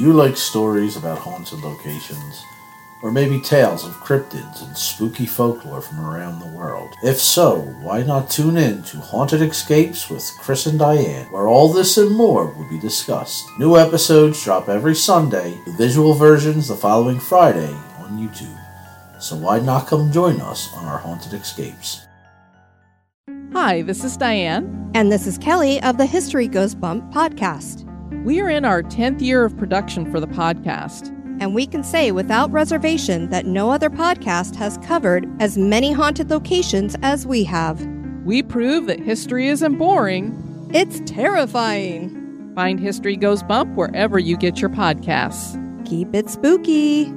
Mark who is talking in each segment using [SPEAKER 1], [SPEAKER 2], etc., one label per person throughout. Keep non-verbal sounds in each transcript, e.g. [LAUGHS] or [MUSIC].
[SPEAKER 1] you like stories about haunted locations? Or maybe tales of cryptids and spooky folklore from around the world? If so, why not tune in to Haunted Escapes with Chris and Diane, where all this and more will be discussed. New episodes drop every Sunday, the visual versions the following Friday on YouTube. So why not come join us on our Haunted Escapes?
[SPEAKER 2] Hi, this is Diane.
[SPEAKER 3] And this is Kelly of the History Goes Bump podcast.
[SPEAKER 2] We are in our 10th year of production for the podcast.
[SPEAKER 3] And we can say without reservation that no other podcast has covered as many haunted locations as we have.
[SPEAKER 2] We prove that history isn't boring,
[SPEAKER 3] it's terrifying.
[SPEAKER 2] Find History Goes Bump wherever you get your podcasts.
[SPEAKER 3] Keep it spooky.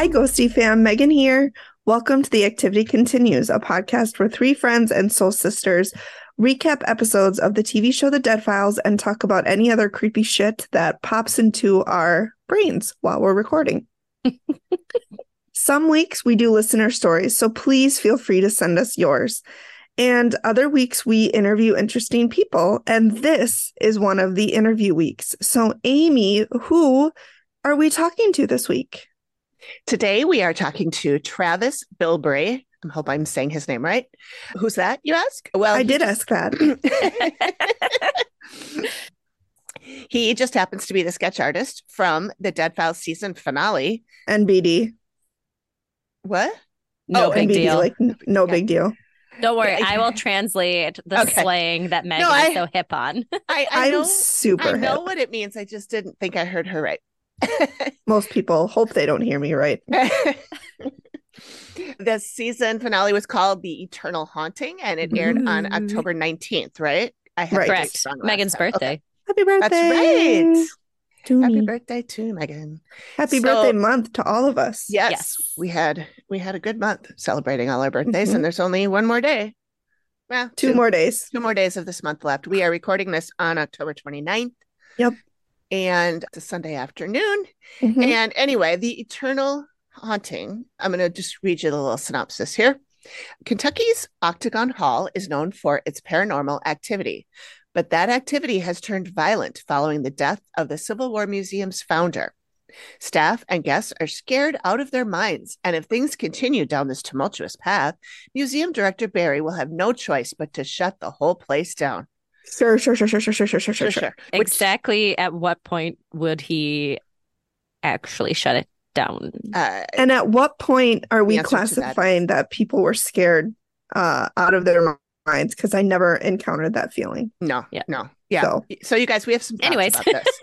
[SPEAKER 4] Hi, Ghosty fam. Megan here. Welcome to The Activity Continues, a podcast where three friends and soul sisters recap episodes of the TV show The Dead Files and talk about any other creepy shit that pops into our brains while we're recording. [LAUGHS] Some weeks we do listener stories, so please feel free to send us yours. And other weeks we interview interesting people, and this is one of the interview weeks. So, Amy, who are we talking to this week?
[SPEAKER 5] Today we are talking to Travis Bilbrey. I hope I'm saying his name right. Who's that, you ask?
[SPEAKER 4] Well, I did ask that. [LAUGHS]
[SPEAKER 5] he just happens to be the sketch artist from the Dead Files season finale.
[SPEAKER 4] NBD.
[SPEAKER 5] What?
[SPEAKER 6] No
[SPEAKER 4] oh,
[SPEAKER 6] big
[SPEAKER 4] NBD,
[SPEAKER 6] deal.
[SPEAKER 4] Like no big deal.
[SPEAKER 6] Don't worry, I will translate the
[SPEAKER 5] Okay.
[SPEAKER 6] slang that Megan
[SPEAKER 5] I-
[SPEAKER 6] is so hip on.
[SPEAKER 5] I, I
[SPEAKER 4] I'm
[SPEAKER 5] know,
[SPEAKER 4] super
[SPEAKER 5] I know
[SPEAKER 4] hip.
[SPEAKER 5] what it means. I just didn't think I heard her right. [LAUGHS]
[SPEAKER 4] Most people hope they don't hear me right. [LAUGHS]
[SPEAKER 5] the season finale was called The Eternal Haunting and it aired on
[SPEAKER 4] Mhm.
[SPEAKER 5] October 19th, right? I had
[SPEAKER 4] Right.
[SPEAKER 6] Correct. Megan's
[SPEAKER 5] time. Okay.
[SPEAKER 6] birthday.
[SPEAKER 4] Happy birthday.
[SPEAKER 5] That's right.
[SPEAKER 4] To
[SPEAKER 5] Happy
[SPEAKER 4] me.
[SPEAKER 5] birthday to Megan.
[SPEAKER 4] Happy
[SPEAKER 5] So-
[SPEAKER 4] birthday month to all of us.
[SPEAKER 5] Yes,
[SPEAKER 6] Yes.
[SPEAKER 5] we had we had a good month celebrating all our birthdays,
[SPEAKER 4] Mhm.
[SPEAKER 5] and there's only one more day. Well,
[SPEAKER 4] Two more days.
[SPEAKER 5] two more days of this month left. We are recording this on October 29th.
[SPEAKER 4] Yep.
[SPEAKER 5] And it's a Sunday afternoon.
[SPEAKER 4] Mhm.
[SPEAKER 5] And anyway, the eternal haunting. I'm going to just read you the little synopsis here. Kentucky's Octagon Hall is known for its paranormal activity, but that activity has turned violent following the death of the Civil War Museum's founder. Staff and guests are scared out of their minds, and if things continue down this tumultuous path, museum director Barry will have no choice but to shut the whole place down.
[SPEAKER 4] Sure, sure, sure, sure, sure, sure, sure, sure, sure, sure.
[SPEAKER 5] Which-
[SPEAKER 6] Exactly at what point would he actually shut it down?
[SPEAKER 5] uh,
[SPEAKER 4] And at what point are we
[SPEAKER 5] The answer to that
[SPEAKER 4] classifying that, people were scared uh, out of their minds? Because I never encountered that feeling.
[SPEAKER 5] no,
[SPEAKER 6] Yeah.
[SPEAKER 5] no, yeah.
[SPEAKER 4] So-
[SPEAKER 5] So, you guys, we have some thoughts
[SPEAKER 6] Anyways.
[SPEAKER 5] about this.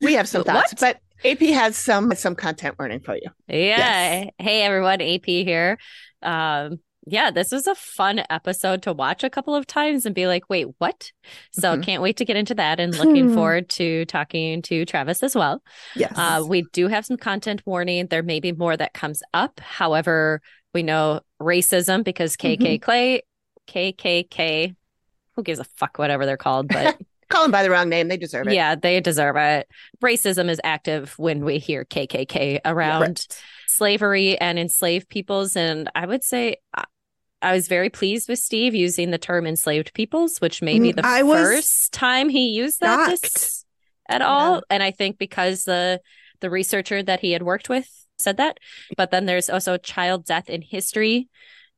[SPEAKER 5] we have some [LAUGHS] thoughts,
[SPEAKER 6] What?
[SPEAKER 5] but AP has some some content warning for you.
[SPEAKER 6] Yeah. Hey everyone, AP here. Um, yeah, this was a fun episode to watch a couple of times and be like, wait, what? So
[SPEAKER 5] Mhm.
[SPEAKER 6] can't wait to get into that and looking
[SPEAKER 4] Hmm.
[SPEAKER 6] forward to talking to Travis as well.
[SPEAKER 4] Yes.
[SPEAKER 6] Uh, we do have some content warning. There may be more that comes up. However, we know racism because KK Clay, KKK, who gives a fuck whatever they're called, but [LAUGHS]
[SPEAKER 5] Call them by the wrong name; they deserve it.
[SPEAKER 6] yeah, they deserve it. Racism is active when we hear KKK around slavery and enslaved peoples. And I would say I- was very pleased with Steve using the term enslaved peoples, which may be
[SPEAKER 4] Mm,
[SPEAKER 6] the
[SPEAKER 4] I
[SPEAKER 6] first time he used that this- at all. And I think because the the researcher that he had worked with said that. But then there's also child death in history.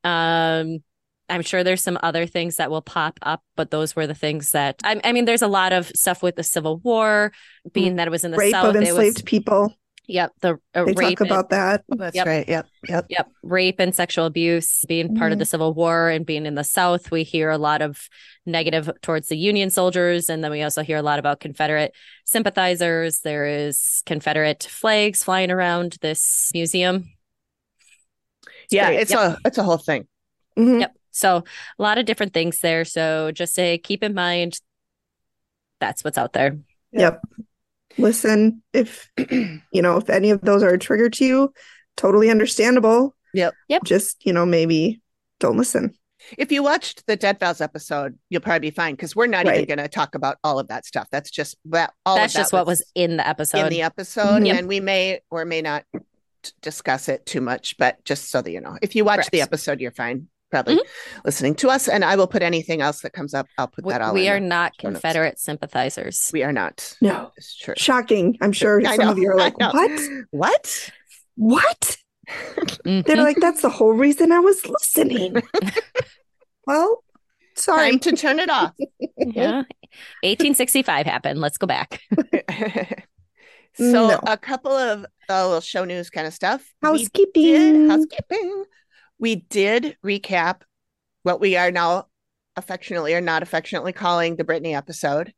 [SPEAKER 6] Um I'm sure there's some other things that will pop up, but those were the things that I, I mean. There's a lot of stuff with the Civil War, being that it was in the
[SPEAKER 4] Mm. Rape
[SPEAKER 6] South.
[SPEAKER 4] of enslaved
[SPEAKER 6] was,
[SPEAKER 4] people.
[SPEAKER 6] Yep, the uh,
[SPEAKER 4] They
[SPEAKER 6] rape
[SPEAKER 4] talk about that.
[SPEAKER 5] That's
[SPEAKER 6] Yep.
[SPEAKER 5] right. Yep. Yep.
[SPEAKER 6] Yep. Rape and sexual abuse being part of
[SPEAKER 4] Mhm.
[SPEAKER 6] the Civil War and being in the South. We hear a lot of negative towards the Union soldiers. And then we also hear a lot about Confederate sympathizers. There is Confederate flags flying around this museum.
[SPEAKER 5] yeah,
[SPEAKER 6] great.
[SPEAKER 5] it's
[SPEAKER 6] Yep.
[SPEAKER 5] a it's a whole thing.
[SPEAKER 4] Mhm.
[SPEAKER 6] Yep. So a lot of different things there. So just say keep in mind that's what's out there.
[SPEAKER 4] Yep. Listen if [CLEARS THROAT] you know if any of those are a trigger to you. Totally understandable.
[SPEAKER 5] Yep.
[SPEAKER 6] Yep.
[SPEAKER 4] Just you know maybe don't listen.
[SPEAKER 5] If you watched the Dead Files episode, you'll probably be fine because we're not even going to talk about all of that stuff. That's just that. All
[SPEAKER 6] That's
[SPEAKER 5] of that
[SPEAKER 6] just what was in the episode.
[SPEAKER 5] in the episode,
[SPEAKER 4] Yep.
[SPEAKER 5] and we may or may not discuss it too much. But just so that you know, if you watch the episode, you're fine. Probably listening to us, and I will put anything else that comes up. I'll put
[SPEAKER 6] we
[SPEAKER 5] that all.
[SPEAKER 6] we
[SPEAKER 5] in
[SPEAKER 6] are not
[SPEAKER 5] show notes.
[SPEAKER 6] Confederate sympathizers.
[SPEAKER 5] We are not.
[SPEAKER 4] No.
[SPEAKER 5] It's true.
[SPEAKER 4] Shocking. I'm sure
[SPEAKER 5] I
[SPEAKER 4] some
[SPEAKER 5] know,
[SPEAKER 4] of you are [LAUGHS] like,
[SPEAKER 5] know.
[SPEAKER 4] what?
[SPEAKER 5] What?
[SPEAKER 4] What?
[SPEAKER 6] Mhm.
[SPEAKER 4] They're like, that's the whole reason I was listening. [LAUGHS] well, sorry.
[SPEAKER 5] Time to turn it off. [LAUGHS]
[SPEAKER 6] yeah. 1865 happened. Let's go back.
[SPEAKER 5] so
[SPEAKER 4] No.
[SPEAKER 5] a couple of uh, little show news kind of stuff.
[SPEAKER 4] Housekeeping.
[SPEAKER 5] housekeeping. We did recap what we are now affectionately or not affectionately calling the Britney episode.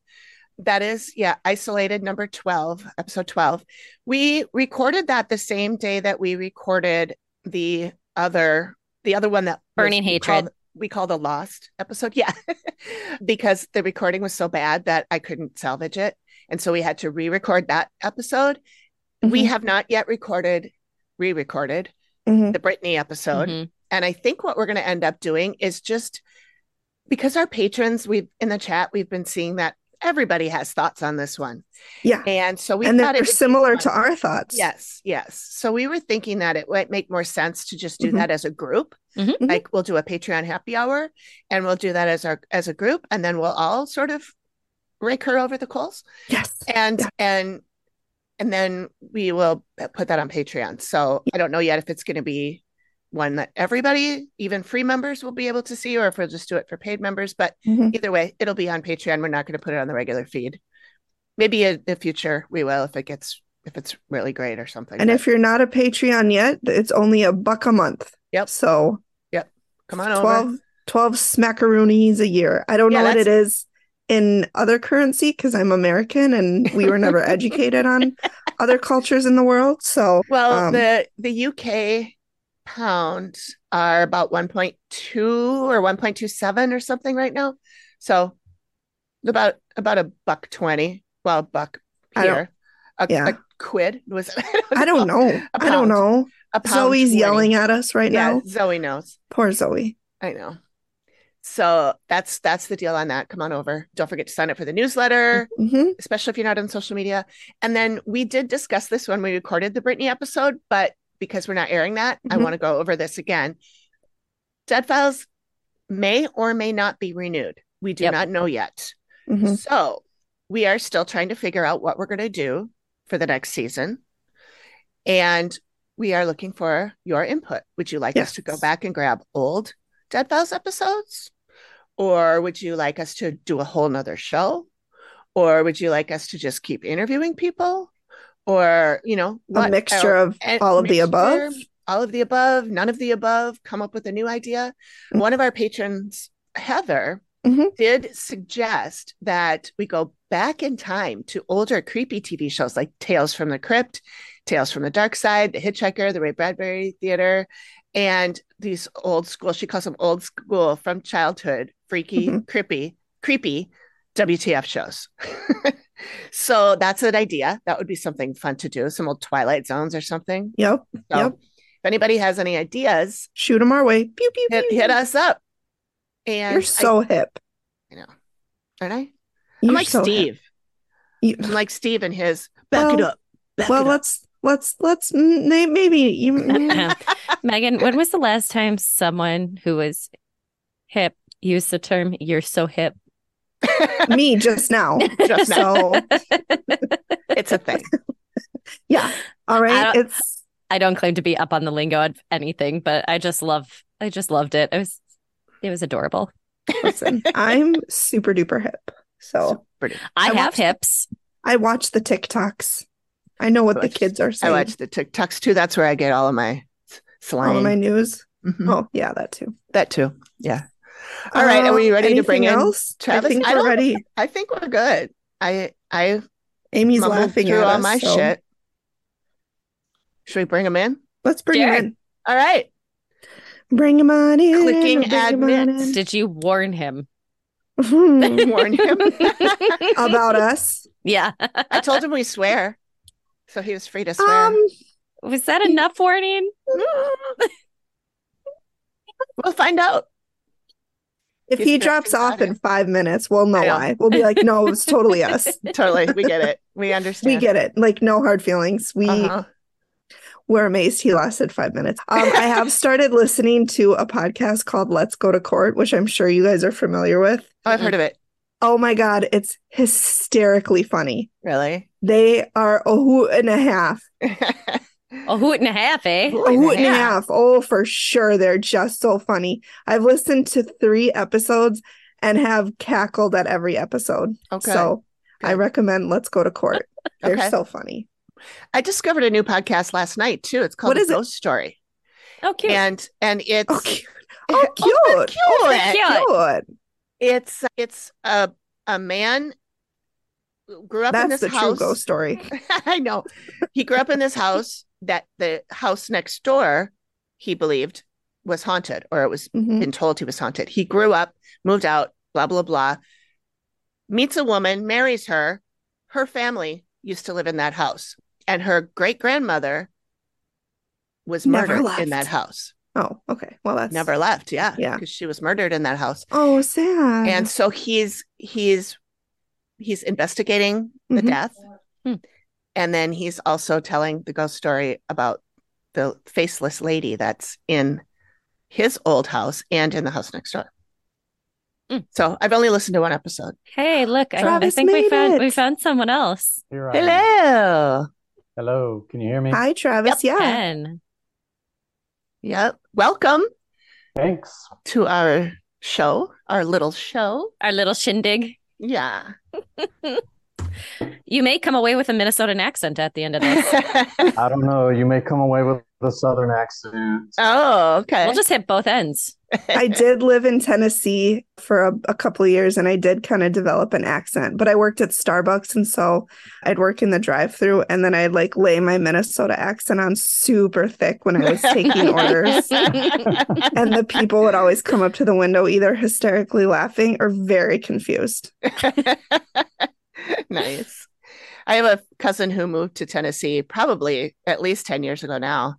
[SPEAKER 5] That is, yeah, isolated number 12, episode 12. We recorded that the same day that we recorded the other the other one that was-
[SPEAKER 6] Burning
[SPEAKER 5] we
[SPEAKER 6] Hatred.
[SPEAKER 5] we call the lost episode. Yeah. [LAUGHS] because the recording was so bad that I couldn't salvage it. And so we had to re-record that episode. We
[SPEAKER 4] Mhm.
[SPEAKER 5] have not yet recorded, re-recorded
[SPEAKER 4] Mhm.
[SPEAKER 5] the Britney episode.
[SPEAKER 6] Mhm.
[SPEAKER 5] And I think what we're going to end up doing is just because our patrons, we've in the chat, we've been seeing that everybody has thoughts on this one.
[SPEAKER 4] Yeah.
[SPEAKER 5] And so we
[SPEAKER 4] and
[SPEAKER 5] thought
[SPEAKER 4] they're
[SPEAKER 5] it would be
[SPEAKER 4] similar to our thoughts.
[SPEAKER 5] Yes, yes. So we were thinking that it might make more sense to just do
[SPEAKER 4] Mhm.
[SPEAKER 5] that as a group.
[SPEAKER 6] Mhm.
[SPEAKER 4] Mhm.
[SPEAKER 5] Like we'll do a Patreon happy hour and we'll do that as our as a group and then we'll all sort of rake her over the coals
[SPEAKER 4] Yes.
[SPEAKER 5] and
[SPEAKER 4] Yeah.
[SPEAKER 5] and and then we will put that on Patreon. So I don't know yet if it's going to be one that everybody, even free members, will be able to see, or if we'll just do it for paid members. But
[SPEAKER 4] Mhm.
[SPEAKER 5] either way, it'll be on Patreon. We're not going to put it on the regular feed. Maybe in the future we will if it gets if it's really great or something.
[SPEAKER 4] And
[SPEAKER 5] But
[SPEAKER 4] if you're not a Patreon yet, it's only a buck a month.
[SPEAKER 5] Yep.
[SPEAKER 4] So yep.
[SPEAKER 5] come on over,
[SPEAKER 4] 12, 12 smackaroonies a year. I don't
[SPEAKER 5] Yeah,
[SPEAKER 4] know what it is in other currency because I'm American and we were never [LAUGHS] educated on other cultures in the world. So
[SPEAKER 5] well,
[SPEAKER 4] um,
[SPEAKER 5] the the UK pounds are about 1.2 or 1.27 or something right now. So about about a buck 20. Well, buck here. A,
[SPEAKER 4] yeah.
[SPEAKER 5] a quid was [LAUGHS]
[SPEAKER 4] I don't know. I don't know. Zoe's
[SPEAKER 5] 20.
[SPEAKER 4] yelling at us right
[SPEAKER 5] yeah,
[SPEAKER 4] now.
[SPEAKER 5] Zoe knows.
[SPEAKER 4] Poor Zoe.
[SPEAKER 5] I know. So that's that's the deal on that. Come on over. Don't forget to sign up for the newsletter,
[SPEAKER 4] hmm
[SPEAKER 5] especially if you're not on social media. And then we did discuss this when we recorded the Britney episode, but because we're not airing that, I
[SPEAKER 4] Mhm.
[SPEAKER 5] want to go over this again. Dead Files may or may not be renewed. We do
[SPEAKER 6] Yep.
[SPEAKER 5] not know yet.
[SPEAKER 4] hmm
[SPEAKER 5] So we are still trying to figure out what we're going to do for the next season. And we are looking for your input. Would you like us to go back and grab old Dead Files episodes? Or would you like us to do a whole nother show? Or would you like us to just keep interviewing people? Or, you know,
[SPEAKER 4] A mixture of all of the above.
[SPEAKER 5] all of the above, none of the above, come up with a new idea.
[SPEAKER 4] Mm.
[SPEAKER 5] One of our patrons, Heather,
[SPEAKER 4] Mhm.
[SPEAKER 5] did suggest that we go back in time to older creepy TV shows like Tales from the Crypt, Tales from the Darkside, The Hitchhiker, The Ray Bradbury Theater, and these old school, she calls them old school from childhood, freaky,
[SPEAKER 4] Mhm.
[SPEAKER 5] creepy, creepy WTF shows. [LAUGHS] so that's an idea. That would be something fun to do, some old Twilight Zones or something.
[SPEAKER 4] Yep.
[SPEAKER 5] So
[SPEAKER 4] Yep.
[SPEAKER 5] if anybody has any ideas,
[SPEAKER 4] Shoot them our way. Pew, pew,
[SPEAKER 5] hit,
[SPEAKER 4] pew.
[SPEAKER 5] hit us up. And
[SPEAKER 4] You're so hip.
[SPEAKER 5] I, I know. Aren't I?
[SPEAKER 4] You're
[SPEAKER 5] I'm like
[SPEAKER 4] so.
[SPEAKER 5] Steve.
[SPEAKER 4] You-
[SPEAKER 5] I'm like Steve and his back it
[SPEAKER 4] Well-
[SPEAKER 5] up. Back
[SPEAKER 4] well,
[SPEAKER 5] it up.
[SPEAKER 4] let's let's let's maybe you. [LAUGHS]
[SPEAKER 6] Megan, when was the last time someone who was hip used the term "you're so hip"? [LAUGHS]
[SPEAKER 4] me just now.
[SPEAKER 5] Just now. [LAUGHS] It's a thing.
[SPEAKER 4] yeah. All right.
[SPEAKER 6] I
[SPEAKER 4] It's
[SPEAKER 6] I don't claim to be up on the lingo of anything, but I just love, I just loved it. It was, it was adorable.
[SPEAKER 4] listen. I'm super duper hip. So
[SPEAKER 5] Pretty.
[SPEAKER 6] I,
[SPEAKER 4] I
[SPEAKER 6] have
[SPEAKER 4] watched-
[SPEAKER 6] hips.
[SPEAKER 4] I watch the TikToks. I know what
[SPEAKER 5] I
[SPEAKER 4] the kids are saying.
[SPEAKER 5] I watch the TikToks too. That's where I get all of my s- slang.
[SPEAKER 4] all of my news.
[SPEAKER 5] Mhm.
[SPEAKER 4] Oh yeah, that too.
[SPEAKER 5] That too. Yeah. All right. Are we
[SPEAKER 4] Uh,
[SPEAKER 5] ready to bring
[SPEAKER 4] anything
[SPEAKER 5] in
[SPEAKER 4] else?
[SPEAKER 5] Travis?
[SPEAKER 4] I think
[SPEAKER 5] I
[SPEAKER 4] we're
[SPEAKER 5] don't-
[SPEAKER 4] ready.
[SPEAKER 5] I think we're good. I I
[SPEAKER 4] Amy's laughing
[SPEAKER 5] through
[SPEAKER 4] at
[SPEAKER 5] all
[SPEAKER 4] us.
[SPEAKER 5] my
[SPEAKER 4] so
[SPEAKER 5] shit. Should we bring him in?
[SPEAKER 4] Let's bring
[SPEAKER 6] Sure.
[SPEAKER 4] him in.
[SPEAKER 5] All right.
[SPEAKER 4] Bring him on in.
[SPEAKER 5] Clicking
[SPEAKER 4] bring him on
[SPEAKER 5] admits.
[SPEAKER 4] in.
[SPEAKER 6] Did you warn him? [LAUGHS] [LAUGHS]
[SPEAKER 5] Warn him.
[SPEAKER 4] about us. [LAUGHS]
[SPEAKER 6] Yeah.
[SPEAKER 5] I told him we swear, so he was free to swear.
[SPEAKER 4] Um,
[SPEAKER 6] Was that enough warning? [LAUGHS]
[SPEAKER 5] we'll find out.
[SPEAKER 4] if
[SPEAKER 5] He's
[SPEAKER 4] he drops off in five minutes, we'll know
[SPEAKER 5] I know.
[SPEAKER 4] why. We'll be like, no, it was totally us. [LAUGHS]
[SPEAKER 5] Totally, we get it. We understand.
[SPEAKER 4] We get it. Like no hard feelings. We
[SPEAKER 5] Uh-huh.
[SPEAKER 4] were amazed he lasted five minutes. Um, I have started listening to a podcast called Let's Go to Court, which I'm sure you guys are familiar with.
[SPEAKER 5] Oh, I've heard of it.
[SPEAKER 4] Oh my god, it's hysterically funny.
[SPEAKER 5] Really?
[SPEAKER 4] They are a hoot and a half. [LAUGHS]
[SPEAKER 6] A hoot and a half, eh?
[SPEAKER 4] A hoot and a half. Oh, for sure. They're just so funny. I've listened to three episodes and have cackled at every episode.
[SPEAKER 5] Okay.
[SPEAKER 4] So I recommend Let's Go to Court. [LAUGHS] They're
[SPEAKER 5] Okay.
[SPEAKER 4] so funny.
[SPEAKER 5] I discovered a new podcast last night too. It's called
[SPEAKER 4] What is
[SPEAKER 5] The
[SPEAKER 4] is it?
[SPEAKER 5] Ghost Story,
[SPEAKER 6] Oh, cute.
[SPEAKER 5] and and it's
[SPEAKER 4] Oh, cute. [LAUGHS] Oh, cute.
[SPEAKER 5] Oh, cute.
[SPEAKER 6] cute.
[SPEAKER 4] Cute.
[SPEAKER 5] It's it's a a man who grew up in
[SPEAKER 4] That's
[SPEAKER 5] this
[SPEAKER 4] the
[SPEAKER 5] house.
[SPEAKER 4] true ghost story. [LAUGHS]
[SPEAKER 5] I know. He grew up in this house that the house next door he believed was haunted, or it was
[SPEAKER 4] Mhm.
[SPEAKER 5] been told he was haunted. He grew up, moved out, blah blah blah. Meets a woman, marries her. Her family used to live in that house, and her great grandmother was murdered in that house.
[SPEAKER 4] Oh, okay. Well, that's
[SPEAKER 5] Never left. Yeah,
[SPEAKER 4] Yeah.
[SPEAKER 5] because she was murdered in that house.
[SPEAKER 4] Oh, sad.
[SPEAKER 5] and so he's he's he's investigating the
[SPEAKER 4] Mhm.
[SPEAKER 5] death
[SPEAKER 6] Hmm.
[SPEAKER 5] and then he's also telling the ghost story about the faceless lady that's in his old house and in the house next door
[SPEAKER 6] Hmm.
[SPEAKER 5] so i've only listened to one episode
[SPEAKER 6] Hey, look, I, I think we found
[SPEAKER 4] it.
[SPEAKER 6] we found someone else.
[SPEAKER 7] Here
[SPEAKER 5] hello
[SPEAKER 7] Hello. Can you hear me?
[SPEAKER 4] Hi, Travis. Yeah.
[SPEAKER 6] Ken.
[SPEAKER 5] yep welcome
[SPEAKER 7] Thanks.
[SPEAKER 5] to our show our little show
[SPEAKER 6] Our little shindig.
[SPEAKER 5] yeah
[SPEAKER 6] You may come away with a Minnesotan accent at the end of this. [LAUGHS]
[SPEAKER 7] I don't know. You may come away with a southern accent.
[SPEAKER 5] oh okay
[SPEAKER 6] We'll just hit both ends.
[SPEAKER 4] I [LAUGHS] did live in Tennessee for a, a couple of years and I did kind of develop an accent, but I worked at Starbucks. And so I'd work in the drive through and then I'd like lay my Minnesota accent on super thick when I was taking [LAUGHS] orders. [LAUGHS] And the people would always come up to the window, either hysterically laughing or very confused.
[SPEAKER 5] nice. I have a cousin who moved to Tennessee probably at least 10 years ago now.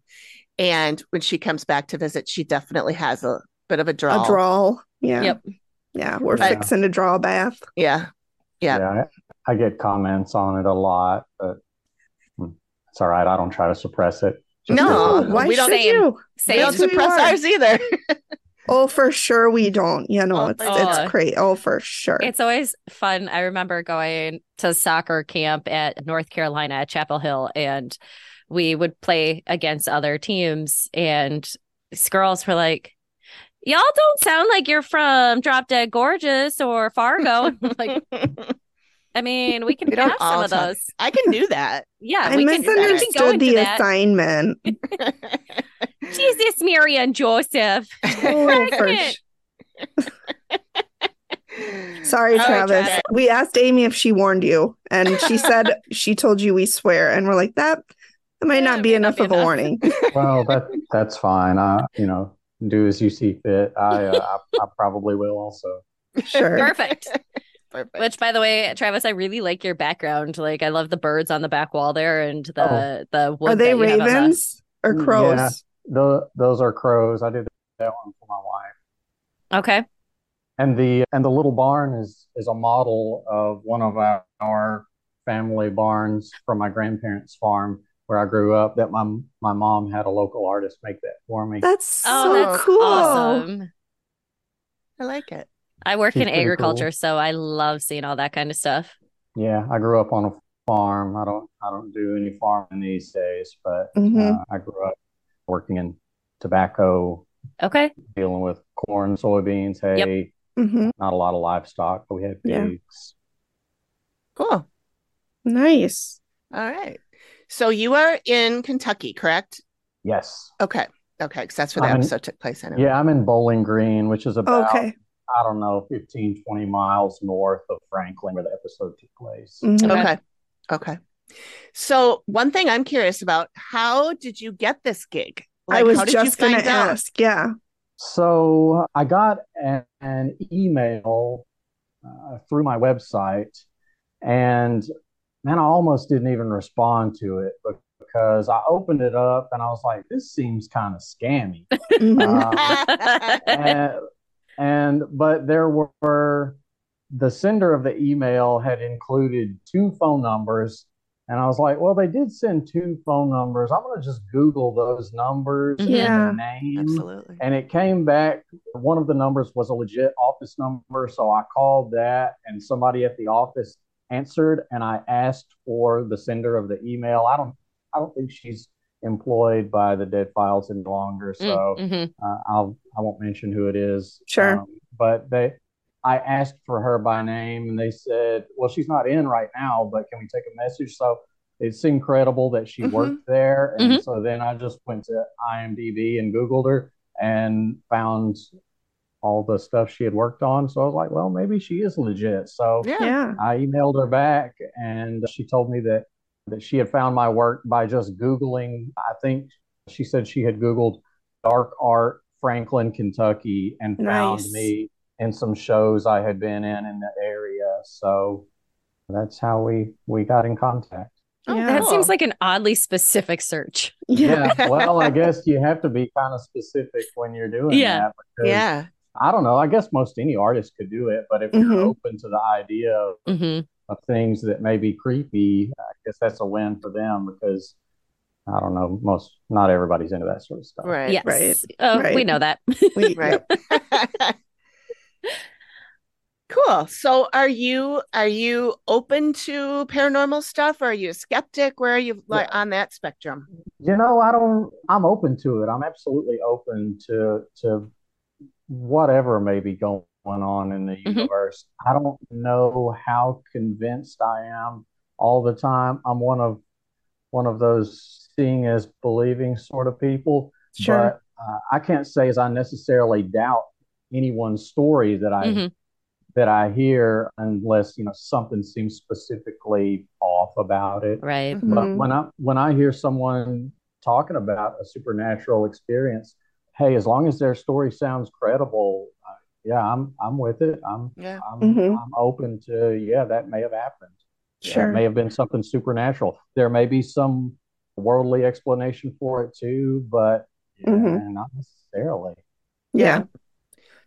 [SPEAKER 5] And when she comes back to visit, she definitely has a bit of a drawl.
[SPEAKER 4] A drawl. Yeah.
[SPEAKER 6] Yep.
[SPEAKER 4] Yeah. We're
[SPEAKER 5] Right.
[SPEAKER 4] fixing to draw a bath.
[SPEAKER 5] Yeah. Yeah.
[SPEAKER 7] I, I get comments on it a lot, but hmm, it's all right. I don't try to suppress it. Just
[SPEAKER 5] No,
[SPEAKER 4] why
[SPEAKER 5] we don't-
[SPEAKER 4] should
[SPEAKER 6] Same.
[SPEAKER 4] you?
[SPEAKER 5] We don't
[SPEAKER 4] That's who you
[SPEAKER 5] suppress ours either. [LAUGHS]
[SPEAKER 4] Oh, for sure we don't. You know, it's
[SPEAKER 6] oh.
[SPEAKER 4] it's great. Oh, for sure.
[SPEAKER 6] It's always fun. I remember going to soccer camp at North Carolina at Chapel Hill, and we would play against other teams. And these girls were like, Y'all don't sound like you're from Drop Dead Gorgeous or Fargo. [LAUGHS] Like, [LAUGHS] I mean, we can
[SPEAKER 5] We don't
[SPEAKER 6] have some
[SPEAKER 5] all
[SPEAKER 6] of
[SPEAKER 5] talk-
[SPEAKER 6] those.
[SPEAKER 5] I can do that.
[SPEAKER 6] Yeah,
[SPEAKER 4] I
[SPEAKER 6] we can, we can go
[SPEAKER 4] misunderstood the
[SPEAKER 6] that.
[SPEAKER 4] assignment. [LAUGHS] [LAUGHS]
[SPEAKER 6] Jesus, Mary and Joseph.
[SPEAKER 4] Oh, for sh- Sorry,
[SPEAKER 5] All right,
[SPEAKER 4] Travis.
[SPEAKER 5] Travis.
[SPEAKER 4] We asked Amy if she warned you, and she said [LAUGHS] she told you we swear, and we're like that. That might
[SPEAKER 6] Yeah,
[SPEAKER 4] not
[SPEAKER 6] it
[SPEAKER 4] be
[SPEAKER 6] may not
[SPEAKER 4] enough
[SPEAKER 6] be
[SPEAKER 4] of a warning.
[SPEAKER 7] Well, that that's fine. I, you know, do as you see fit. I, uh, I, I probably will also.
[SPEAKER 4] Sure.
[SPEAKER 6] Perfect.
[SPEAKER 5] Perfect.
[SPEAKER 6] Which, by the way, Travis, I really like your background. Like, I love the birds on the back wall there and the oh. the wood.
[SPEAKER 4] Are they
[SPEAKER 6] that you have on the-
[SPEAKER 4] ravens or mm,
[SPEAKER 7] Yeah.
[SPEAKER 4] crows?
[SPEAKER 7] The, those are crows. I did that one for my wife.
[SPEAKER 6] Okay.
[SPEAKER 7] And the and the little barn is is a model of one of our, our family barns from my grandparents' farm where I grew up. That my my mom had a local artist make that for me.
[SPEAKER 4] That's
[SPEAKER 6] Oh,
[SPEAKER 4] so
[SPEAKER 6] that's
[SPEAKER 4] cool.
[SPEAKER 6] awesome.
[SPEAKER 5] I like it.
[SPEAKER 6] I work
[SPEAKER 7] She's
[SPEAKER 6] in agriculture,
[SPEAKER 7] cool.
[SPEAKER 6] so I love seeing all that kind of stuff.
[SPEAKER 7] Yeah, I grew up on a farm. I don't I don't do any farming these days, but
[SPEAKER 4] Mhm.
[SPEAKER 7] uh, I grew up working in tobacco,
[SPEAKER 6] Okay.
[SPEAKER 7] dealing with corn, soybeans, hay.
[SPEAKER 4] hmm
[SPEAKER 7] Not a lot of livestock, but we had
[SPEAKER 4] Yeah.
[SPEAKER 7] pigs.
[SPEAKER 5] Cool.
[SPEAKER 4] Nice.
[SPEAKER 5] All right. So you are in Kentucky, correct?
[SPEAKER 7] Yes.
[SPEAKER 5] Okay. Okay. Because that's where the
[SPEAKER 7] I'm in-
[SPEAKER 5] episode took place. Anyway.
[SPEAKER 7] Yeah, I'm in Bowling Green, which is about
[SPEAKER 4] Okay.
[SPEAKER 7] I don't know, 15, 20 miles north of Franklin, where the episode took place.
[SPEAKER 4] Mhm.
[SPEAKER 6] Okay.
[SPEAKER 5] Okay. Okay. So one thing I'm curious about, how did you get this gig?
[SPEAKER 4] I was
[SPEAKER 5] how did you
[SPEAKER 4] just gonna
[SPEAKER 5] find out?
[SPEAKER 4] ask. Yeah.
[SPEAKER 7] So I got an, an email uh, through my website, and man, I almost didn't even respond to it because I opened it up and I was like, this seems kind of scammy.
[SPEAKER 4] Mhm.
[SPEAKER 7] Um, [LAUGHS] and, and but there were the sender of the email had included two phone numbers. And i was like well they did send two phone numbers. I'm going to just google those numbers and
[SPEAKER 4] Yeah.
[SPEAKER 7] the name.
[SPEAKER 5] Absolutely.
[SPEAKER 7] and it came back one of the numbers was a legit office number. So i called that and somebody at the office answered and i asked for the sender of the email. I don't i don't think she's employed by the dead files any longer so
[SPEAKER 6] Mhm.
[SPEAKER 7] uh, I'll I won't mention who it is.
[SPEAKER 4] Sure.
[SPEAKER 7] Um, but they, I asked for her by name, and they said, "Well, she's not in right now, but can we take a message?" So it's incredible that she
[SPEAKER 5] Mhm.
[SPEAKER 7] worked there, and
[SPEAKER 6] Mhm.
[SPEAKER 7] so then I just went to IMDb and Googled her and found all the stuff she had worked on. So I was like, "Well, maybe she is legit." So
[SPEAKER 5] Yeah.
[SPEAKER 4] yeah.
[SPEAKER 7] I emailed her back, and she told me that that she had found my work by just Googling. I think she said she had Googled dark art Franklin, Kentucky, and found
[SPEAKER 4] Nice.
[SPEAKER 7] me in some shows I had been in in the area. So that's how we we got in contact.
[SPEAKER 5] Oh,
[SPEAKER 4] Yeah.
[SPEAKER 6] That seems like an oddly specific search.
[SPEAKER 4] Yeah.
[SPEAKER 7] Yeah, well, I [LAUGHS] guess you have to be kind of specific when you're doing
[SPEAKER 6] Yeah.
[SPEAKER 7] that. Because,
[SPEAKER 5] Yeah.
[SPEAKER 7] I don't know. I guess most any artist could do it, but if you're
[SPEAKER 4] Mhm.
[SPEAKER 7] open to the idea of
[SPEAKER 6] hmm
[SPEAKER 7] of things that may be creepy, I guess that's a win for them because I don't know, most not everybody's into that sort of stuff.
[SPEAKER 5] Right.
[SPEAKER 6] Yes.
[SPEAKER 4] Right.
[SPEAKER 6] Oh, we know that. [LAUGHS]
[SPEAKER 4] We-
[SPEAKER 5] Right. [LAUGHS] cool. So are you are you open to paranormal stuff? Or are you a skeptic? Where are you like on that spectrum?
[SPEAKER 7] You know, I don't I'm open to it. I'm absolutely open to to whatever may be going on in the
[SPEAKER 6] Mhm.
[SPEAKER 7] universe. I don't know how convinced I am all the time. I'm one of one of those seeing as believing sort of people.
[SPEAKER 4] Sure.
[SPEAKER 7] But uh, I can't say as I necessarily doubt anyone's story that I
[SPEAKER 6] Mhm.
[SPEAKER 7] that I hear unless you know something seems specifically off about it.
[SPEAKER 6] Right.
[SPEAKER 7] But
[SPEAKER 4] Mhm.
[SPEAKER 7] when I when I hear someone talking about a supernatural experience, hey, as long as their story sounds credible, yeah, I'm I'm with it. I'm
[SPEAKER 5] Yeah.
[SPEAKER 7] I'm
[SPEAKER 4] Mhm.
[SPEAKER 7] I'm open to yeah, that may have happened.
[SPEAKER 4] Sure.
[SPEAKER 7] It may have been something supernatural. There may be some worldly explanation for it too, but yeah,
[SPEAKER 4] Mhm.
[SPEAKER 7] not necessarily.
[SPEAKER 4] Yeah.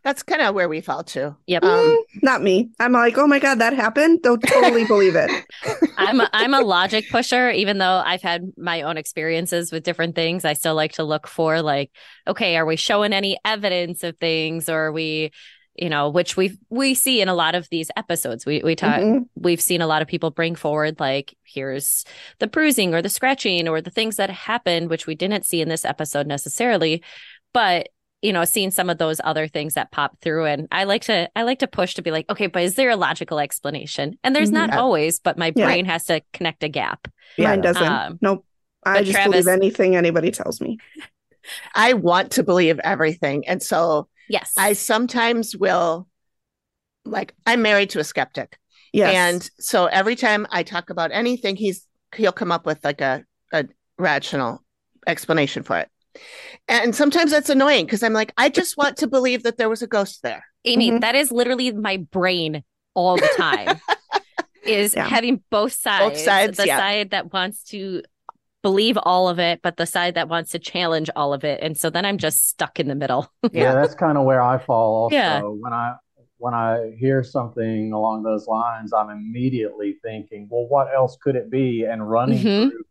[SPEAKER 5] That's kind of where we fall to.
[SPEAKER 6] Yep.
[SPEAKER 5] Um,
[SPEAKER 4] Mm, not me. I'm like, oh my God, that happened. Don't totally believe it. [LAUGHS]
[SPEAKER 6] I'm a, I'm a logic pusher, even though I've had my own experiences with different things. I still like to look for like, okay, are we showing any evidence of things, or are we, you know, which we we see in a lot of these episodes. We we talk,
[SPEAKER 4] Mhm.
[SPEAKER 6] we've seen a lot of people bring forward like, here's the bruising or the scratching or the things that happened, which we didn't see in this episode necessarily, but you know seeing some of those other things that pop through and i like to i like to push to be like okay but is there a logical explanation and there's not
[SPEAKER 5] Mhm.
[SPEAKER 6] always but my
[SPEAKER 4] Yeah.
[SPEAKER 6] brain has to connect a gap
[SPEAKER 5] Yeah.
[SPEAKER 4] Mine doesn't.
[SPEAKER 6] Um,
[SPEAKER 4] nope. I just
[SPEAKER 6] Travis-
[SPEAKER 4] believe anything anybody tells me. [LAUGHS]
[SPEAKER 5] I want to believe everything. And so
[SPEAKER 6] yes
[SPEAKER 5] I sometimes will like I'm married to a skeptic.
[SPEAKER 4] Yes.
[SPEAKER 5] And so every time I talk about anything, he's he'll come up with like a, a rational explanation for it. And sometimes that's annoying because I'm like, I just want to believe that there was a ghost there.
[SPEAKER 6] amy
[SPEAKER 4] Mhm.
[SPEAKER 6] that is literally my brain all the time [LAUGHS] is
[SPEAKER 4] Yeah.
[SPEAKER 6] having both sides
[SPEAKER 5] sides,
[SPEAKER 6] the
[SPEAKER 5] yeah.
[SPEAKER 6] side that wants to believe all of it but the side that wants to challenge all of it and so then i'm just stuck in the middle [LAUGHS]
[SPEAKER 7] Yeah, that's kind of where I fall also.
[SPEAKER 6] Yeah.
[SPEAKER 7] When I when I hear something along those lines, I'm immediately thinking, well, what else could it be? And running
[SPEAKER 6] Mhm.
[SPEAKER 7] through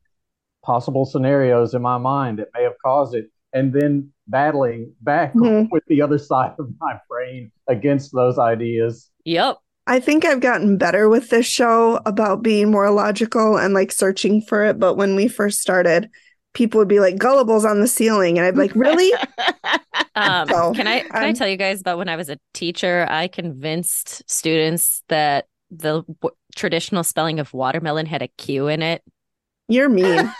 [SPEAKER 7] possible scenarios in my mind that may have caused it, and then battling back
[SPEAKER 4] Mhm. [LAUGHS]
[SPEAKER 7] with the other side of my brain against those ideas.
[SPEAKER 6] yep
[SPEAKER 4] I think I've gotten better with this show about being more logical and like searching for it. But when we first started, people would be like gullibles on the ceiling. And I'd be like, really? [LAUGHS]
[SPEAKER 6] Um,
[SPEAKER 4] So,
[SPEAKER 6] can I can I
[SPEAKER 4] um,
[SPEAKER 6] tell you guys about when I was a teacher? I convinced students that the w- traditional spelling of watermelon had a Q in it.
[SPEAKER 4] You're mean.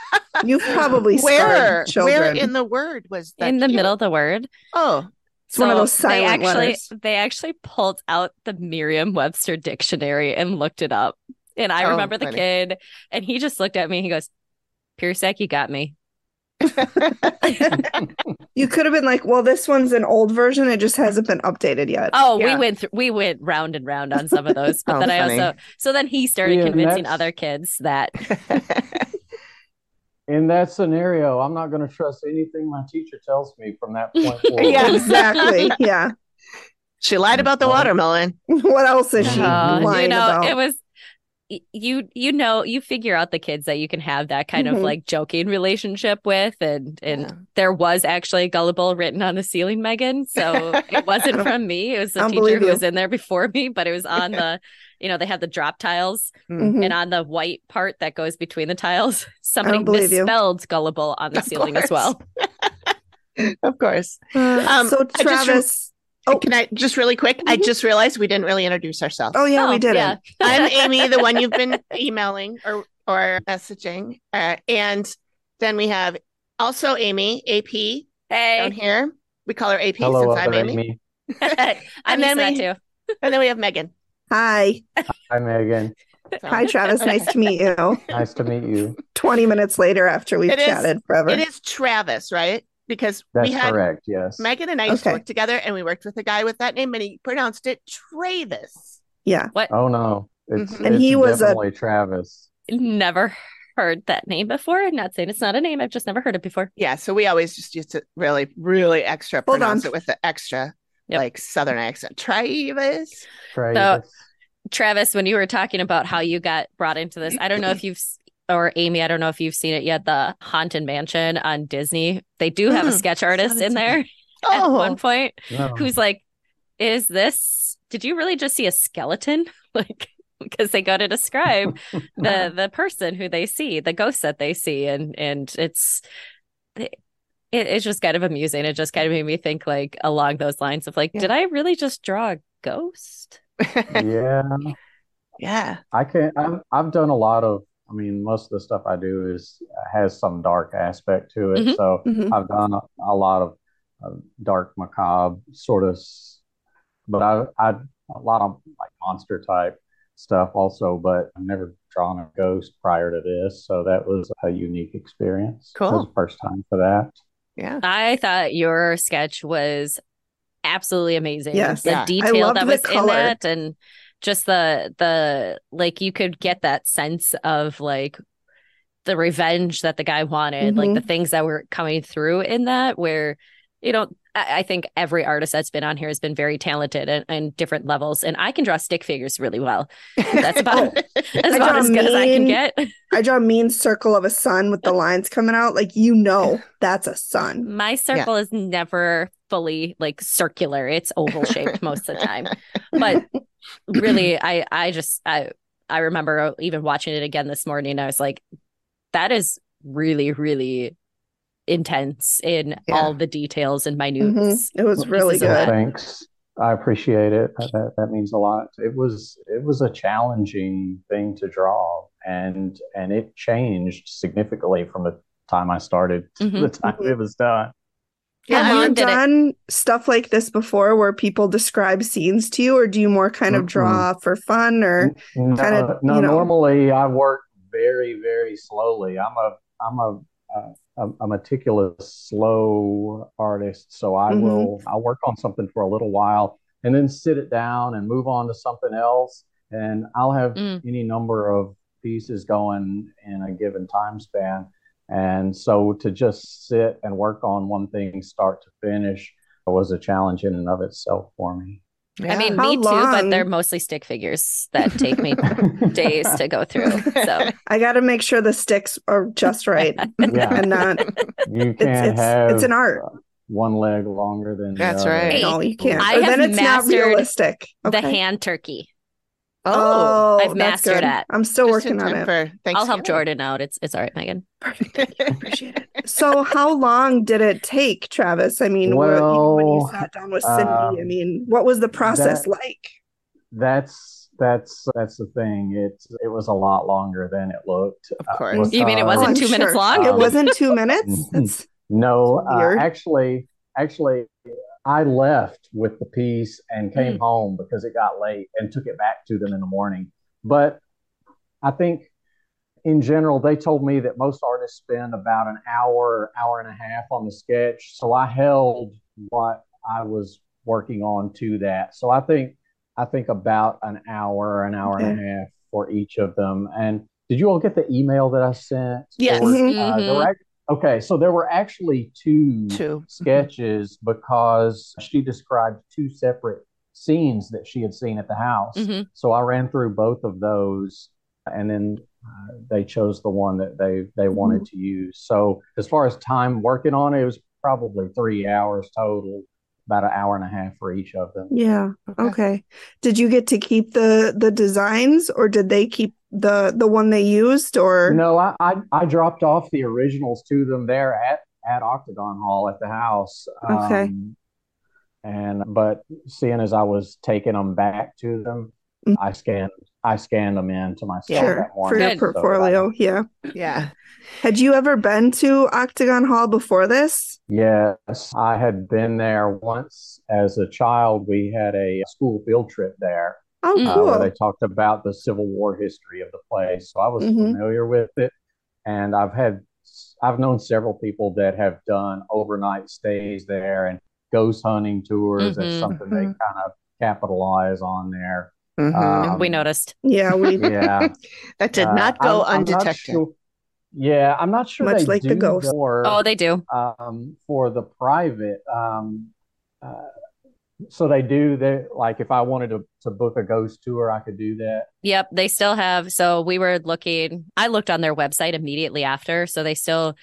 [SPEAKER 4] You've probably [LAUGHS]
[SPEAKER 5] where
[SPEAKER 4] children.
[SPEAKER 5] where in the word was that
[SPEAKER 6] in the
[SPEAKER 5] cute?
[SPEAKER 6] middle of the word.
[SPEAKER 5] Oh,
[SPEAKER 4] It's one of those
[SPEAKER 6] they actually
[SPEAKER 4] letters.
[SPEAKER 6] they actually pulled out the Merriam-Webster dictionary and looked it up. And I
[SPEAKER 5] Oh,
[SPEAKER 6] remember the
[SPEAKER 5] funny.
[SPEAKER 6] kid, and he just looked at me. and He goes, "Piersack, you got me." [LAUGHS]
[SPEAKER 4] You could have been like, well, this one's an old version. It just hasn't been updated yet.
[SPEAKER 6] Oh,
[SPEAKER 5] Yeah.
[SPEAKER 6] we went through, we went round and round on some of those, [LAUGHS] but
[SPEAKER 5] Oh,
[SPEAKER 6] then I also so then he started
[SPEAKER 7] Yeah,
[SPEAKER 6] convincing
[SPEAKER 7] that's-
[SPEAKER 6] other kids that
[SPEAKER 7] In that scenario, I'm not going to trust anything my teacher tells me from that point [LAUGHS] forward.
[SPEAKER 5] Yeah.
[SPEAKER 4] exactly. Yeah.
[SPEAKER 5] she lied about the watermelon. [LAUGHS]
[SPEAKER 4] What else is she
[SPEAKER 6] Uh,
[SPEAKER 4] lying
[SPEAKER 6] you know,
[SPEAKER 4] about?
[SPEAKER 6] it was you you know you figure out the kids that you can have that kind
[SPEAKER 4] Mhm.
[SPEAKER 6] of like joking relationship with and and
[SPEAKER 5] Yeah.
[SPEAKER 6] there was actually gullible written on the ceiling megan so it wasn't [LAUGHS] from me it was the
[SPEAKER 4] I don't
[SPEAKER 6] teacher who was in there before me but it was on the you know they have the drop tiles
[SPEAKER 4] Mhm.
[SPEAKER 6] and on the white part that goes between the tiles [LAUGHS] somebody
[SPEAKER 4] believe you.
[SPEAKER 6] misspelled gullible on the
[SPEAKER 5] Of
[SPEAKER 6] ceiling as well [LAUGHS]
[SPEAKER 5] Of course.
[SPEAKER 4] Uh,
[SPEAKER 5] Um,
[SPEAKER 4] so
[SPEAKER 5] I just rem-
[SPEAKER 4] Travis. Oh.
[SPEAKER 5] Can I just really quick? I
[SPEAKER 4] Mhm.
[SPEAKER 5] just realized we didn't really introduce ourselves.
[SPEAKER 4] oh yeah,
[SPEAKER 6] Oh,
[SPEAKER 4] we did
[SPEAKER 6] yeah. [LAUGHS]
[SPEAKER 5] I'm Amy, the one you've been emailing or or messaging, uh, and then we have also Amy, AP down here. We call her AP
[SPEAKER 7] Hello,
[SPEAKER 5] since I'm Amy.
[SPEAKER 7] Amy.
[SPEAKER 6] i'm
[SPEAKER 5] And
[SPEAKER 6] used
[SPEAKER 5] then we-
[SPEAKER 6] too
[SPEAKER 5] And then we have Megan.
[SPEAKER 4] Hi.
[SPEAKER 7] Hi, Megan.
[SPEAKER 4] Hi, Travis. Nice to meet you.
[SPEAKER 7] Nice to meet you.
[SPEAKER 4] 20 minutes later after we've
[SPEAKER 5] It is-
[SPEAKER 4] chatted forever.
[SPEAKER 5] It is Travis, right? Because
[SPEAKER 7] That's
[SPEAKER 5] we had
[SPEAKER 7] correct. Yes.
[SPEAKER 5] Megan and I used to work together, and we worked with a guy with that name, and he pronounced it Travis.
[SPEAKER 4] Yeah. What?
[SPEAKER 7] Oh no, it's,
[SPEAKER 5] Mhm.
[SPEAKER 4] And
[SPEAKER 7] it's
[SPEAKER 4] he was a-
[SPEAKER 7] definitely Travis.
[SPEAKER 6] never heard that name before. I'm not saying it's not a name. I've just never heard it before.
[SPEAKER 5] Yeah, so we always just used to really, really extra
[SPEAKER 4] Hold
[SPEAKER 5] pronounce
[SPEAKER 4] on.
[SPEAKER 5] it with the extra,
[SPEAKER 6] Yep.
[SPEAKER 5] like Southern accent. Travis.
[SPEAKER 7] Travis.
[SPEAKER 6] Travis, when you were talking about how you got brought into this, I don't know if you've or Amy, I don't know if you've seen it yet. The Haunted Mansion on Disney. They do have a
[SPEAKER 5] Mm,
[SPEAKER 6] sketch artist in there [LAUGHS] at one point
[SPEAKER 7] No.
[SPEAKER 6] who's like, "Is this? Did you really just see a skeleton?" [LAUGHS] Like because they go to describe [LAUGHS] the the person who they see, the ghost that they see, and and it's it, it's just kind of amusing. It just kind of made me think like along those lines of like,
[SPEAKER 5] Yeah.
[SPEAKER 6] did I really just draw a ghost?
[SPEAKER 7] yeah. [LAUGHS]
[SPEAKER 5] yeah.
[SPEAKER 7] I can I've I've done a lot of I mean most of the stuff I do is has some dark aspect to it.
[SPEAKER 6] Mhm.
[SPEAKER 7] So
[SPEAKER 4] Mhm.
[SPEAKER 7] I've done a, a lot of uh, dark macabre sort of s- but I I a lot of like monster type stuff also, but I've never drawn a ghost prior to this, so that was a unique experience. That was
[SPEAKER 5] Cool.
[SPEAKER 7] the first time for that.
[SPEAKER 5] Yeah.
[SPEAKER 6] I thought your sketch was absolutely amazing.
[SPEAKER 4] Yes.
[SPEAKER 6] the
[SPEAKER 5] Yeah.
[SPEAKER 6] Detail that
[SPEAKER 4] the
[SPEAKER 6] was in that, and just the the like you could get that sense of like the revenge that the guy wanted, like
[SPEAKER 4] Mhm.
[SPEAKER 6] the things that were coming through in that. Where you know, I, think every artist that's been on here has been very talented and, and different levels, and I can draw stick figures really well. That's [LAUGHS] about oh. [LAUGHS]
[SPEAKER 4] that's
[SPEAKER 6] about
[SPEAKER 4] draw
[SPEAKER 6] as good as I can get. [LAUGHS]
[SPEAKER 4] I draw a mean circle of a sun with the lines coming out. Like, you know, that's a sun.
[SPEAKER 6] My circle is never fully like circular. It's oval shaped most of the time. But really I I just I I remember even watching it again this morning. I was like, that is really, really intense in
[SPEAKER 5] Yeah.
[SPEAKER 6] all the details and minute.
[SPEAKER 4] Mhm. It was really good.
[SPEAKER 6] it.
[SPEAKER 7] Thanks. I appreciate it. That, that that means a lot. It was it was a challenging thing to draw, and and it changed significantly from the time I started to the
[SPEAKER 6] Mhm.
[SPEAKER 7] time it was done.
[SPEAKER 5] Yeah,
[SPEAKER 4] Have
[SPEAKER 6] I
[SPEAKER 4] you
[SPEAKER 6] looked at it.
[SPEAKER 4] done stuff like this before where people describe scenes to you, or do you more kind of draw for fun or
[SPEAKER 7] No,
[SPEAKER 4] kinda,
[SPEAKER 7] no.
[SPEAKER 4] you know-
[SPEAKER 7] Normally, I work very very slowly. I'm a I'm a a, a meticulous, slow artist. So I
[SPEAKER 4] Mhm.
[SPEAKER 7] will I'll work on something for a little while and then sit it down and move on to something else. And I'll have
[SPEAKER 6] Mm.
[SPEAKER 7] any number of pieces going in a given time span. And so to just sit and work on one thing start to finish was a challenge in and of itself for me.
[SPEAKER 6] I mean,
[SPEAKER 4] How
[SPEAKER 6] me too, but they're mostly stick figures that take me [LAUGHS] days to go through. So
[SPEAKER 4] I got to make sure the sticks are just right [LAUGHS]
[SPEAKER 7] Yeah.
[SPEAKER 4] and not. [LAUGHS]
[SPEAKER 7] You
[SPEAKER 4] It's
[SPEAKER 7] can't
[SPEAKER 4] it's
[SPEAKER 7] have
[SPEAKER 4] it's an art.
[SPEAKER 7] one leg longer than the
[SPEAKER 5] That's
[SPEAKER 7] other.
[SPEAKER 5] right.
[SPEAKER 4] No, you can't.
[SPEAKER 6] I
[SPEAKER 4] Or
[SPEAKER 6] have
[SPEAKER 4] then it's not
[SPEAKER 6] mastered
[SPEAKER 4] realistic.
[SPEAKER 6] the
[SPEAKER 4] Okay.
[SPEAKER 6] hand turkey.
[SPEAKER 5] Oh,
[SPEAKER 6] I've mastered
[SPEAKER 4] good.
[SPEAKER 6] that.
[SPEAKER 4] I'm still
[SPEAKER 5] just
[SPEAKER 4] working on it.
[SPEAKER 5] for
[SPEAKER 6] I'll help
[SPEAKER 5] Thanksgiving.
[SPEAKER 6] Jordan out. It's it's all right, Megan. [LAUGHS] Perfect.
[SPEAKER 4] Appreciate it. So, how long did it take, Travis? I mean, where- you know, when you sat down with Cindy,
[SPEAKER 7] um,
[SPEAKER 4] I mean, what was the process
[SPEAKER 7] that-
[SPEAKER 4] like?
[SPEAKER 7] That's that's that's the thing. It it was a lot longer than it looked.
[SPEAKER 5] Of course.
[SPEAKER 7] because-
[SPEAKER 6] You mean it
[SPEAKER 4] Oh,
[SPEAKER 6] wasn't
[SPEAKER 4] I'm
[SPEAKER 6] two minutes
[SPEAKER 4] sure.
[SPEAKER 6] long?
[SPEAKER 4] It
[SPEAKER 7] Um,
[SPEAKER 4] wasn't two minutes. [LAUGHS] That's
[SPEAKER 7] No, uh,
[SPEAKER 4] Weird.
[SPEAKER 7] actually, actually, I left with the piece and came home because it got late and took it back to them in the morning. But I think in general, they told me that most artists spend about an hour, hour and a half on the sketch. So I held what I was working on to that. So I think I think about an hour, an hour okay. and a half for each of them. And did you all get the email that I sent?
[SPEAKER 5] Yes.
[SPEAKER 7] Or,
[SPEAKER 5] mm-hmm.
[SPEAKER 7] uh, mm-hmm. Okay, so there were actually two,
[SPEAKER 5] two.
[SPEAKER 7] sketches because she described two separate scenes that she had seen at the house.
[SPEAKER 6] Mm-hmm.
[SPEAKER 7] So I ran through both of those, and then uh, they chose the one that they they wanted mm-hmm. to use. So as far as time working on it, it was probably three hours total about an hour and a half for each of them.
[SPEAKER 4] Yeah. Okay. okay. Did you get to keep the the designs or did they keep the the one they used or
[SPEAKER 7] No, I I, I dropped off the originals to them there at at Octagon Hall at the house.
[SPEAKER 4] Okay. Um,
[SPEAKER 7] and but seeing as I was taking them back to them, mm-hmm. I scanned I scanned them in to myself
[SPEAKER 4] sure. for your portfolio. So
[SPEAKER 5] yeah. Yeah.
[SPEAKER 4] Had you ever been to Octagon Hall before this?
[SPEAKER 7] Yes, I had been there once as a child. We had a school field trip there.
[SPEAKER 4] Oh, cool.
[SPEAKER 7] Uh, where they talked about the Civil War history of the place. So I was mm-hmm. familiar with it. And I've had, I've known several people that have done overnight stays there and ghost hunting tours. Mm-hmm. That's something mm-hmm. they kind of capitalize on there.
[SPEAKER 6] Mm-hmm. Um, we noticed.
[SPEAKER 4] Yeah, we [LAUGHS]
[SPEAKER 5] yeah. [LAUGHS] that did not go uh, I'm, undetected.
[SPEAKER 7] I'm yeah, I'm not sure.
[SPEAKER 4] Much like the ghost.
[SPEAKER 7] For,
[SPEAKER 6] oh, they do.
[SPEAKER 7] Um, for the private, um, uh, so they do. They like if I wanted to to book a ghost tour, I could do that.
[SPEAKER 6] Yep, they still have. So we were looking. I looked on their website immediately after. So they still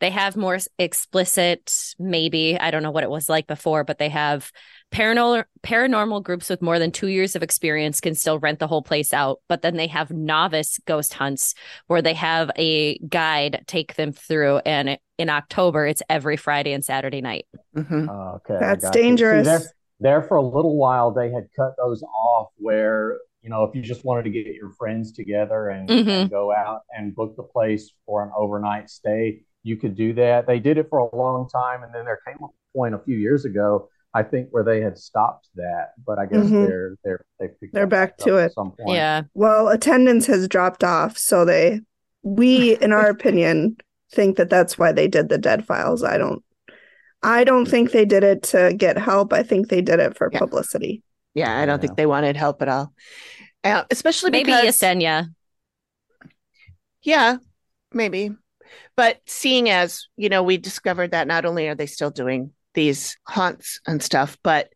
[SPEAKER 6] they have more explicit. Maybe I don't know what it was like before, but they have Paranormal paranormal groups with more than two years of experience can still rent the whole place out, but then they have novice ghost hunts where they have a guide take them through. And in October, it's every Friday and Saturday night.
[SPEAKER 5] Mm-hmm.
[SPEAKER 7] Uh, okay,
[SPEAKER 4] that's dangerous. See,
[SPEAKER 7] there, there for a little while, they had cut those off where you know if you just wanted to get your friends together and, mm-hmm. and go out and book the place for an overnight stay, you could do that. They did it for a long time, and then there came a point a few years ago I think where they had stopped that, but I guess mm-hmm. they're they're they
[SPEAKER 4] they're back to it.
[SPEAKER 7] some point.
[SPEAKER 6] Yeah.
[SPEAKER 4] Well, attendance has dropped off, so they we, in our [LAUGHS] opinion, think that that's why they did the dead files. I don't. I don't think they did it to get help. I think they did it for yeah. publicity.
[SPEAKER 5] Yeah, I don't yeah. think they wanted help at all. Uh, especially
[SPEAKER 6] maybe
[SPEAKER 5] because,
[SPEAKER 6] Yesenia.
[SPEAKER 5] Yeah, maybe. But seeing as you know, we discovered that not only are they still doing these haunts and stuff, but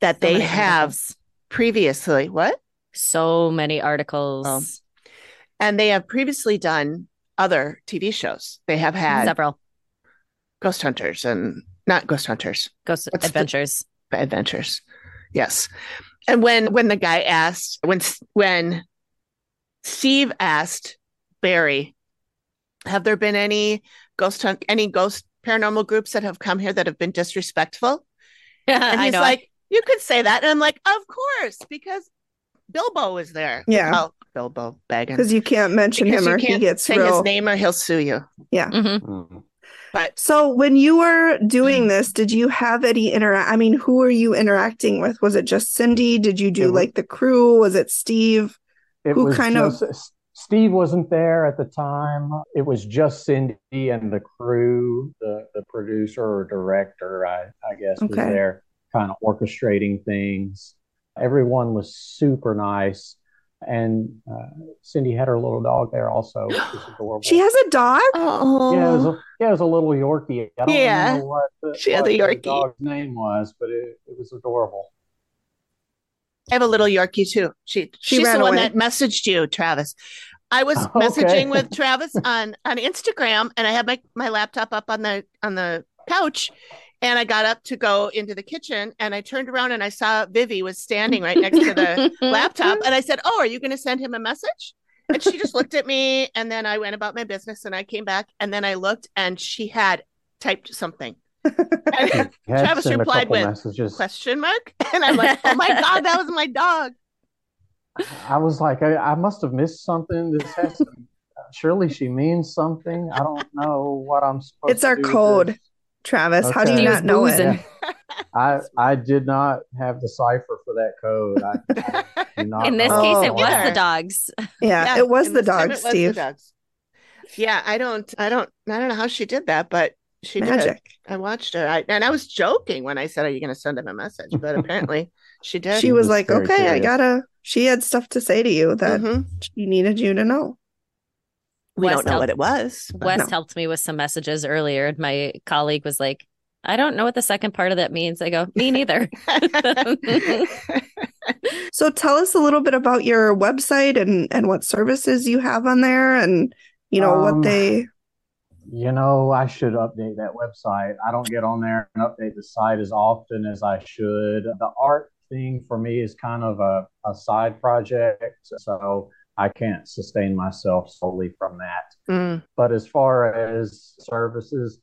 [SPEAKER 5] that so they have articles. previously what?
[SPEAKER 6] So many articles. Oh.
[SPEAKER 5] And they have previously done other TV shows. They have had
[SPEAKER 6] several
[SPEAKER 5] Ghost Hunters and not Ghost Hunters.
[SPEAKER 6] Ghost What's Adventures.
[SPEAKER 5] The, adventures. Yes. And when when the guy asked when when Steve asked Barry, have there been any ghost hunt any ghost paranormal groups that have come here that have been disrespectful. [LAUGHS] Yeah, and he's like, you could say that. And I'm like, of course, because Bilbo is there.
[SPEAKER 4] Yeah.
[SPEAKER 5] Well, Bilbo Baggins.
[SPEAKER 4] Because you can't mention because him or he gets
[SPEAKER 5] say
[SPEAKER 4] real...
[SPEAKER 5] his name or he'll sue you.
[SPEAKER 4] Yeah.
[SPEAKER 6] Mm-hmm. Mm-hmm.
[SPEAKER 5] But
[SPEAKER 4] so when you were doing mm-hmm. this, did you have any interact? I mean, who were you interacting with? Was it just Cindy? Did you do like the crew? Was it Steve?
[SPEAKER 7] It who kind just... of Steve wasn't there at the time. It was just Cindy and the crew, the, the producer or director, I, I guess, okay. was there kind of orchestrating things. Everyone was super nice. And uh, Cindy had her little dog there also, which is [GASPS] adorable.
[SPEAKER 4] She has a dog?
[SPEAKER 5] Oh,
[SPEAKER 7] yeah, it was a, yeah, it was a little Yorkie. I don't
[SPEAKER 5] yeah.
[SPEAKER 7] know what the,
[SPEAKER 5] she had the Yorkie.
[SPEAKER 7] dog's name was, but it, it was adorable.
[SPEAKER 5] I have a little Yorkie too. She, she she's the one away. that messaged you, Travis. I was [LAUGHS] okay. messaging with Travis on on Instagram, and I had my my laptop up on the on the couch, and I got up to go into the kitchen, and I turned around and I saw Vivi was standing right next to the [LAUGHS] laptop, and I said, "Oh, are you going to send him a message?" And she just looked at me, and then I went about my business, and I came back, and then I looked, and she had typed something. [LAUGHS] And Travis replied with messages. question mark, and I'm like, "Oh my god, that was my dog."
[SPEAKER 7] I was like, I, I must have missed something. This has to, uh, surely she means something. I don't know what I'm supposed. To.
[SPEAKER 4] It's our code, Travis. Okay. How do you not know it?
[SPEAKER 7] I I did not have the cipher for that code. I,
[SPEAKER 6] I In this case, it was the dogs.
[SPEAKER 4] Yeah, yeah it was the dogs, Steve. The dogs.
[SPEAKER 5] Yeah, I don't, I don't, I don't know how she did that, but she did.
[SPEAKER 4] Magic.
[SPEAKER 5] I watched her, I, and I was joking when I said, "Are you going to send him a message?" But [LAUGHS] apparently, she did.
[SPEAKER 4] She was
[SPEAKER 7] was
[SPEAKER 4] like,
[SPEAKER 7] very
[SPEAKER 4] okay, I gotta. She had stuff to say to you that
[SPEAKER 5] Mhm.
[SPEAKER 4] she needed you to know.
[SPEAKER 5] We
[SPEAKER 6] Wes
[SPEAKER 5] don't know
[SPEAKER 6] helped-
[SPEAKER 5] what it was.
[SPEAKER 6] Wes
[SPEAKER 4] No.
[SPEAKER 6] helped me with some messages earlier. and My colleague was like, I don't know what the second part of that means. I go, me neither. [LAUGHS]
[SPEAKER 4] So tell us a little bit about your website and and what services you have on there, and you know
[SPEAKER 7] Um,
[SPEAKER 4] what they.
[SPEAKER 7] You know, I should update that website. I don't get on there and update the site as often as I should. The art thing for me is kind of a, a side project, so I can't sustain myself solely from that.
[SPEAKER 5] Mm.
[SPEAKER 7] But as far as services,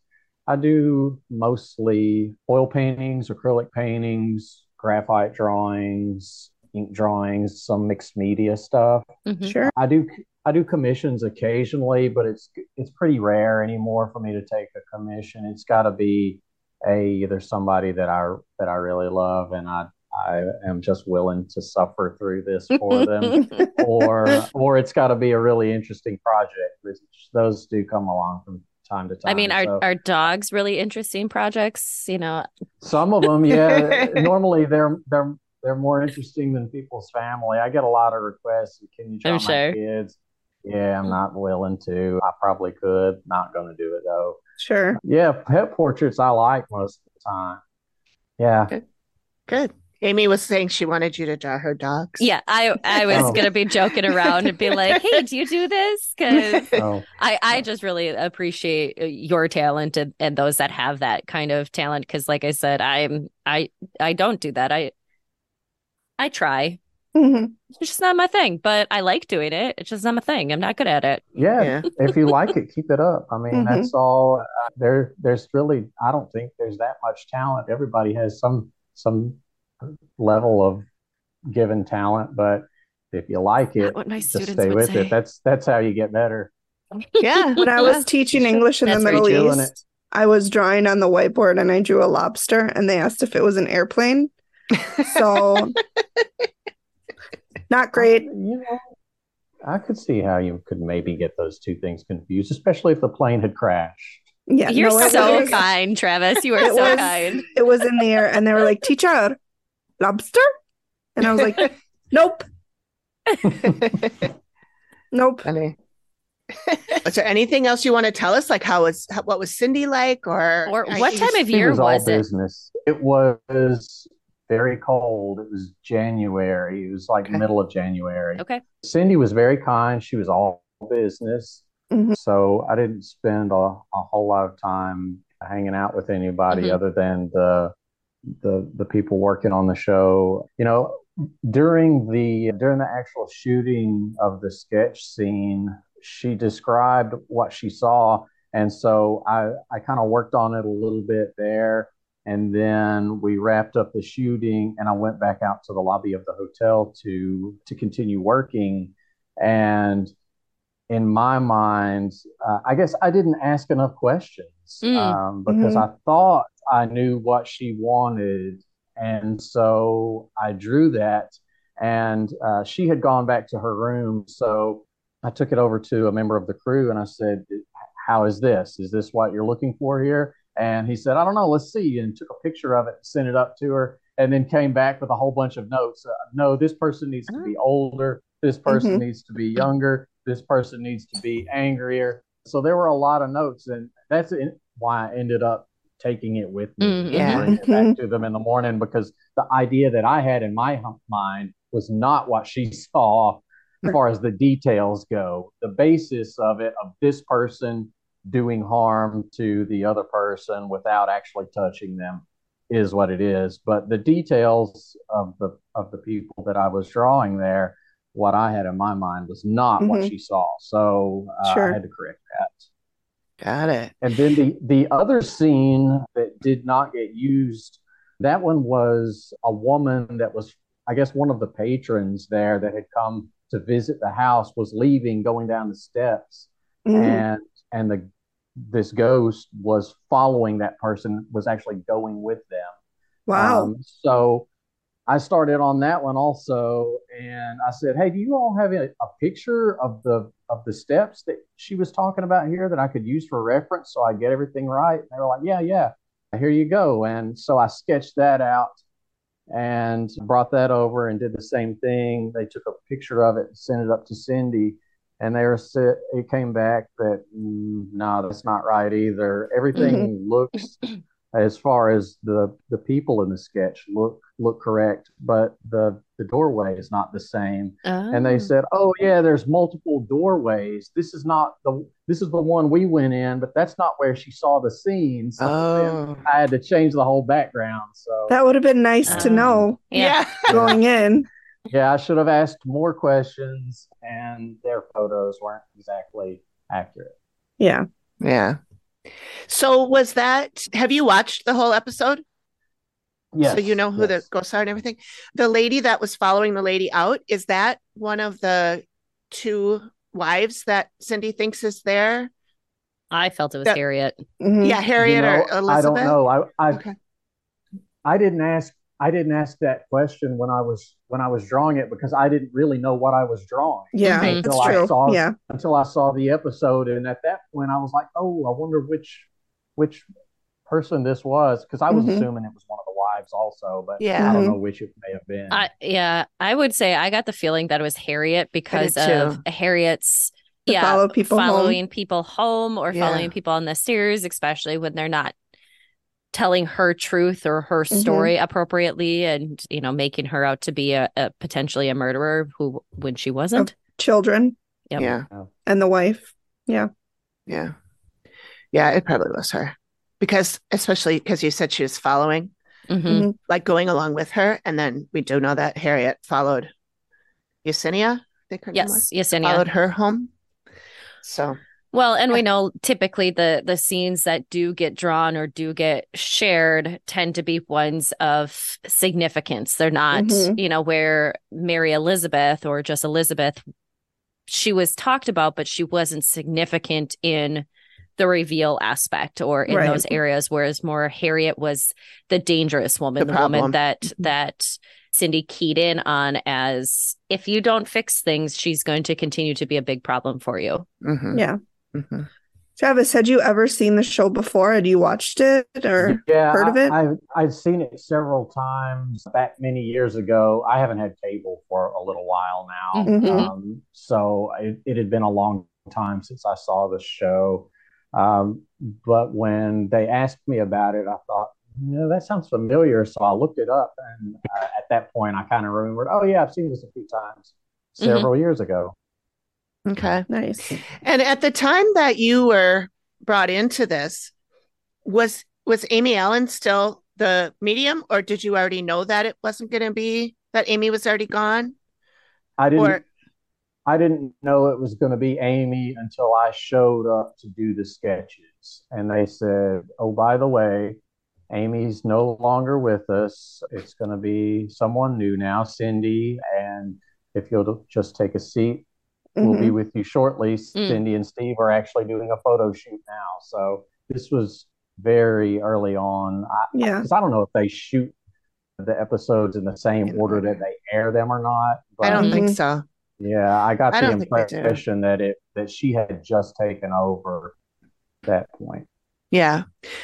[SPEAKER 7] I do mostly oil paintings, acrylic paintings, graphite drawings, ink drawings, some mixed media stuff.
[SPEAKER 6] Mhm.
[SPEAKER 4] Sure.
[SPEAKER 7] I do I do commissions occasionally, but it's it's pretty rare anymore for me to take a commission. It's got to be a either somebody that I that I really love and I I am just willing to suffer through this for them, [LAUGHS] or or it's got to be a really interesting project. Which those do come along from time to time.
[SPEAKER 6] I mean, are
[SPEAKER 7] So-
[SPEAKER 6] are dogs really interesting projects? You know,
[SPEAKER 7] some of them, yeah. [LAUGHS] Normally, they're they're they're more interesting than people's family. I get a lot of requests. Can you draw
[SPEAKER 6] I'm
[SPEAKER 7] my
[SPEAKER 6] sure.
[SPEAKER 7] kids? Yeah, I'm not willing to. I probably could. Not going to do it though.
[SPEAKER 4] Sure.
[SPEAKER 7] Yeah, pet portraits I like most of the time. Yeah.
[SPEAKER 5] Good. Amy was saying she wanted you to draw her dogs.
[SPEAKER 6] yeah, I I was
[SPEAKER 7] Oh.
[SPEAKER 6] gonna be joking around and be like, hey, do you do this? [LAUGHS] Because
[SPEAKER 7] Oh,
[SPEAKER 6] I I just really appreciate uh, your talent and, and those that have that kind of talent. Because like I said, I'm I I don't do that. I I try.
[SPEAKER 4] Mhm.
[SPEAKER 6] It's just not my thing, but I like doing it. It's just not my thing. I'm not good at it.
[SPEAKER 7] yeah.
[SPEAKER 5] Yeah.
[SPEAKER 7] if you like it, keep it up. I mean,
[SPEAKER 4] Mhm.
[SPEAKER 7] that's all. Uh, there, there's really. I don't think there's that much talent. Everybody has some some level of given talent, but if you like it,
[SPEAKER 6] what my
[SPEAKER 7] just
[SPEAKER 6] students
[SPEAKER 7] stay with
[SPEAKER 6] say.
[SPEAKER 7] it. That's that's how you get better.
[SPEAKER 5] Yeah.
[SPEAKER 4] When I was teaching English in the
[SPEAKER 6] That's very
[SPEAKER 4] Middle
[SPEAKER 7] true, isn't
[SPEAKER 4] East, I was drawing on the whiteboard and I drew a lobster, and they asked if it was an airplane. So, [LAUGHS] not great.
[SPEAKER 7] You know, I could see how you could maybe get those two things confused, especially if the plane had crashed.
[SPEAKER 4] Yeah,
[SPEAKER 6] You're
[SPEAKER 4] no,
[SPEAKER 6] so
[SPEAKER 4] was-
[SPEAKER 6] kind, Travis. You are
[SPEAKER 4] It
[SPEAKER 6] so
[SPEAKER 4] was-
[SPEAKER 6] kind.
[SPEAKER 4] It was in the air, and they were like, "Teacher, lobster," and I was like, [LAUGHS] "Nope, [LAUGHS] nope."
[SPEAKER 5] Funny. [LAUGHS] Is there anything else you want to tell us? Like how was how, what was Cindy like, or
[SPEAKER 6] Or what
[SPEAKER 5] you
[SPEAKER 6] time of year
[SPEAKER 7] was all
[SPEAKER 6] was it?
[SPEAKER 7] business. It was very cold. It was January. It was like
[SPEAKER 5] Okay.
[SPEAKER 7] middle of January.
[SPEAKER 6] Okay.
[SPEAKER 7] Cindy was very kind. She was all business.
[SPEAKER 4] Mhm.
[SPEAKER 7] So I didn't spend a, a whole lot of time hanging out with anybody
[SPEAKER 6] Mhm.
[SPEAKER 7] other than the the the people working on the show. You know, during the during the actual shooting of the sketch scene, she described what she saw, and so I I kind of worked on it a little bit there. And then we wrapped up the shooting, and I went back out to the lobby of the hotel to to continue working. And in my mind, uh, I guess I didn't ask enough questions
[SPEAKER 6] Mm.
[SPEAKER 7] um, because I thought I knew what she wanted, and so I drew that. And uh, she had gone back to her room, so I took it over to a member of the crew, and I said, "How is this? Is this what you're looking for here?" And he said, "I don't know. Let's see." And took a picture of it, sent it up to her, and then came back with a whole bunch of notes. Uh, no, this person needs to be older. This person
[SPEAKER 4] Mhm.
[SPEAKER 7] needs to be younger. This person needs to be angrier. So there were a lot of notes, and that's in- why I ended up taking it with me
[SPEAKER 6] Mm,
[SPEAKER 7] and bringing it back [LAUGHS] to them in the morning because the idea that I had in my mind was not what she [LAUGHS] saw as far as the details go. The basis of it, of this person doing harm to the other person without actually touching them, is what it is. But the details of the of the people that I was drawing there, what I had in my mind was not what
[SPEAKER 4] Mhm.
[SPEAKER 7] she saw. So uh,
[SPEAKER 4] Sure.
[SPEAKER 7] I had to correct that.
[SPEAKER 5] Got it.
[SPEAKER 7] And then the the other scene that did not get used, that one was a woman that was, I guess, one of the patrons there that had come to visit the house was leaving, going down the steps,
[SPEAKER 4] Mhm.
[SPEAKER 7] and and the this ghost was following that person, was actually going with them.
[SPEAKER 4] Wow.
[SPEAKER 7] Um, so I started on that one also, and I said, "Hey, do you all have a, a, picture of the of the steps that she was talking about here that I could use for reference so I get everything right?" And they were like, "Yeah, yeah, here you go." And so I sketched that out and brought that over and did the same thing. They took a picture of it and sent it up to Cindy, and they were it came back that mm, no, that's not right either. Everything [LAUGHS] looks as far as the the people in the sketch look look correct, but the the doorway is not the same. Oh. And they oh. said, "Oh yeah, there's multiple doorways. This is not the this is the one we went in, but that's not where she saw the scene." So oh. I had to change the whole background. So
[SPEAKER 4] that would have been nice to um, know.
[SPEAKER 5] Yeah,
[SPEAKER 4] going in.
[SPEAKER 7] Yeah, I should have asked more questions, and their photos weren't exactly accurate.
[SPEAKER 4] Yeah.
[SPEAKER 5] Yeah. So was that have you watched the whole episode?
[SPEAKER 7] Yes.
[SPEAKER 5] So you know who yes. the ghosts are and everything. The lady that was following the lady out, is that one of the two wives that Cindy thinks is there?
[SPEAKER 6] I felt it was that, Harriet.
[SPEAKER 5] Mm-hmm. Yeah, Harriet you know, or Elizabeth.
[SPEAKER 7] I don't know. I I, okay. I didn't ask I didn't ask that question when I was when I was drawing it because I didn't really know what I was drawing.
[SPEAKER 4] Yeah,
[SPEAKER 7] until
[SPEAKER 4] that's I true.
[SPEAKER 7] Saw,
[SPEAKER 4] yeah,
[SPEAKER 7] until I saw the episode, and at that point, I was like, "Oh, I wonder which which person this was," because I was mm-hmm. assuming it was one of the wives also, but yeah, I don't know which it may have been.
[SPEAKER 6] I, yeah, I would say I got the feeling that it was Harriet because of Harriet's
[SPEAKER 4] to yeah follow people
[SPEAKER 6] following
[SPEAKER 4] home.
[SPEAKER 6] people home or yeah. following people on the stairs, especially when they're not telling her truth or her mm-hmm. story mm-hmm. appropriately and you know making her out to be a, a, potentially a murderer who when she wasn't. of
[SPEAKER 4] children.
[SPEAKER 5] Yep. yeah.
[SPEAKER 4] And the wife. Yeah.
[SPEAKER 5] Yeah. Yeah it probably was her. Because especially because you said she was following. Mm-hmm. mm-hmm. like going along with her and then we do know that harriet followed yesenia I
[SPEAKER 6] think her yes yesenia.
[SPEAKER 5] Followed her home. So
[SPEAKER 6] well, and we know typically the the scenes that do get drawn or do get shared tend to be ones of significance. They're not, mm-hmm. you know, where Mary Elizabeth or just Elizabeth she was talked about but she wasn't significant in the reveal aspect or in right. those areas whereas more Harriet was the dangerous woman, the, the woman that mm-hmm. that Cindy keyed in on as if you don't fix things, she's going to continue to be a big problem for you.
[SPEAKER 4] Mm-hmm. Yeah. Mm-hmm. Travis, had you ever seen the show before? Had you watched it or yeah, heard of it?
[SPEAKER 7] I, have I've seen it several times back many years ago. I haven't had cable for a little while now. Mm-hmm. Um, so it, it, had been a long time since I saw the show. Um, but when they asked me about it, I thought, you know, that sounds familiar. So I looked it up. And uh, at that point, I kind of remembered, oh, yeah, I've seen this a few times mm-hmm. several mm-hmm. years ago.
[SPEAKER 5] Okay.
[SPEAKER 4] Nice.
[SPEAKER 5] And at the time that you were brought into this, was was Amy Allen still the medium, or did you already know that it wasn't going to be that Amy was already gone?
[SPEAKER 7] I didn't. Or... I didn't know it was going to be Amy until I showed up to do the sketches, and they said, "Oh, by the way, Amy's no longer with us. It's going to be someone new now, Cindy, and if you'll just take a seat, mm-hmm. will be with you shortly. Mm. Cindy and Steve are actually doing a photo shoot now. So this was very early on. I,
[SPEAKER 4] yeah.
[SPEAKER 7] Because I, I, don't know if they shoot the episodes in the same order that they air them or not.
[SPEAKER 5] But, I don't think so.
[SPEAKER 7] Yeah, I got I the impression that it that she had just taken over that point.
[SPEAKER 5] Yeah.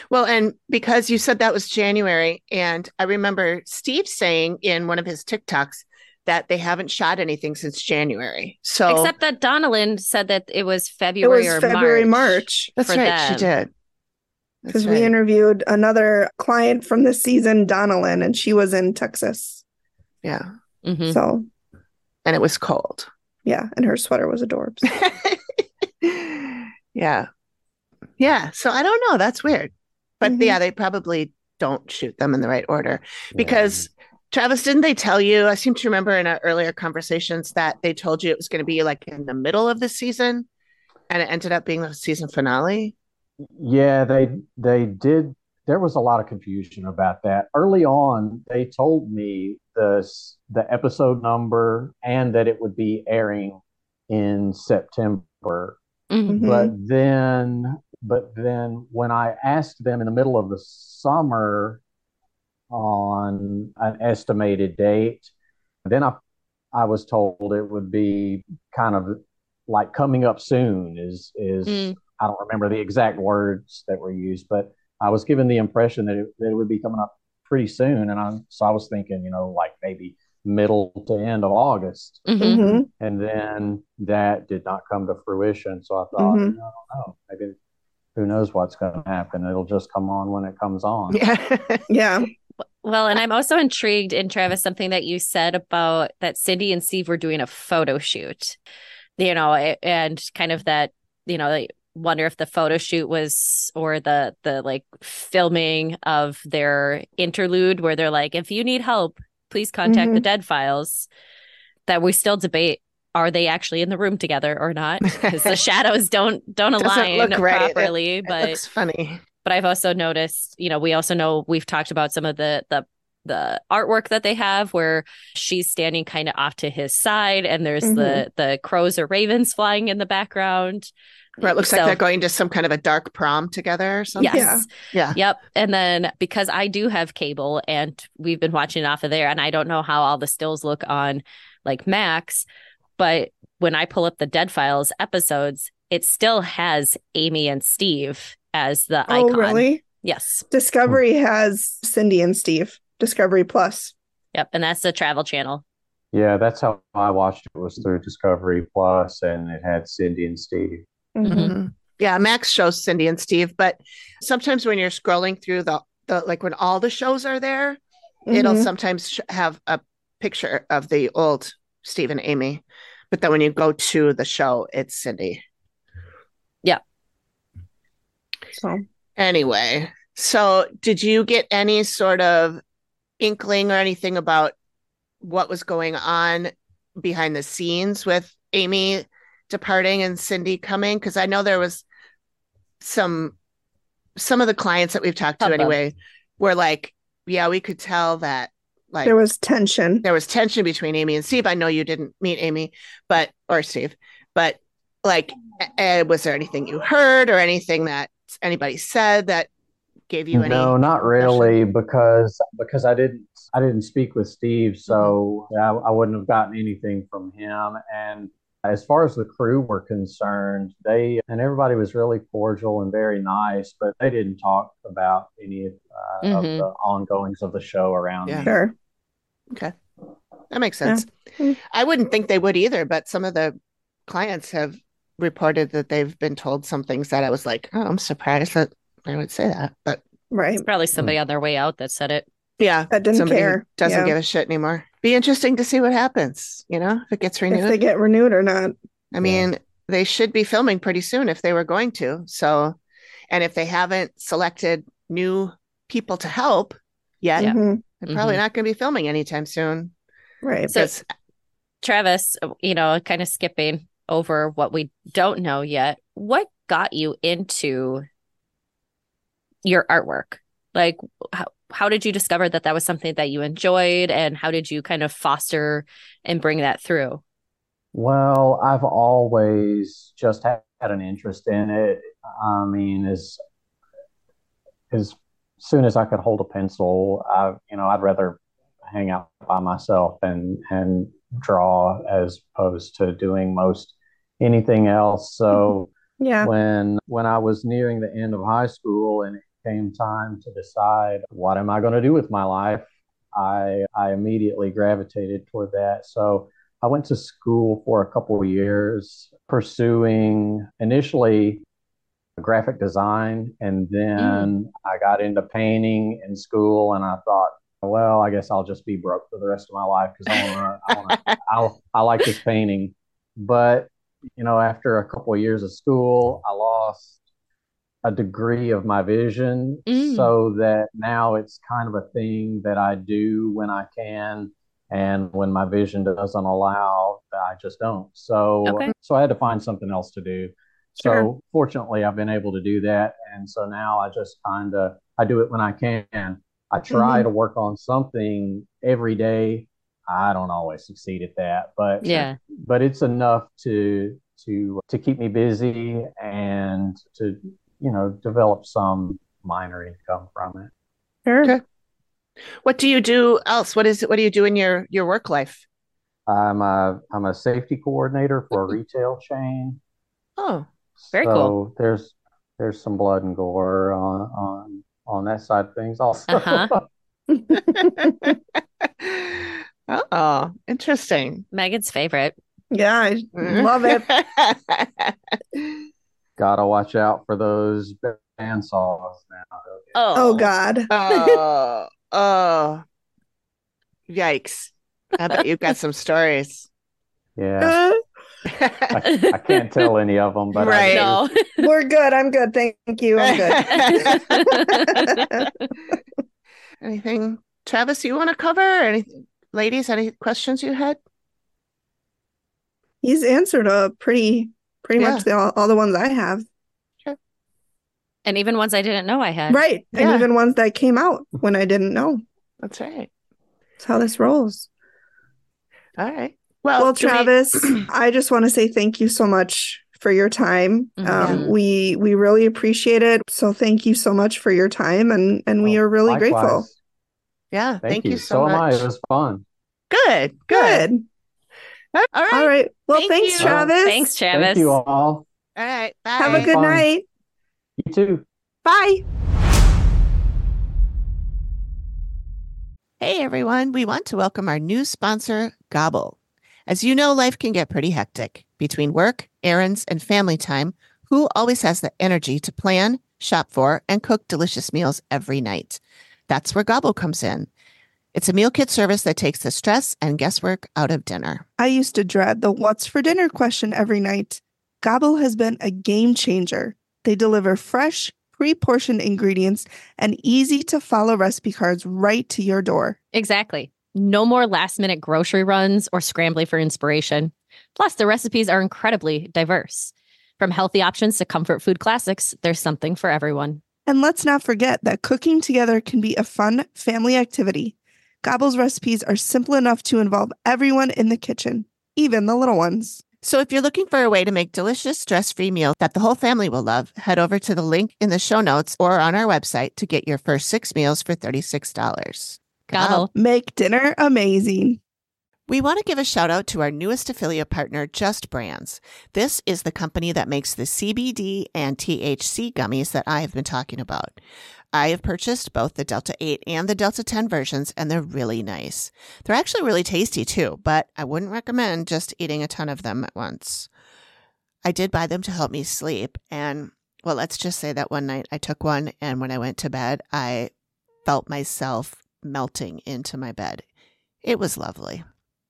[SPEAKER 5] Well, and because you said that was January, and I remember Steve saying in one of his TikToks that they haven't shot anything since January. So
[SPEAKER 6] except that Donnellan said that it was February it was
[SPEAKER 4] February
[SPEAKER 6] March.
[SPEAKER 4] March.
[SPEAKER 5] That's right, them. she did.
[SPEAKER 4] Because right. we interviewed another client from the season, Donnellan, and she was in Texas.
[SPEAKER 5] Yeah.
[SPEAKER 4] Mm-hmm. So,
[SPEAKER 5] and it was cold.
[SPEAKER 4] Yeah, and her sweater was adorbs. [LAUGHS]
[SPEAKER 5] yeah, yeah. So I don't know. That's weird, but mm-hmm. yeah, they probably don't shoot them in the right order because Travis, didn't they tell you? I seem to remember in our earlier conversations that they told you it was going to be like in the middle of the season, and it ended up being the season finale.
[SPEAKER 7] Yeah, they they did. There was a lot of confusion about that early on. They told me the the episode number and that it would be airing in September. Mm-hmm. But then, but then when I asked them in the middle of the summer on an estimated date. Then I I was told it would be kind of like coming up soon is is mm. I don't remember the exact words that were used, but I was given the impression that it, that it would be coming up pretty soon. And I so I was thinking, you know, like maybe middle to end of August. Mm-hmm. mm-hmm. And then that did not come to fruition. So I thought, mm-hmm. I don't know, maybe who knows what's going to happen. It'll just come on when it comes on.
[SPEAKER 4] Yeah. [LAUGHS] yeah.
[SPEAKER 6] Well, and I'm also intrigued in Travis something that you said about that Cindy and Steve were doing a photo shoot, you know, and kind of that, you know, like wonder if the photo shoot was or the the like filming of their interlude where they're like, if you need help, please contact mm-hmm. the Dead Files. That we still debate are they actually in the room together or not because the [LAUGHS] shadows don't don't align right. properly
[SPEAKER 5] it,
[SPEAKER 6] but
[SPEAKER 5] it's funny
[SPEAKER 6] but i've also noticed you know we also know we've talked about some of the the the artwork that they have where she's standing kind of off to his side and there's mm-hmm. the the crows or ravens flying in the background
[SPEAKER 5] Where it looks so, like they're going to some kind of a dark prom together or something.
[SPEAKER 6] Yes. Yeah. yeah. Yep. And then because I do have cable and we've been watching off of there, and I don't know how all the stills look on like Max, but when I pull up the Dead Files episodes, it still has Amy and Steve as the oh, icon.
[SPEAKER 4] really?
[SPEAKER 6] Yes.
[SPEAKER 4] Discovery has Cindy and Steve. Discovery Plus.
[SPEAKER 6] Yep, and that's the Travel Channel.
[SPEAKER 7] Yeah, that's how I watched it. Was through Discovery Plus, and it had Cindy and Steve.
[SPEAKER 5] Mm-hmm. mm-hmm. Yeah, Max shows Cindy and Steve, but sometimes when you're scrolling through the the like when all the shows are there, mm-hmm. it'll sometimes sh- have a picture of the old Steve and Amy, but then when you go to the show, it's Cindy.
[SPEAKER 6] Yeah.
[SPEAKER 5] So anyway, so did you get any sort of inkling or anything about what was going on behind the scenes with Amy departing and Cindy coming? Because I know there was some some of the clients that we've talked to anyway were like, yeah, we could tell that like
[SPEAKER 4] there was tension.
[SPEAKER 5] There was tension between Amy and Steve. I know you didn't meet Amy, but or Steve, but like, uh, was there anything you heard or anything that anybody said that gave you any?
[SPEAKER 7] No, not really, because because I didn't I didn't speak with Steve, so mm-hmm. I, I wouldn't have gotten anything from him. And as far as the crew were concerned, they and everybody was really cordial and very nice, but they didn't talk about any uh, mm-hmm. of the ongoings of the show around.
[SPEAKER 4] Yeah. Sure.
[SPEAKER 5] Okay. That makes sense. Yeah. I wouldn't think they would either, but some of the clients have reported that they've been told some things that I was like, oh, I'm surprised that I would say that. But
[SPEAKER 4] right.
[SPEAKER 6] It's probably somebody on their way out that said it.
[SPEAKER 5] Yeah.
[SPEAKER 4] That didn't somebody care.
[SPEAKER 5] Doesn't
[SPEAKER 4] yeah.
[SPEAKER 5] give a shit anymore. Be interesting to see what happens, you know, if it gets renewed.
[SPEAKER 4] If they get renewed or not.
[SPEAKER 5] I mean, they should be filming pretty soon if they were going to. So, and if they haven't selected new people to help yet, mm-hmm. they're probably mm-hmm. not going to be filming anytime soon.
[SPEAKER 4] Right.
[SPEAKER 6] So, Travis, you know, kind of skipping over what we don't know yet. What got you into your artwork? Like, how, how did you discover that that was something that you enjoyed and how did you kind of foster and bring that through
[SPEAKER 7] well i've always just had an interest in it i mean as as soon as i could hold a pencil i you know i'd rather hang out by myself and and draw as opposed to doing most anything else so [LAUGHS]
[SPEAKER 4] yeah
[SPEAKER 7] when when i was nearing the end of high school and it came time to decide what am I going to do with my life, I I immediately gravitated toward that. So I went to school for a couple of years, pursuing initially graphic design, and then mm. I got into painting in school, and I thought, well, I guess I'll just be broke for the rest of my life because I want to, I, wanna, I, [LAUGHS] I like this painting. But you know, after a couple of years of school, I lost a degree of my vision mm. so that now it's kind of a thing that I do when I can and when my vision doesn't allow I just don't so okay. so I had to find something else to do sure. so fortunately I've been able to do that and so now I just kind of I do it when I can I try mm-hmm. to work on something every day I don't always succeed at that but
[SPEAKER 6] yeah
[SPEAKER 7] but it's enough to to to keep me busy and to you know, develop some minor income from it.
[SPEAKER 4] Sure. Okay.
[SPEAKER 5] What do you do else? What is? What do you do in your your work life?
[SPEAKER 7] I'm a I'm a safety coordinator for a retail chain.
[SPEAKER 5] Oh,
[SPEAKER 6] Very
[SPEAKER 7] so
[SPEAKER 6] cool.
[SPEAKER 7] there's there's some blood and gore on on on that side of things also.
[SPEAKER 6] Uh-huh. [LAUGHS]
[SPEAKER 5] oh, interesting.
[SPEAKER 6] Megan's favorite.
[SPEAKER 4] Yeah, I love it. [LAUGHS]
[SPEAKER 7] Gotta watch out for those bandsaws now.
[SPEAKER 6] Oh,
[SPEAKER 4] Oh God.
[SPEAKER 5] oh, oh, yikes! I bet you've got some stories.
[SPEAKER 7] Yeah,
[SPEAKER 4] Uh,
[SPEAKER 7] I, I can't tell any of them, but
[SPEAKER 5] Right.
[SPEAKER 7] I.
[SPEAKER 6] No. [LAUGHS]
[SPEAKER 4] we're good. I'm good. Thank you. I'm good. [LAUGHS] [LAUGHS]
[SPEAKER 5] Anything, Travis, you want to cover? Any ladies, any questions you had?
[SPEAKER 4] He's answered a pretty, pretty
[SPEAKER 5] Yeah.
[SPEAKER 4] much the, all, all the ones I have.
[SPEAKER 6] and even ones I didn't know I had.
[SPEAKER 4] Right. And even ones that came out when I didn't know.
[SPEAKER 5] That's right.
[SPEAKER 4] That's how this rolls.
[SPEAKER 5] All right. Well,
[SPEAKER 4] Well,
[SPEAKER 5] do we-
[SPEAKER 4] Travis, [CLEARS THROAT] I just want to say thank you so much for your time.
[SPEAKER 6] Mhm.
[SPEAKER 4] Um, we we really appreciate it. So thank you so much for your time, and and we are really
[SPEAKER 7] likewise.
[SPEAKER 4] grateful.
[SPEAKER 5] yeah,
[SPEAKER 7] Thank,
[SPEAKER 5] thank,
[SPEAKER 7] you.
[SPEAKER 5] you so,
[SPEAKER 7] am I.
[SPEAKER 5] much.
[SPEAKER 7] It was fun.
[SPEAKER 5] Good, good.
[SPEAKER 4] Good.
[SPEAKER 5] All right.
[SPEAKER 4] All right. Well,
[SPEAKER 5] Thank
[SPEAKER 4] thanks,
[SPEAKER 5] you.
[SPEAKER 4] Travis.
[SPEAKER 6] Thanks, Travis.
[SPEAKER 7] Thank you all.
[SPEAKER 5] All right. Bye.
[SPEAKER 4] Have a good
[SPEAKER 7] Fun.
[SPEAKER 4] night.
[SPEAKER 7] You too.
[SPEAKER 4] Bye.
[SPEAKER 5] Hey everyone, we want to welcome our new sponsor, Gobble. As you know, life can get pretty hectic. Between work, errands, and family time, who always has the energy to plan, shop for, and cook delicious meals every night? That's where Gobble comes in. It's a meal kit service that takes the stress and guesswork out of dinner.
[SPEAKER 4] I used to dread the what's for dinner question every night. Gobble has been a game changer. They deliver fresh, pre portioned ingredients and easy to follow recipe cards right to your door.
[SPEAKER 6] Exactly. No more last minute grocery runs or scrambling for inspiration. Plus, the recipes are incredibly diverse. From healthy options to comfort food classics, there's something for everyone.
[SPEAKER 4] And let's not forget that cooking together can be a fun family activity. Gobble's recipes are simple enough to involve everyone in the kitchen, even the little ones.
[SPEAKER 5] So if you're looking for a way to make delicious stress-free meal that the whole family will love, head over to the link in the show notes or on our website to get your first six meals for $36.
[SPEAKER 6] Gobble.
[SPEAKER 4] Make dinner amazing.
[SPEAKER 5] We want to give a shout out to our newest affiliate partner, Just Brands. This is the company that makes the CBD and THC gummies that I have been talking about. I have purchased both the Delta 8 and the Delta 10 versions, and they're really nice. They're actually really tasty too, but I wouldn't recommend just eating a ton of them at once. I did buy them to help me sleep, and well, let's just say that one night I took one, and when I went to bed, I felt myself melting into my bed. It was lovely.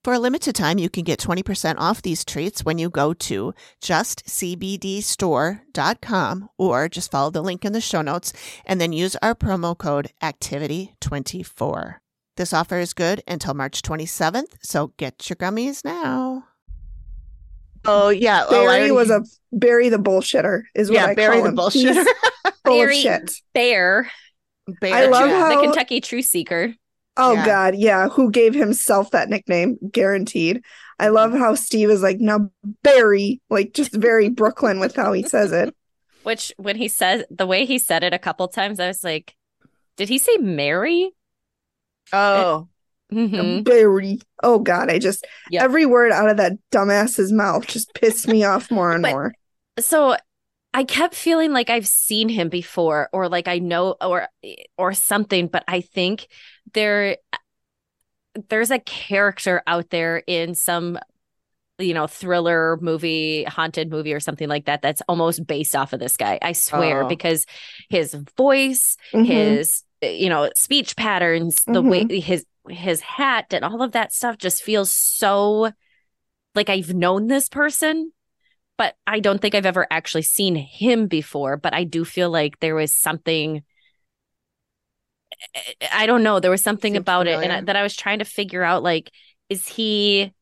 [SPEAKER 5] For a limited time, you can get 20% off these treats when you go to justcbdstore.com or just follow the link in the show notes and then use our promo code ACTIVITY24. This offer is good until March 27th, so get your gummies now. Oh, yeah.
[SPEAKER 4] Oh, Barry was a Barry the bullshitter, is what
[SPEAKER 5] yeah,
[SPEAKER 4] I
[SPEAKER 5] Barry
[SPEAKER 4] call
[SPEAKER 5] the
[SPEAKER 4] him. He's
[SPEAKER 5] bullshitter.
[SPEAKER 4] full
[SPEAKER 6] Barry-
[SPEAKER 4] of shit.
[SPEAKER 6] Bear,
[SPEAKER 5] Bear.
[SPEAKER 4] I love how...
[SPEAKER 6] the Kentucky Truth Seeker.
[SPEAKER 4] Oh
[SPEAKER 5] Yeah.
[SPEAKER 4] God, yeah. Who gave himself that nickname? Guaranteed. I love how Steve is like, now Barry, like just very [LAUGHS] Brooklyn with how he says it.
[SPEAKER 6] Which, when he says the way he said it a couple times, I was like, did he say Mary?
[SPEAKER 5] Oh, [LAUGHS]
[SPEAKER 6] Mhm.
[SPEAKER 4] Barry. Oh God, I just
[SPEAKER 6] Yeah.
[SPEAKER 4] every word out of that dumbass's mouth just pissed me off more and
[SPEAKER 6] But-
[SPEAKER 4] more.
[SPEAKER 6] So I kept feeling like I've seen him before, or like I know, or or something. But I think there there's a character out there in some you know thriller movie haunted movie or something like that that's almost based off of this guy i swear
[SPEAKER 5] Oh.
[SPEAKER 6] because his voice
[SPEAKER 4] Mhm.
[SPEAKER 6] his you know speech patterns the way his his hat and all of that stuff just feels so like i've known this person but i don't think i've ever actually seen him before but i do feel like there was something eh, i don't know there was something
[SPEAKER 5] Seemed
[SPEAKER 6] about it and I, that i was trying to figure out like is he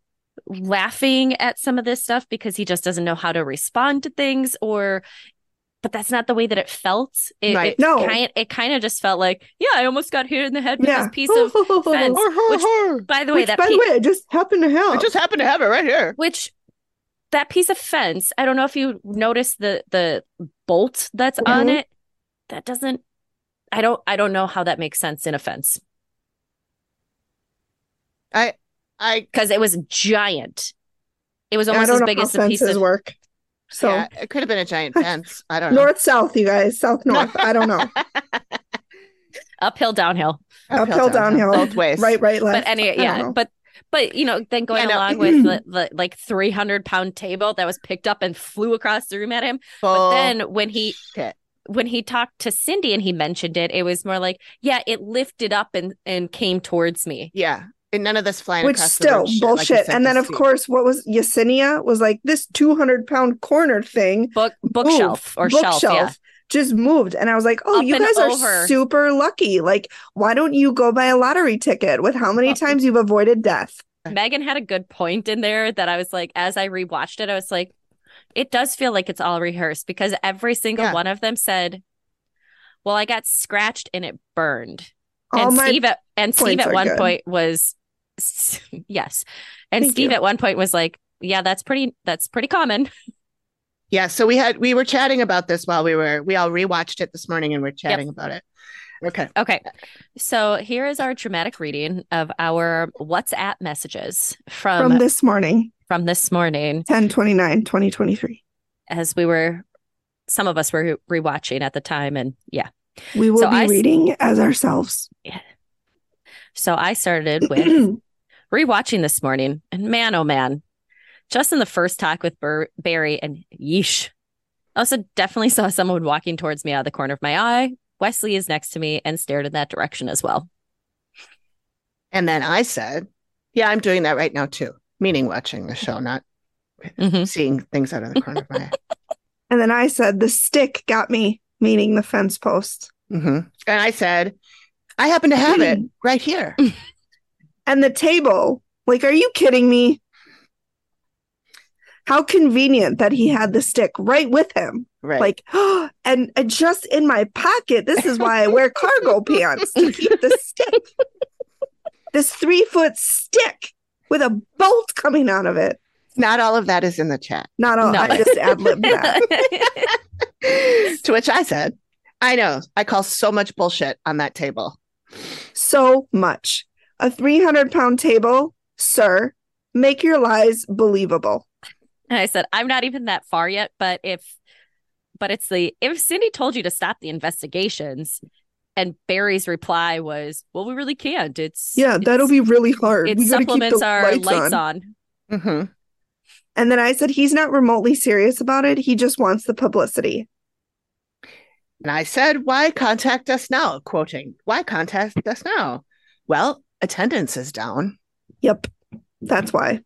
[SPEAKER 6] laughing at some of this stuff because he just doesn't know how to respond to things or but that's not the way that it felt it,
[SPEAKER 5] Right.
[SPEAKER 6] it
[SPEAKER 4] No.
[SPEAKER 6] kind it kind of just felt like yeah i almost got hit in the head with
[SPEAKER 4] yeah.
[SPEAKER 6] this piece of [LAUGHS] fence which by the way
[SPEAKER 4] Which,
[SPEAKER 6] that
[SPEAKER 4] by
[SPEAKER 6] pe-
[SPEAKER 4] the way, I just happened to have.
[SPEAKER 5] I just happened to have it right here.
[SPEAKER 6] which that piece of fence i don't know if you noticed the the bolt that's on
[SPEAKER 4] Mhm.
[SPEAKER 6] it that doesn't i don't i don't know how that makes sense in a fence
[SPEAKER 5] I I
[SPEAKER 6] because it was giant. It was almost as big as the piece
[SPEAKER 4] fences
[SPEAKER 6] of
[SPEAKER 4] work. So
[SPEAKER 5] yeah, it could have been a giant [LAUGHS] fence. I don't know.
[SPEAKER 4] north south, you guys, south north. I don't know. [LAUGHS]
[SPEAKER 6] uphill, downhill.
[SPEAKER 4] Uphill, downhill,
[SPEAKER 5] both ways.
[SPEAKER 4] Right, right, left.
[SPEAKER 6] But anyway, yeah, but but you know, then going
[SPEAKER 5] Yeah, no.
[SPEAKER 6] along with the, the like three hundred pound table that was picked up and flew across the room at him. But then when he
[SPEAKER 5] Bullshit.
[SPEAKER 6] when he talked to Cindy and he mentioned it, it was more like, yeah, it lifted up and and came towards me.
[SPEAKER 5] yeah, and none of this flying
[SPEAKER 4] which
[SPEAKER 5] across the
[SPEAKER 4] still
[SPEAKER 5] room shit, like
[SPEAKER 4] bullshit.
[SPEAKER 5] said
[SPEAKER 4] and then of
[SPEAKER 5] Steve.
[SPEAKER 4] course, what was Yesenia was like this two hundred pound corner thing
[SPEAKER 6] Book bookshelf or
[SPEAKER 4] bookshelf
[SPEAKER 6] shelf, yeah.
[SPEAKER 4] Just moved, and I was like, oh,
[SPEAKER 6] Up
[SPEAKER 4] you guys are super lucky. Like, why don't you go buy a lottery ticket with how many times you've avoided death?
[SPEAKER 6] Megan had a good point in there that I was like, as I rewatched it, I was like, it does feel like it's all rehearsed because every single
[SPEAKER 5] Yeah.
[SPEAKER 6] one of them said, "Well, I got scratched and it burned."
[SPEAKER 4] All
[SPEAKER 6] and Steve at and Steve at one
[SPEAKER 4] good.
[SPEAKER 6] point was [LAUGHS] yes, and
[SPEAKER 4] Thank
[SPEAKER 6] Steve
[SPEAKER 4] you.
[SPEAKER 6] at one point was like, "Yeah, that's pretty. That's pretty common."
[SPEAKER 5] Yeah, so we had we were chatting about this while we were we all rewatched it this morning and we're chatting about it. Okay.
[SPEAKER 6] Okay, so here is our dramatic reading of our WhatsApp messages from
[SPEAKER 4] from this morning,
[SPEAKER 6] from this morning
[SPEAKER 4] 10 2023.
[SPEAKER 6] as we were. Some of us were rewatching at the time, and yeah.
[SPEAKER 4] We will
[SPEAKER 6] So
[SPEAKER 4] be
[SPEAKER 6] I s-
[SPEAKER 4] reading as ourselves.
[SPEAKER 6] So I started [CLEARS THROAT] with rewatching this morning, and man, oh man, just in the first talk with Ber- Barry, and yeesh. I also definitely saw someone walking towards me out of the corner of my eye. Wesley is next to me and stared in that direction as well.
[SPEAKER 5] And then I said, Yeah, I'm doing that right now too. Meaning watching the show, not
[SPEAKER 6] Mhm.
[SPEAKER 5] seeing things out of the corner of my eye. [LAUGHS]
[SPEAKER 4] and then I said, the stick got me, meaning the fence post.
[SPEAKER 5] hmm And I said, I happen to have it [CLEARS THROAT] right here. [LAUGHS]
[SPEAKER 4] And the table, like, are you kidding me? How convenient that he had the stick right with him.
[SPEAKER 5] Right.
[SPEAKER 4] Like, [GASPS] and, and just in my pocket. This is why I wear cargo [LAUGHS] pants to keep the stick. This three foot stick with a bolt coming out of it.
[SPEAKER 5] not all of that is in the chat.
[SPEAKER 4] Not all,
[SPEAKER 6] No.
[SPEAKER 4] I just ad libbed that.
[SPEAKER 5] to which I said, I know. I call so much bullshit on that table.
[SPEAKER 4] So much. A 300 pound table, sir, make your lies believable.
[SPEAKER 6] And I said, I'm not even that far yet, but if, but it's the, if Cindy told you to stop the investigations, and Barry's reply was, well, we really can't. It's,
[SPEAKER 4] Yeah, that'll be really hard.
[SPEAKER 6] it
[SPEAKER 4] We gotta keep
[SPEAKER 6] supplements
[SPEAKER 4] the
[SPEAKER 6] our
[SPEAKER 4] lights,
[SPEAKER 6] lights,
[SPEAKER 4] on.
[SPEAKER 6] on.
[SPEAKER 5] hmm
[SPEAKER 4] And then I said, he's not remotely serious about it. He just wants the publicity.
[SPEAKER 5] And I said, Why contact us now? Quoting, Why contact us now? Well, attendance is down.
[SPEAKER 4] Yep. That's why.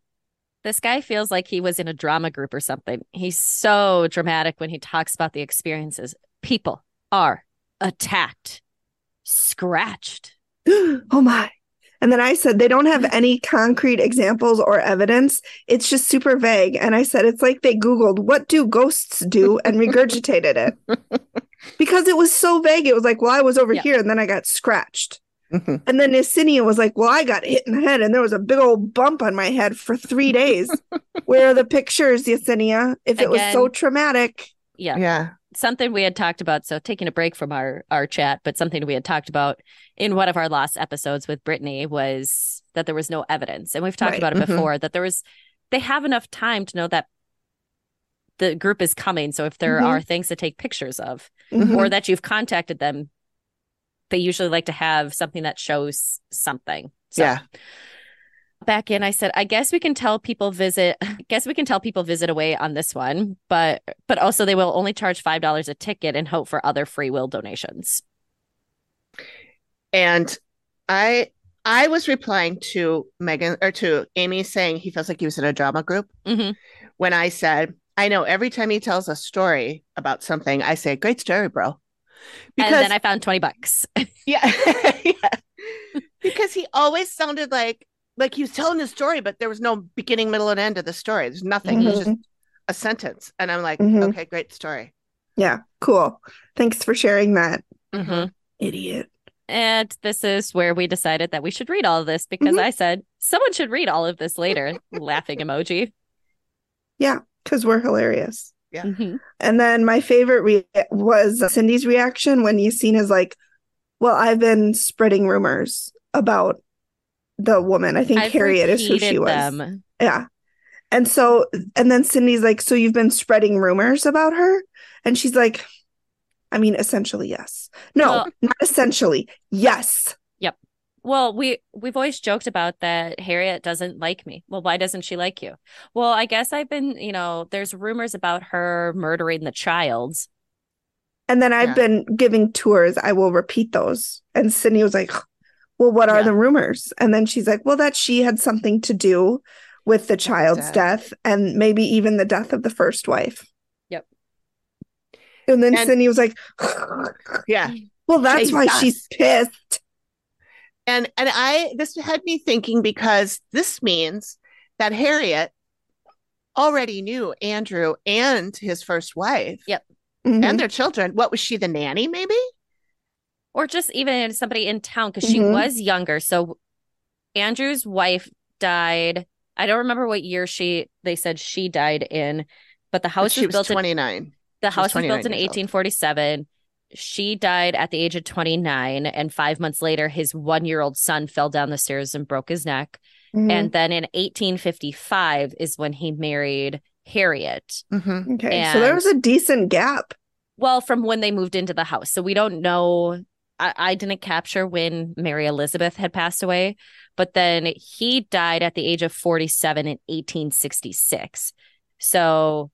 [SPEAKER 6] This guy feels like he was in a drama group or something. He's so dramatic when he talks about the experiences. People are attacked, scratched. [GASPS]
[SPEAKER 4] oh my. And then I said, they don't have any concrete examples or evidence. It's just super vague. And I said, it's like they Googled, what do ghosts do? and regurgitated it. [LAUGHS] Because it was so vague. It was like, well, I was over
[SPEAKER 6] Yeah.
[SPEAKER 4] here and then I got scratched.
[SPEAKER 5] Mhm.
[SPEAKER 4] And then Yesenia was like, well, I got hit in the head and there was a big old bump on my head for three days. [LAUGHS] Where are the pictures, Yesenia? If it was so traumatic.
[SPEAKER 6] Yeah.
[SPEAKER 5] Yeah.
[SPEAKER 6] Something we had talked about. So taking a break from our, our chat, but something we had talked about in one of our last episodes with Brittany was that there was no evidence. And we've talked
[SPEAKER 4] Right.
[SPEAKER 6] about it
[SPEAKER 5] Mhm.
[SPEAKER 6] before that there was, they have enough time to know that the group is coming. So if there
[SPEAKER 4] Mhm.
[SPEAKER 6] are things to take pictures of,
[SPEAKER 4] Mhm.
[SPEAKER 6] or that you've contacted them, they usually like to have something that shows something. So
[SPEAKER 5] Yeah.
[SPEAKER 6] back in, I said, I guess we can tell people visit. [LAUGHS] I guess we can tell people visit away on this one, but but also they will only charge five dollars a ticket and hope for other free will donations.
[SPEAKER 5] And I I was replying to Megan or to Amy saying he feels like he was in a drama group
[SPEAKER 6] hmm
[SPEAKER 5] when I said, I know every time he tells a story about something, I say, Great story, bro.
[SPEAKER 6] And then I found twenty bucks. [LAUGHS]
[SPEAKER 5] Yeah. [LAUGHS] yeah. Because he always sounded like like he was telling the story, but there was no beginning, middle, and end of the story. There's nothing. It was just
[SPEAKER 4] Mhm.
[SPEAKER 5] a sentence. And I'm like,
[SPEAKER 4] Mhm.
[SPEAKER 5] okay, great story.
[SPEAKER 4] Yeah. Cool. Thanks for sharing that,
[SPEAKER 6] Mhm.
[SPEAKER 4] idiot.
[SPEAKER 6] And this is where we decided that we should read all of this because
[SPEAKER 4] Mhm.
[SPEAKER 6] I said someone should read all of this later. Laughing emoji.
[SPEAKER 4] Yeah, because we're hilarious.
[SPEAKER 5] Yeah.
[SPEAKER 6] Mhm.
[SPEAKER 4] And then my favorite re- was Cindy's reaction when Yesenia's like, Well, I've been spreading rumors about the woman. I think
[SPEAKER 6] I've
[SPEAKER 4] Harriet is who she
[SPEAKER 6] repeated
[SPEAKER 4] was.
[SPEAKER 6] them.
[SPEAKER 4] Yeah. And so, and then Cindy's like, So you've been spreading rumors about her? And she's like, I mean, essentially, yes. No,
[SPEAKER 6] Well-
[SPEAKER 4] not essentially. Yes.
[SPEAKER 6] Well, we we've always joked about that Harriet doesn't like me. Well, why doesn't she like you? Well, I guess I've been, you know, there's rumors about her murdering the child.
[SPEAKER 4] And then I've
[SPEAKER 5] Yeah.
[SPEAKER 4] been giving tours. I will repeat those. And Cindy was like, Well, what are
[SPEAKER 5] Yeah.
[SPEAKER 4] the rumors? And then she's like, Well, that she had something to do with the child's
[SPEAKER 5] death.
[SPEAKER 4] death and maybe even the death of the first wife.
[SPEAKER 6] Yep.
[SPEAKER 4] And then
[SPEAKER 5] And-
[SPEAKER 4] Cindy was like,
[SPEAKER 5] Yeah.
[SPEAKER 4] Well, that's why
[SPEAKER 5] Jesus.
[SPEAKER 4] she's pissed.
[SPEAKER 5] And and I this had me thinking because this means that Harriet already knew Andrew and his first wife
[SPEAKER 6] Yep.
[SPEAKER 4] Mhm.
[SPEAKER 5] and their children. What was she, the nanny, maybe?
[SPEAKER 6] Or just even somebody in town because she
[SPEAKER 4] Mhm.
[SPEAKER 6] was younger. So Andrew's wife died. I don't remember what year she they said she died in, but the house
[SPEAKER 5] she
[SPEAKER 6] was
[SPEAKER 5] was
[SPEAKER 6] built in
[SPEAKER 5] 29.
[SPEAKER 6] The
[SPEAKER 5] She
[SPEAKER 6] house was built in
[SPEAKER 5] years old.
[SPEAKER 6] 1847. She died at the age of 29. And five months later, his one year old son fell down the stairs and broke his neck.
[SPEAKER 4] Mhm.
[SPEAKER 6] And then in 1855 is when he married Harriet.
[SPEAKER 5] Mhm.
[SPEAKER 4] okay. So there was a decent gap.
[SPEAKER 6] Well, from when they moved into the house. So we don't know. I, I didn't capture when Mary Elizabeth had passed away, but then he died at the age of 47 in 1866. So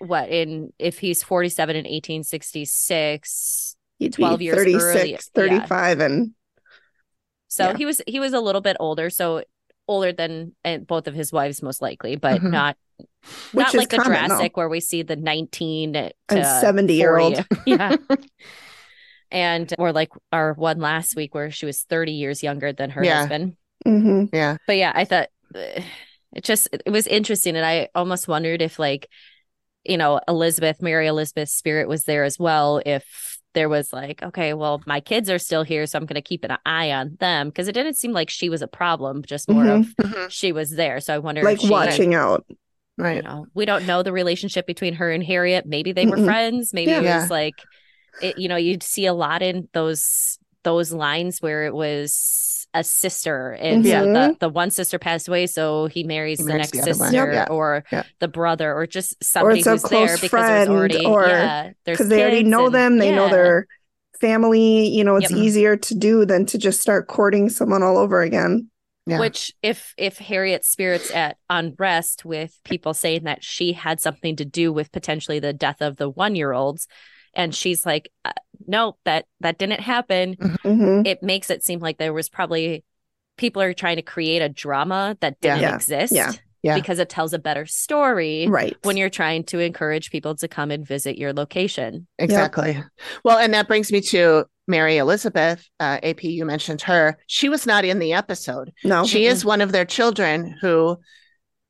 [SPEAKER 6] what in if he's 47 in 1866
[SPEAKER 4] He'd
[SPEAKER 6] 12
[SPEAKER 4] be
[SPEAKER 6] years
[SPEAKER 4] 36,
[SPEAKER 6] earlier. Yeah.
[SPEAKER 4] 35 and
[SPEAKER 6] so
[SPEAKER 4] Yeah.
[SPEAKER 6] he was he was a little bit older so older than uh, both of his wives most likely but
[SPEAKER 5] Mhm.
[SPEAKER 6] not
[SPEAKER 4] which
[SPEAKER 6] not
[SPEAKER 4] is
[SPEAKER 6] like the
[SPEAKER 4] common, though.
[SPEAKER 6] Jurassic where we see the 19 to
[SPEAKER 4] And 70-year-old. [LAUGHS]
[SPEAKER 6] yeah and or like our one last week where she was 30 years younger than her
[SPEAKER 5] Yeah.
[SPEAKER 6] husband
[SPEAKER 4] Mhm.
[SPEAKER 5] Yeah.
[SPEAKER 6] but yeah i thought uh, it just it was interesting and i almost wondered if like you know elizabeth mary elizabeth's spirit was there as well if there was like okay well my kids are still here so i'm going to keep an eye on them because it didn't seem like she was a problem just more
[SPEAKER 4] Mhm.
[SPEAKER 6] of
[SPEAKER 5] Mhm.
[SPEAKER 6] she was there so i wonder
[SPEAKER 4] like
[SPEAKER 6] if she,
[SPEAKER 4] watching out.
[SPEAKER 5] Right.
[SPEAKER 6] you know we don't know the relationship between her and harriet maybe they were
[SPEAKER 4] Mm-mm.
[SPEAKER 6] friends maybe it was like it, you know you'd see a lot in those those lines where it was a sister and so
[SPEAKER 4] Mhm.
[SPEAKER 6] the, the one sister passed away so he marries
[SPEAKER 5] He
[SPEAKER 6] the
[SPEAKER 5] marries
[SPEAKER 6] next
[SPEAKER 5] the other one.
[SPEAKER 6] sister
[SPEAKER 5] Yeah.
[SPEAKER 6] or
[SPEAKER 5] Yeah.
[SPEAKER 6] the brother or just somebody
[SPEAKER 4] it's a
[SPEAKER 6] who's there
[SPEAKER 4] close
[SPEAKER 6] because there's already
[SPEAKER 4] or-
[SPEAKER 6] yeah there's
[SPEAKER 4] Because they already know
[SPEAKER 6] and-
[SPEAKER 4] them, they know their family. You know, it's
[SPEAKER 6] Yep.
[SPEAKER 4] easier to do than to just start courting someone all over again.
[SPEAKER 5] Yeah.
[SPEAKER 6] Which, if if Harriet's spirits at unrest with people saying that she had something to do with potentially the death of the one year olds, and she's like, uh, "No, that that didn't happen,"
[SPEAKER 4] hmm
[SPEAKER 6] it makes it seem like there was probably people are trying to create a drama that didn't
[SPEAKER 4] Yeah.
[SPEAKER 6] exist,
[SPEAKER 4] Yeah.
[SPEAKER 5] Yeah.
[SPEAKER 6] because it tells a better story
[SPEAKER 4] Right.
[SPEAKER 6] when you're trying to encourage people to come and visit your location.
[SPEAKER 5] Exactly. Well, and that brings me to Mary Elizabeth. Uh, AP, you mentioned her. She was not in the episode.
[SPEAKER 4] no.
[SPEAKER 5] She is one of their children who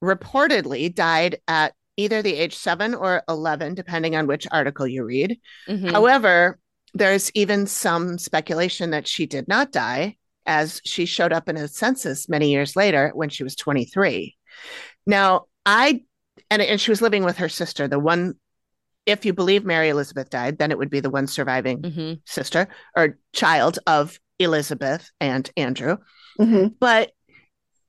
[SPEAKER 5] reportedly died at either the age seven or 11, depending on which article you read.
[SPEAKER 6] Mhm.
[SPEAKER 5] However, there's even some speculation that she did not die, as she showed up in a census many years later when she was 23. Now, I and and she was living with her sister, the one. If you believe Mary Elizabeth died, then it would be the one surviving
[SPEAKER 6] Mhm.
[SPEAKER 5] sister or child of Elizabeth and Andrew.
[SPEAKER 4] Mhm.
[SPEAKER 5] But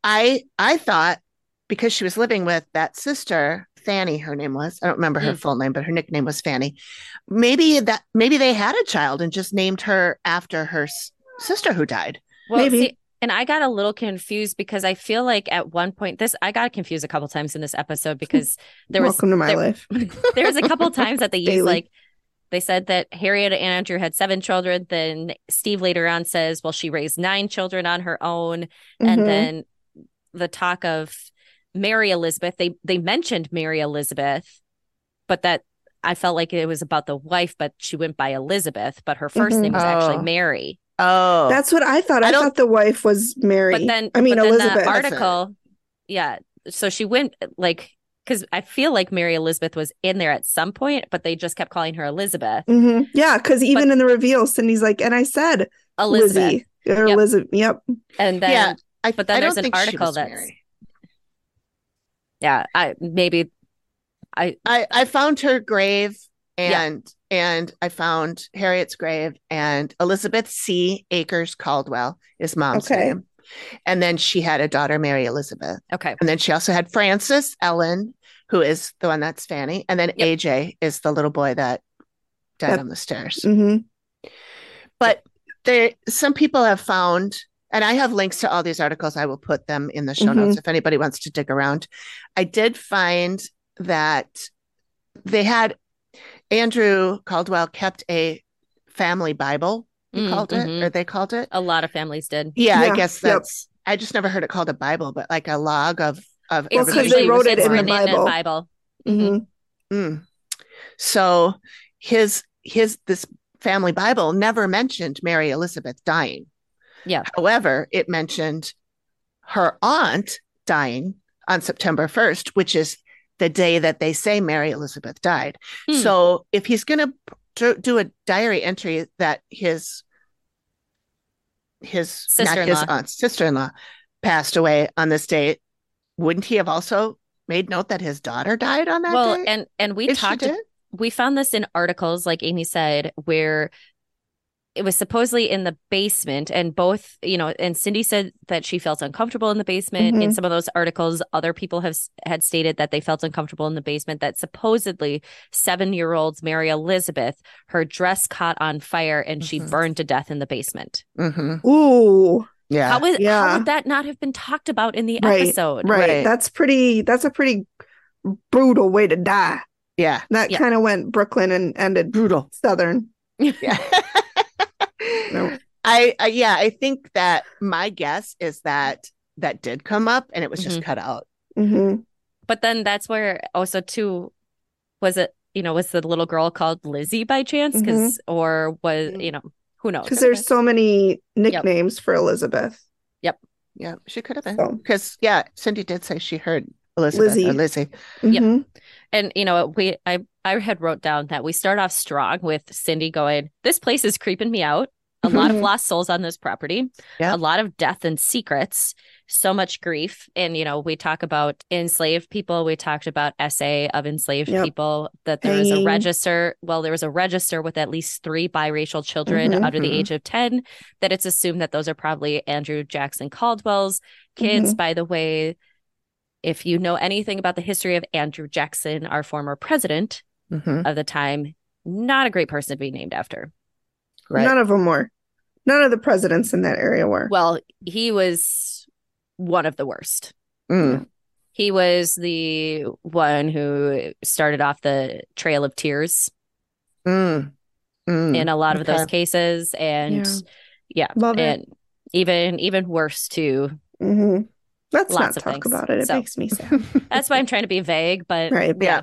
[SPEAKER 5] I I thought because she was living with that sister, Fanny, her name was. I don't remember her
[SPEAKER 6] Mm.
[SPEAKER 5] full name, but her nickname was Fanny. Maybe that maybe they had a child and just named her after her s- sister who died.
[SPEAKER 6] Well,
[SPEAKER 4] Maybe.
[SPEAKER 6] see, and I got a little confused because I feel like at one point this I got confused a couple times in this episode [LAUGHS] because there was
[SPEAKER 4] Welcome to my
[SPEAKER 6] there,
[SPEAKER 4] life. [LAUGHS]
[SPEAKER 6] there was a couple times that they [LAUGHS] used like they said that Harriet and Andrew had seven children. Then Steve later on says, well, she raised nine children on her own. And
[SPEAKER 4] Mhm.
[SPEAKER 6] then the talk of Mary Elizabeth, they they mentioned Mary Elizabeth, but that I felt like it was about the wife, but she went by Elizabeth, but her 1st
[SPEAKER 4] Mhm.
[SPEAKER 6] name was
[SPEAKER 5] Oh.
[SPEAKER 6] actually Mary.
[SPEAKER 5] Oh,
[SPEAKER 4] That's what I thought. I,
[SPEAKER 5] I
[SPEAKER 4] thought the wife was Mary.
[SPEAKER 6] But then
[SPEAKER 4] I mean
[SPEAKER 6] but then
[SPEAKER 4] Elizabeth.
[SPEAKER 6] the article, yeah. So she went like because I feel like Mary Elizabeth was in there at some point, but they just kept calling her Elizabeth.
[SPEAKER 4] Mhm. Yeah, because even
[SPEAKER 6] But-
[SPEAKER 4] in the reveal, Cindy's like, and I said
[SPEAKER 6] Elizabeth.
[SPEAKER 4] Lizzie or
[SPEAKER 6] Yep.
[SPEAKER 4] Elizabeth. Yep.
[SPEAKER 6] And then
[SPEAKER 5] yeah. I,
[SPEAKER 6] but then
[SPEAKER 5] I
[SPEAKER 6] there's
[SPEAKER 5] don't
[SPEAKER 6] an
[SPEAKER 5] think
[SPEAKER 6] article
[SPEAKER 5] was
[SPEAKER 6] that's-
[SPEAKER 5] Mary.
[SPEAKER 6] Yeah, I maybe I
[SPEAKER 5] I I found her grave
[SPEAKER 6] Yeah.
[SPEAKER 5] and and I found Harriet's grave and Elizabeth C. Akers Caldwell is mom's
[SPEAKER 4] Okay.
[SPEAKER 5] name. And then she had a daughter, Mary Elizabeth.
[SPEAKER 6] Okay.
[SPEAKER 5] And then she also had Frances Ellen, who is the one that's Fanny. And then
[SPEAKER 6] Yep.
[SPEAKER 5] AJ is the little boy that died
[SPEAKER 4] Yep.
[SPEAKER 5] on the stairs.
[SPEAKER 4] hmm
[SPEAKER 5] But there, some people have found, and I have links to all these articles. I will put them in the show
[SPEAKER 4] Mhm.
[SPEAKER 5] notes if anybody wants to dig around. I did find that they had Andrew Caldwell kept a family Bible. He
[SPEAKER 6] Mm,
[SPEAKER 5] called it,
[SPEAKER 6] mhm.
[SPEAKER 5] or they called it.
[SPEAKER 6] A lot of families did.
[SPEAKER 5] Yeah, I
[SPEAKER 4] Yeah,
[SPEAKER 5] guess
[SPEAKER 4] yep.
[SPEAKER 5] that's. I just never heard it called a Bible, but like a log of of
[SPEAKER 4] Well,
[SPEAKER 6] It's
[SPEAKER 4] 'cause
[SPEAKER 5] everything
[SPEAKER 4] they wrote it in the
[SPEAKER 5] doing.
[SPEAKER 6] written
[SPEAKER 4] Bible.
[SPEAKER 6] Bible.
[SPEAKER 4] hmm
[SPEAKER 5] Mm. So his his this family Bible never mentioned Mary Elizabeth dying.
[SPEAKER 6] Yeah.
[SPEAKER 5] However, it mentioned her aunt dying on September 1st, which is the day that they say Mary Elizabeth died.
[SPEAKER 6] Hmm.
[SPEAKER 5] So if he's going to do a diary entry that his his his
[SPEAKER 6] Sister-in-law.
[SPEAKER 5] aunt sister-in-law passed away on this date, wouldn't he have also made note that his daughter died on that
[SPEAKER 6] well,
[SPEAKER 5] day?
[SPEAKER 6] and and we
[SPEAKER 5] If
[SPEAKER 6] talked we found this in articles like Amy said where it was supposedly in the basement and both you know and Cindy said that she felt uncomfortable in the basement in
[SPEAKER 4] Mhm.
[SPEAKER 6] some of those articles other people have had stated that they felt uncomfortable in the basement that supposedly 7-year-old Mary Elizabeth her dress caught on fire and she
[SPEAKER 5] Mhm.
[SPEAKER 6] burned to death in the basement
[SPEAKER 5] Mhm.
[SPEAKER 4] Ooh,
[SPEAKER 5] Yeah.
[SPEAKER 6] how, is, how would that not have been talked about in the
[SPEAKER 4] Right,
[SPEAKER 6] episode
[SPEAKER 4] right.
[SPEAKER 5] Right.
[SPEAKER 4] That's pretty. That's a pretty brutal way to die.
[SPEAKER 5] yeah.
[SPEAKER 4] That
[SPEAKER 6] Yeah.
[SPEAKER 4] kind of went Brooklyn and ended
[SPEAKER 5] Brutal.
[SPEAKER 4] Southern. [LAUGHS]
[SPEAKER 5] Yeah.
[SPEAKER 4] No.
[SPEAKER 5] I, I yeah, I think that my guess is that that did come up and it was just
[SPEAKER 6] Mhm.
[SPEAKER 5] cut out.
[SPEAKER 4] hmm
[SPEAKER 6] But then that's where also too was it you know was the little girl called Lizzie by chance because or was you know who knows
[SPEAKER 4] Because there's so many nicknames for Elizabeth. Yep.
[SPEAKER 5] Yeah, she could have been.
[SPEAKER 4] So-
[SPEAKER 5] Because yeah, Cindy did say she heard Elizabeth
[SPEAKER 4] Lizzie.
[SPEAKER 5] or Lizzie.
[SPEAKER 6] Yep.
[SPEAKER 4] Mhm.
[SPEAKER 6] and you know we I I had wrote down that we start off strong with Cindy going this place is creeping me out [LAUGHS] a lot of
[SPEAKER 4] Mhm.
[SPEAKER 6] lost souls on this property
[SPEAKER 5] Yeah.
[SPEAKER 6] a lot of death and secrets so much grief and you know we talk about enslaved people we talked about essay of enslaved
[SPEAKER 4] Yep.
[SPEAKER 6] people that there was a register well there was a register with at least three biracial children
[SPEAKER 4] Mhm.
[SPEAKER 6] under the
[SPEAKER 5] Mhm.
[SPEAKER 6] age of 10 that it's assumed that those are probably andrew jackson caldwell's kids
[SPEAKER 4] Mhm.
[SPEAKER 6] by the way if you know anything about the history of andrew jackson our former president
[SPEAKER 5] Mhm.
[SPEAKER 6] of the time not a great person to be named after
[SPEAKER 5] Right.
[SPEAKER 4] None of them were. None of the presidents in that area were.
[SPEAKER 6] well he was one of the worst
[SPEAKER 5] Mm.
[SPEAKER 6] He was the one who started off the Trail of Tears
[SPEAKER 5] Mm. Mm.
[SPEAKER 6] in a lot of those cases, and yeah,
[SPEAKER 4] Love it.
[SPEAKER 6] even even worse too.
[SPEAKER 4] hmm Let's
[SPEAKER 6] Lots
[SPEAKER 4] not
[SPEAKER 6] of
[SPEAKER 4] talk
[SPEAKER 6] things.
[SPEAKER 4] about it. It
[SPEAKER 6] So-
[SPEAKER 4] makes me sad. [LAUGHS]
[SPEAKER 6] That's why I'm trying to be vague, but
[SPEAKER 4] right.
[SPEAKER 5] Yeah.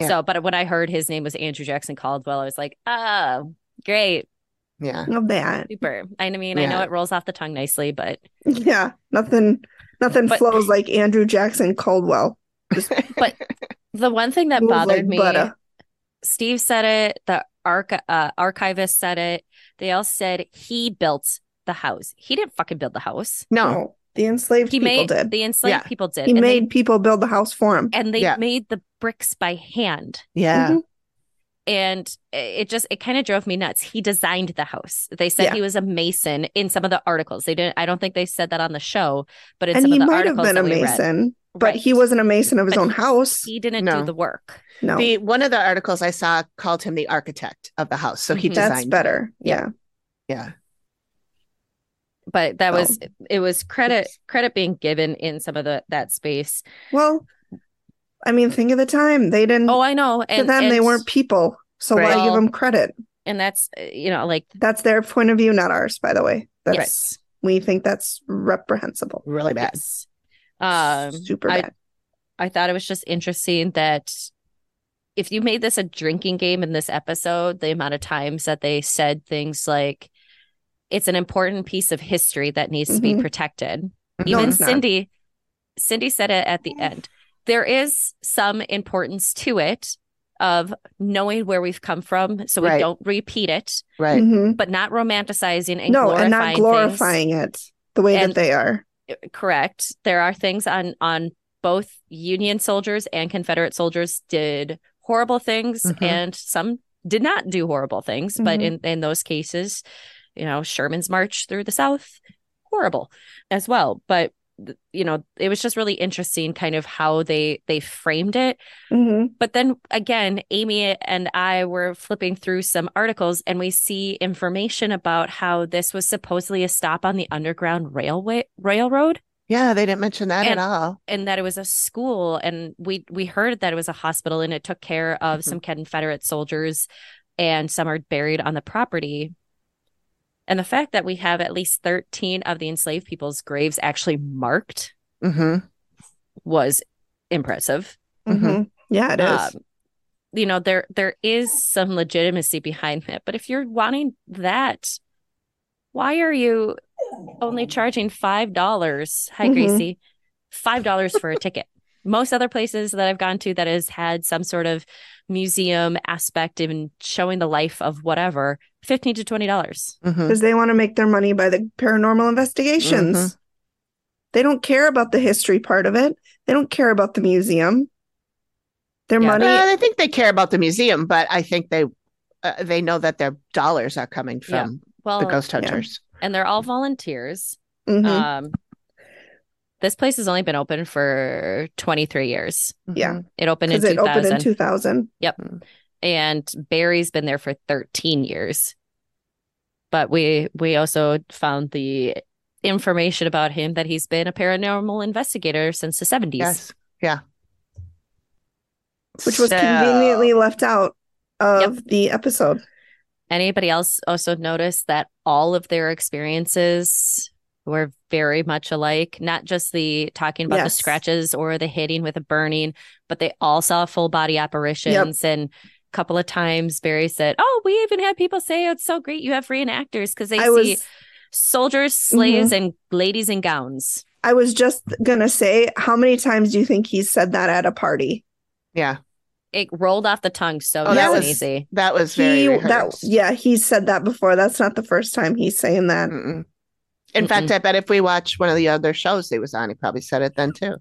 [SPEAKER 5] Yeah.
[SPEAKER 6] So, but when I heard his name was Andrew Jackson Caldwell, I was like, oh, great,
[SPEAKER 5] Yeah.
[SPEAKER 4] Love that.
[SPEAKER 6] super. I mean, I know it rolls off the tongue nicely, but
[SPEAKER 4] Yeah. Nothing. Nothing
[SPEAKER 6] But-
[SPEAKER 4] flows like Andrew Jackson Caldwell. [LAUGHS]
[SPEAKER 6] But the one thing that bothered
[SPEAKER 4] like
[SPEAKER 6] me,
[SPEAKER 4] butter.
[SPEAKER 6] Steve said it, the arch- uh, archivist said it. They all said he built the house. He didn't fucking build the house.
[SPEAKER 5] no.
[SPEAKER 4] No, the enslaved
[SPEAKER 6] He
[SPEAKER 4] people
[SPEAKER 6] made
[SPEAKER 4] did.
[SPEAKER 6] the enslaved
[SPEAKER 5] Yeah.
[SPEAKER 6] people did.
[SPEAKER 4] he
[SPEAKER 6] and
[SPEAKER 4] made
[SPEAKER 6] they,
[SPEAKER 4] people build the house for him.
[SPEAKER 6] and they
[SPEAKER 5] Yeah.
[SPEAKER 6] made the bricks by hand.
[SPEAKER 5] Yeah.
[SPEAKER 4] Mhm.
[SPEAKER 6] And it just it kind of drove me nuts. He designed the house. They said
[SPEAKER 4] Yeah.
[SPEAKER 6] he was a mason in some of the articles. They didn't I don't think they said that on the show, but in
[SPEAKER 4] and
[SPEAKER 6] some
[SPEAKER 4] he
[SPEAKER 6] of the
[SPEAKER 4] might have been a
[SPEAKER 6] that we read.
[SPEAKER 4] mason, but
[SPEAKER 6] Right.
[SPEAKER 4] he wasn't a mason of his
[SPEAKER 6] But
[SPEAKER 4] own house.
[SPEAKER 6] He didn't
[SPEAKER 5] No.
[SPEAKER 6] do the work.
[SPEAKER 4] no,
[SPEAKER 5] The one of the articles I saw called him the architect of the house. So he
[SPEAKER 6] Mhm.
[SPEAKER 5] designed
[SPEAKER 4] that's better.
[SPEAKER 6] Yeah.
[SPEAKER 4] Yeah.
[SPEAKER 5] Yeah.
[SPEAKER 6] But that was
[SPEAKER 4] Oh.
[SPEAKER 6] it was credit credit being given in some of the that space.
[SPEAKER 4] Well, I mean, think of the time they didn't.
[SPEAKER 6] Oh, I know.
[SPEAKER 4] to
[SPEAKER 6] And
[SPEAKER 4] them, they weren't people. So
[SPEAKER 5] Right.
[SPEAKER 4] why give them credit?
[SPEAKER 6] and that's you know like
[SPEAKER 4] That's their point of view, not ours. By the way, that's
[SPEAKER 6] yes
[SPEAKER 4] we think that's reprehensible.
[SPEAKER 5] Really bad.
[SPEAKER 6] yes um
[SPEAKER 4] Super
[SPEAKER 6] I-
[SPEAKER 4] bad.
[SPEAKER 6] i thought it was just interesting that if you made this a drinking game in this episode the amount of times that they said things like it's an important piece of history that needs to be
[SPEAKER 4] Mhm.
[SPEAKER 6] protected
[SPEAKER 5] No,
[SPEAKER 6] even
[SPEAKER 4] it's not.
[SPEAKER 6] cindy cindy said it at the end there is some importance to it of knowing where we've come from so we
[SPEAKER 5] Right.
[SPEAKER 6] don't repeat it
[SPEAKER 5] Right.
[SPEAKER 4] Mhm.
[SPEAKER 6] but not romanticizing and
[SPEAKER 4] No,
[SPEAKER 6] glorifying
[SPEAKER 4] and not
[SPEAKER 6] things.
[SPEAKER 4] glorifying it the way
[SPEAKER 6] And-
[SPEAKER 4] that they are.
[SPEAKER 6] correct there are things on on both union soldiers and confederate soldiers did horrible things
[SPEAKER 5] Mhm.
[SPEAKER 6] and some did not do horrible things but
[SPEAKER 4] Mhm.
[SPEAKER 6] in in those cases you know sherman's march through the south horrible as well. But th- you know, it was just really interesting kind of how they they framed it.
[SPEAKER 4] hmm
[SPEAKER 6] But then again, Amy and I were flipping through some articles and we see information about how this was supposedly a stop on the Underground Railway Railroad
[SPEAKER 5] Yeah, they didn't mention that
[SPEAKER 6] And-
[SPEAKER 5] at all.
[SPEAKER 6] and that it was a school and we we heard that it was a hospital and it took care of
[SPEAKER 5] Mhm.
[SPEAKER 6] some Confederate soldiers and some are buried on the property. And the fact that we have at least 13 of the enslaved people's graves actually marked
[SPEAKER 5] hmm
[SPEAKER 6] was impressive.
[SPEAKER 4] hmm Yeah, it is.
[SPEAKER 6] Um, you know, there there is some legitimacy behind it, but if you're wanting that, why are you only charging five dollars? Hi,
[SPEAKER 4] Mhm.
[SPEAKER 6] Gracie, five dollars for a ticket. [LAUGHS] Most other places that I've gone to that has had some sort of museum aspect in showing the life of whatever, fifteen to twenty dollars.
[SPEAKER 5] hmm
[SPEAKER 4] because they want to make their money by the paranormal investigations.
[SPEAKER 5] Mhm.
[SPEAKER 4] They don't care about the history part of it. They don't care about the museum. Their
[SPEAKER 6] Yeah.
[SPEAKER 4] money.
[SPEAKER 5] Well, I think they care about the museum, but I think they uh, they know that their dollars are coming
[SPEAKER 6] Yeah.
[SPEAKER 5] from
[SPEAKER 6] Well,
[SPEAKER 5] the ghost hunters.
[SPEAKER 6] and they're all volunteers.
[SPEAKER 4] Mhm.
[SPEAKER 6] Um, this place has only been open for twenty three years.
[SPEAKER 4] Yeah.
[SPEAKER 6] It opened in
[SPEAKER 4] because
[SPEAKER 6] two
[SPEAKER 4] it opened in
[SPEAKER 6] thousand.
[SPEAKER 4] 2000.
[SPEAKER 6] And Barry's been there for 13 years. But we we also found the information about him that he's been a paranormal investigator since the 70s.
[SPEAKER 5] Yes. Yeah.
[SPEAKER 4] which was
[SPEAKER 5] So-
[SPEAKER 4] conveniently left out of the episode.
[SPEAKER 6] Anybody else also noticed that all of their experiences were very much alike, not just the talking about the scratches or the hitting with a burning, but they all saw full body apparitions and a couple of times Barry said, "Oh, we even had people say it's so great you have reenactors because they
[SPEAKER 4] I
[SPEAKER 6] see
[SPEAKER 4] was Mm-hmm.
[SPEAKER 6] soldiers, slaves, and ladies in gowns.
[SPEAKER 4] I was just gonna say, how many times do you think he said that at a party?
[SPEAKER 5] Yeah.
[SPEAKER 6] It rolled off the tongue so
[SPEAKER 5] Oh,
[SPEAKER 4] that was-
[SPEAKER 6] easy.
[SPEAKER 5] That was very
[SPEAKER 4] He that
[SPEAKER 5] rehearsed.
[SPEAKER 4] yeah, he said that before. That's not the first time he's saying that.
[SPEAKER 5] Mm-mm. In fact, I bet if we watch one of the other shows he was on, he probably said it then too.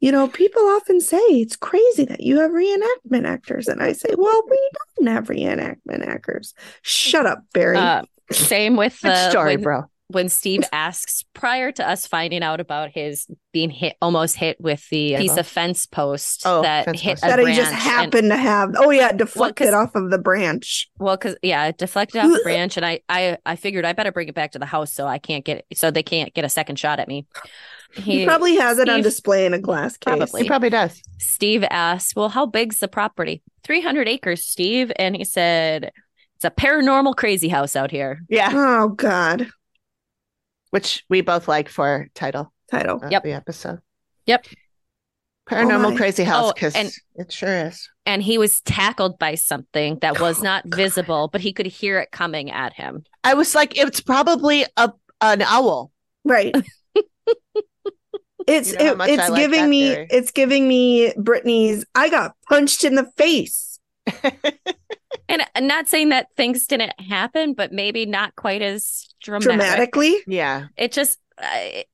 [SPEAKER 4] You know, people often say it's crazy that you have reenactment actors, and I say, well, we don't have reenactment actors. Shut up, Barry.
[SPEAKER 6] Uh, same with the
[SPEAKER 5] story,
[SPEAKER 6] when,
[SPEAKER 5] bro.
[SPEAKER 6] when Steve [LAUGHS] asks prior to us finding out about his being hit, almost hit with the piece of fence post
[SPEAKER 5] Oh,
[SPEAKER 6] that
[SPEAKER 5] fence
[SPEAKER 6] hit
[SPEAKER 5] post.
[SPEAKER 6] a
[SPEAKER 4] that he just
[SPEAKER 6] branch and-
[SPEAKER 4] happened to have. Oh yeah, deflected
[SPEAKER 6] 'cause-
[SPEAKER 4] off of the branch.
[SPEAKER 6] Well, because yeah, it deflected off the branch, and I, I, I figured I better bring it back to the house so I can't get so they can't get a second shot at me.
[SPEAKER 4] He, probably has it on display in a glass case.
[SPEAKER 6] Probably.
[SPEAKER 5] He probably does.
[SPEAKER 6] Steve asked, "Well, how big's the property? Three hundred acres, Steve." And he said, "It's a paranormal crazy house out here."
[SPEAKER 5] Yeah.
[SPEAKER 4] Oh God,
[SPEAKER 5] Which we both like for title
[SPEAKER 4] title.
[SPEAKER 5] of
[SPEAKER 6] Yep.
[SPEAKER 5] the episode.
[SPEAKER 6] Yep.
[SPEAKER 5] Paranormal oh,
[SPEAKER 4] my.
[SPEAKER 5] Crazy House
[SPEAKER 6] Oh,
[SPEAKER 5] because
[SPEAKER 6] and-
[SPEAKER 5] it sure is.
[SPEAKER 6] And he was tackled by something that was [GASPS] oh, not visible, but he could hear it coming at him.
[SPEAKER 5] I was like, it's probably a an owl.
[SPEAKER 4] Right. [LAUGHS] It's
[SPEAKER 5] You know
[SPEAKER 4] it- it's
[SPEAKER 5] like
[SPEAKER 4] giving me
[SPEAKER 5] theory.
[SPEAKER 4] it's giving me Brittany's. I got punched in the face. [LAUGHS]
[SPEAKER 6] And I'm not saying that things didn't happen, but maybe not quite as dramatic.
[SPEAKER 4] dramatically.
[SPEAKER 5] Yeah.
[SPEAKER 6] It just uh,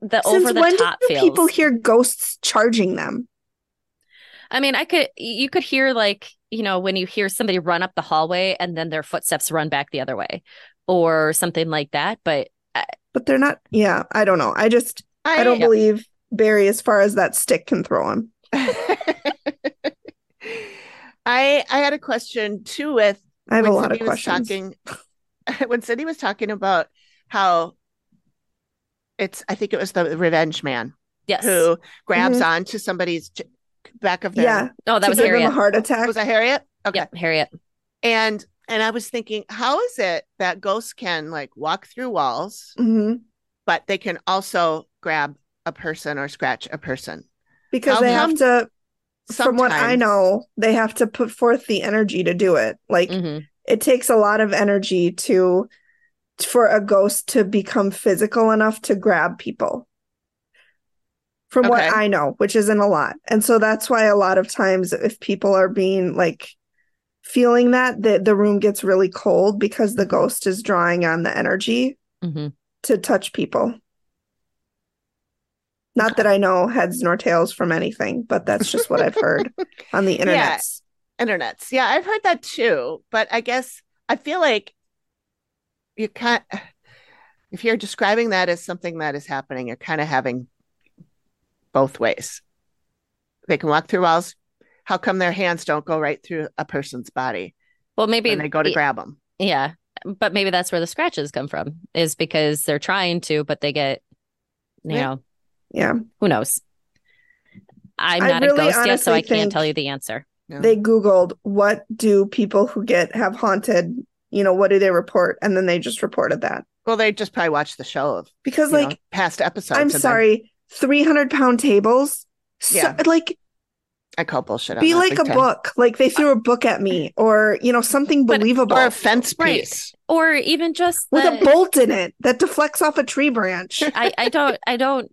[SPEAKER 6] the
[SPEAKER 4] Since
[SPEAKER 6] over the
[SPEAKER 4] when
[SPEAKER 6] top
[SPEAKER 4] do
[SPEAKER 6] feels.
[SPEAKER 4] people hear ghosts charging them?
[SPEAKER 6] I mean, I could you could hear like, you know, when you hear somebody run up the hallway and then their footsteps run back the other way or something like that, but
[SPEAKER 4] But they're not. Yeah, I don't know. I just I, don't
[SPEAKER 6] Yeah.
[SPEAKER 4] believe Barry as far as that stick can throw him. [LAUGHS]
[SPEAKER 5] I I had a question too with
[SPEAKER 4] I have a lot of
[SPEAKER 5] Cindy was
[SPEAKER 4] questions.
[SPEAKER 5] Talking, [LAUGHS] when Cindy was talking about how it's, I think it was the Revenge Man
[SPEAKER 6] yes.
[SPEAKER 5] who grabs
[SPEAKER 4] Mhm.
[SPEAKER 5] onto somebody's j- back of their.
[SPEAKER 4] Yeah,
[SPEAKER 6] Oh, that was Harriet.
[SPEAKER 4] a heart attack.
[SPEAKER 5] Was that Harriet? Okay.
[SPEAKER 6] Yep, Harriet.
[SPEAKER 5] And and I was thinking, how is it that ghosts can like walk through walls,
[SPEAKER 4] Mhm.
[SPEAKER 5] but they can also grab a person or scratch a person?
[SPEAKER 4] Because
[SPEAKER 5] How
[SPEAKER 4] they have to. From what I know, they have to put forth the energy to do it. Like
[SPEAKER 6] hmm
[SPEAKER 4] it takes a lot of energy to for a ghost to become physical enough to grab people from what i know which isn't a lot and so that's why a lot of times if people are being like feeling that the, the room gets really cold because the ghost is drawing on the energy
[SPEAKER 6] hmm
[SPEAKER 4] to touch people not that i know heads nor tails from anything but that's just what i've heard [LAUGHS] on the internet
[SPEAKER 5] internets. Yeah, I've heard that too. But I guess I feel like you can't. If you're describing that as something that is happening, you're kind of having both ways. They can walk through walls. How come their hands don't go right through a person's body
[SPEAKER 6] Well, maybe
[SPEAKER 5] when they go to grab them?
[SPEAKER 6] Yeah. But maybe that's where the scratches come from, is because they're trying to, but they get, you
[SPEAKER 5] Yeah.
[SPEAKER 6] know,
[SPEAKER 4] Yeah.
[SPEAKER 6] who knows? I'm
[SPEAKER 4] I
[SPEAKER 6] not
[SPEAKER 4] really
[SPEAKER 6] a ghost yet, so I can't tell you the answer.
[SPEAKER 5] No.
[SPEAKER 4] They Googled what do people who get have haunted, you know, what do they report? And then they just reported that.
[SPEAKER 5] well, they just probably watched the show of
[SPEAKER 4] Because
[SPEAKER 5] you know,
[SPEAKER 4] like
[SPEAKER 5] past episodes.
[SPEAKER 4] I'm
[SPEAKER 5] and then
[SPEAKER 4] sorry, 300 pound tables. So,
[SPEAKER 5] Yeah.
[SPEAKER 4] like
[SPEAKER 5] I call bullshit.
[SPEAKER 4] be like a
[SPEAKER 5] time.
[SPEAKER 4] book. Like they threw a book at me [LAUGHS] or, you know, something
[SPEAKER 6] But-
[SPEAKER 4] believable
[SPEAKER 5] or a fence
[SPEAKER 6] Right. Or even just
[SPEAKER 4] with a bolt in it that deflects off a tree branch.
[SPEAKER 6] I, I don't I don't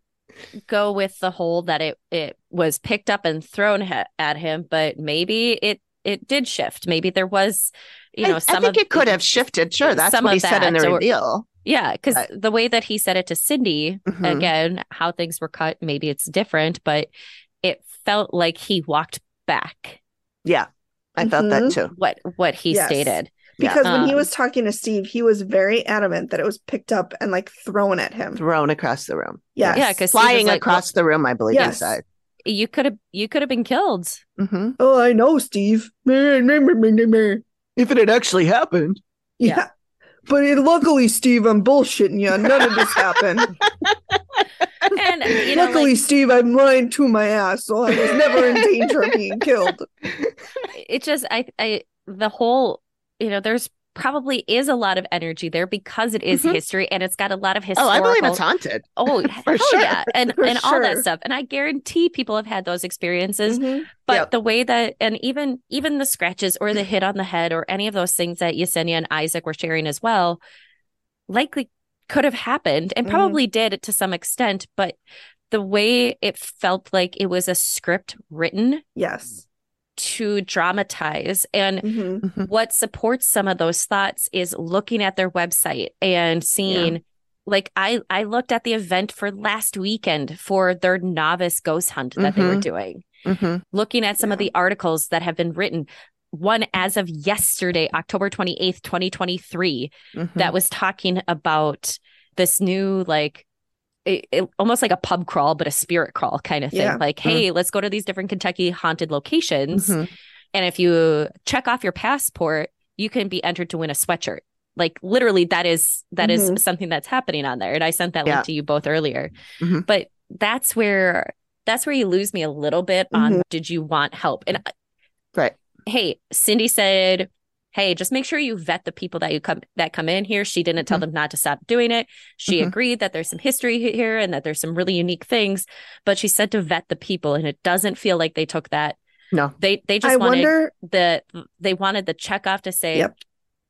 [SPEAKER 6] go with the whole that it it was picked up and thrown ha- at him, but maybe it it did shift. Maybe there was, you know,
[SPEAKER 5] I,
[SPEAKER 6] some
[SPEAKER 5] I think
[SPEAKER 6] of
[SPEAKER 5] it could have shifted. Sure, that's what he said in the
[SPEAKER 6] that, or-
[SPEAKER 5] reveal.
[SPEAKER 6] Yeah, because the way that he said it to Cindy,
[SPEAKER 5] Mhm.
[SPEAKER 6] again, how things were cut, maybe it's different, but it felt like he walked back
[SPEAKER 5] Yeah, I felt that too.
[SPEAKER 6] what what he
[SPEAKER 4] Yes.
[SPEAKER 6] stated.
[SPEAKER 5] Yeah.
[SPEAKER 4] Because when he
[SPEAKER 6] Um,
[SPEAKER 4] was talking to Steve, he was very adamant that it was picked up and like thrown at him.
[SPEAKER 5] Thrown across the room.
[SPEAKER 4] Yes.
[SPEAKER 6] Yeah, because
[SPEAKER 5] Flying
[SPEAKER 6] like,
[SPEAKER 5] across the room, I believe
[SPEAKER 4] Yes.
[SPEAKER 5] he said.
[SPEAKER 6] You could have you could have been killed.
[SPEAKER 5] hmm
[SPEAKER 4] Oh, I know, Steve.
[SPEAKER 5] If it had actually happened.
[SPEAKER 6] Yeah.
[SPEAKER 4] But it, luckily, Steve, I'm bullshitting you. None of this happened. [LAUGHS]
[SPEAKER 6] And you know,
[SPEAKER 4] luckily,
[SPEAKER 6] like,
[SPEAKER 4] Steve, I'm lying to my ass, so I was never in danger of being killed. [LAUGHS]
[SPEAKER 6] it just I I the whole you know there's probably is a lot of energy there because it is
[SPEAKER 4] Mhm.
[SPEAKER 6] history and it's got a lot of
[SPEAKER 5] history.
[SPEAKER 6] Oh,
[SPEAKER 5] I believe it's haunted.
[SPEAKER 6] oh [LAUGHS]
[SPEAKER 5] For
[SPEAKER 6] hell
[SPEAKER 5] sure.
[SPEAKER 6] yeah and
[SPEAKER 4] For
[SPEAKER 6] and all that stuff and I guarantee people have had those experiences
[SPEAKER 4] Mhm.
[SPEAKER 6] but
[SPEAKER 5] Yep.
[SPEAKER 6] the way that and even even the scratches or the hit on the head or any of those things that Yesenia and Isaac were sharing as well likely could have happened and
[SPEAKER 4] Mhm.
[SPEAKER 6] probably did to some extent but the way it felt like it was a script written
[SPEAKER 4] Yes.
[SPEAKER 6] To dramatize. And
[SPEAKER 4] Mhm.
[SPEAKER 6] what supports some of those thoughts is looking at their website and seeing like I I looked at the event for last weekend for their novice ghost hunt that they were
[SPEAKER 5] Mhm.
[SPEAKER 6] doing.
[SPEAKER 5] Hmm
[SPEAKER 6] looking at some of the articles that have been written one as of yesterday October 28th 2023
[SPEAKER 5] hmm
[SPEAKER 6] that was talking about this new like it, it- almost like a pub crawl but a spirit crawl kind of thing
[SPEAKER 4] Yeah.
[SPEAKER 6] like
[SPEAKER 5] Mm.
[SPEAKER 6] hey let's go to these different kentucky haunted locations
[SPEAKER 5] Mhm.
[SPEAKER 6] and if you check off your passport you can be entered to win a sweatshirt like literally that is that is
[SPEAKER 4] Mhm.
[SPEAKER 6] something that's happening on there and i sent that
[SPEAKER 5] Yeah.
[SPEAKER 6] link to you both earlier
[SPEAKER 5] Mhm.
[SPEAKER 6] but that's where that's where you lose me a little bit on
[SPEAKER 4] Mhm.
[SPEAKER 6] did you want help and
[SPEAKER 5] Right.
[SPEAKER 6] hey cindy said hey just make sure you vet the people that you come that come in here she didn't tell
[SPEAKER 5] Mhm.
[SPEAKER 6] them not to stop doing it she
[SPEAKER 5] Mhm.
[SPEAKER 6] agreed that there's some history here and that there's some really unique things but she said to vet the people and it doesn't feel like they took that
[SPEAKER 5] No.
[SPEAKER 6] they they just
[SPEAKER 4] I
[SPEAKER 6] wanted
[SPEAKER 4] wonder.
[SPEAKER 6] the they wanted the check off to say
[SPEAKER 4] Yep.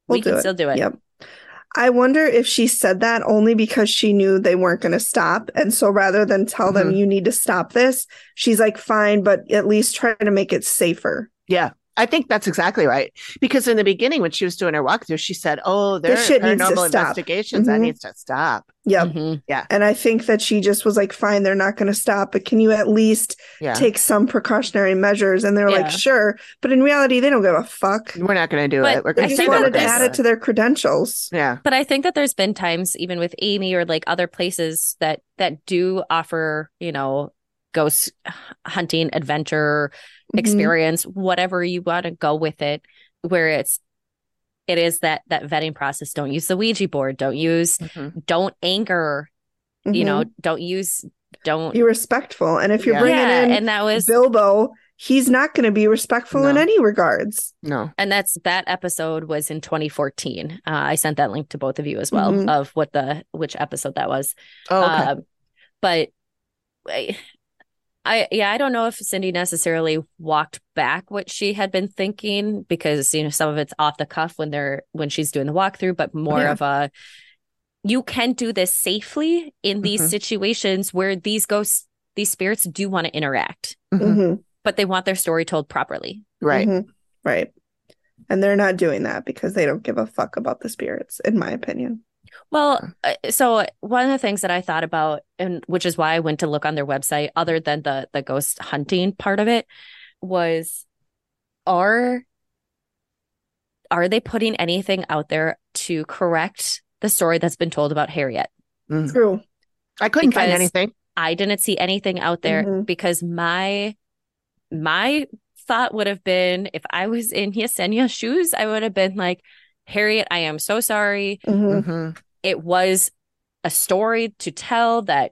[SPEAKER 4] We'll
[SPEAKER 6] we can
[SPEAKER 4] it.
[SPEAKER 6] still do it
[SPEAKER 4] Yep. I wonder if she said that only because she knew they weren't going to stop. And so rather than tell them,
[SPEAKER 5] Mhm.
[SPEAKER 4] you need to stop this, she's like, fine, but at least try to make it safer.
[SPEAKER 5] Yeah. I think that's exactly right. Because in the beginning, when she was doing her walkthrough, she said, Oh, there are
[SPEAKER 4] This shit needs to
[SPEAKER 5] paranormal
[SPEAKER 4] stop.
[SPEAKER 5] investigations. That
[SPEAKER 4] Mhm.
[SPEAKER 5] needs to stop.
[SPEAKER 4] Yep.
[SPEAKER 6] Mhm.
[SPEAKER 4] And I think that she just was like, fine, they're not going to stop, but can you at least
[SPEAKER 5] Yeah.
[SPEAKER 4] take some precautionary measures? And they're
[SPEAKER 6] Yeah.
[SPEAKER 4] like, sure. But in reality, they don't give a fuck.
[SPEAKER 5] We're not going to do
[SPEAKER 6] But
[SPEAKER 5] it. We're going
[SPEAKER 6] I
[SPEAKER 5] to
[SPEAKER 4] just
[SPEAKER 6] think
[SPEAKER 5] say that
[SPEAKER 4] wanted to
[SPEAKER 6] this-
[SPEAKER 4] add it to their credentials.
[SPEAKER 5] Yeah.
[SPEAKER 6] But I think that there's been times even with Amy or like other places that that do offer, you know, ghost hunting adventure
[SPEAKER 4] Mhm.
[SPEAKER 6] experience, whatever you want to go with it, where it's it is that that vetting process. Don't use the Ouija board. Don't use
[SPEAKER 5] Mhm.
[SPEAKER 6] don't anger, you
[SPEAKER 4] Mhm.
[SPEAKER 6] know, don't use don't
[SPEAKER 4] be respectful. And if you're
[SPEAKER 5] Yeah.
[SPEAKER 4] bringing
[SPEAKER 6] yeah,
[SPEAKER 4] in
[SPEAKER 6] and that was
[SPEAKER 4] Bilbo, he's not going to be respectful in any regards.
[SPEAKER 5] No.
[SPEAKER 6] and that's that episode was in 2014. Uh, I sent that link to both of you as well
[SPEAKER 4] Mhm.
[SPEAKER 6] of what the which episode that was.
[SPEAKER 5] Oh, okay.
[SPEAKER 6] Um, but I, I, yeah, I don't know if Cindy necessarily walked back what she had been thinking because you know some of it's off the cuff when they're when she's doing the walkthrough, but more
[SPEAKER 4] Yeah.
[SPEAKER 6] of a you can do this safely in these
[SPEAKER 5] Mhm.
[SPEAKER 6] situations where these ghosts, these spirits do want to interact,
[SPEAKER 5] Mhm.
[SPEAKER 4] Mhm.
[SPEAKER 6] but they want their story told properly.
[SPEAKER 5] Right.
[SPEAKER 4] Mhm. Right. And they're not doing that because they don't give a fuck about the spirits, in my opinion.
[SPEAKER 6] Well, uh, so one of the things that I thought about, and which is why I went to look on their website, other than the the ghost hunting part of it, was are are they putting anything out there to correct the story that's been told about Harriet.
[SPEAKER 4] True.
[SPEAKER 5] I couldn't find anything.
[SPEAKER 6] I didn't see anything out there
[SPEAKER 4] Mhm.
[SPEAKER 6] because my my thought would have been if I was in Yesenia's shoes, I would have been like, Harriet, I am so sorry.
[SPEAKER 4] Mhm.
[SPEAKER 5] Mhm.
[SPEAKER 6] It was a story to tell that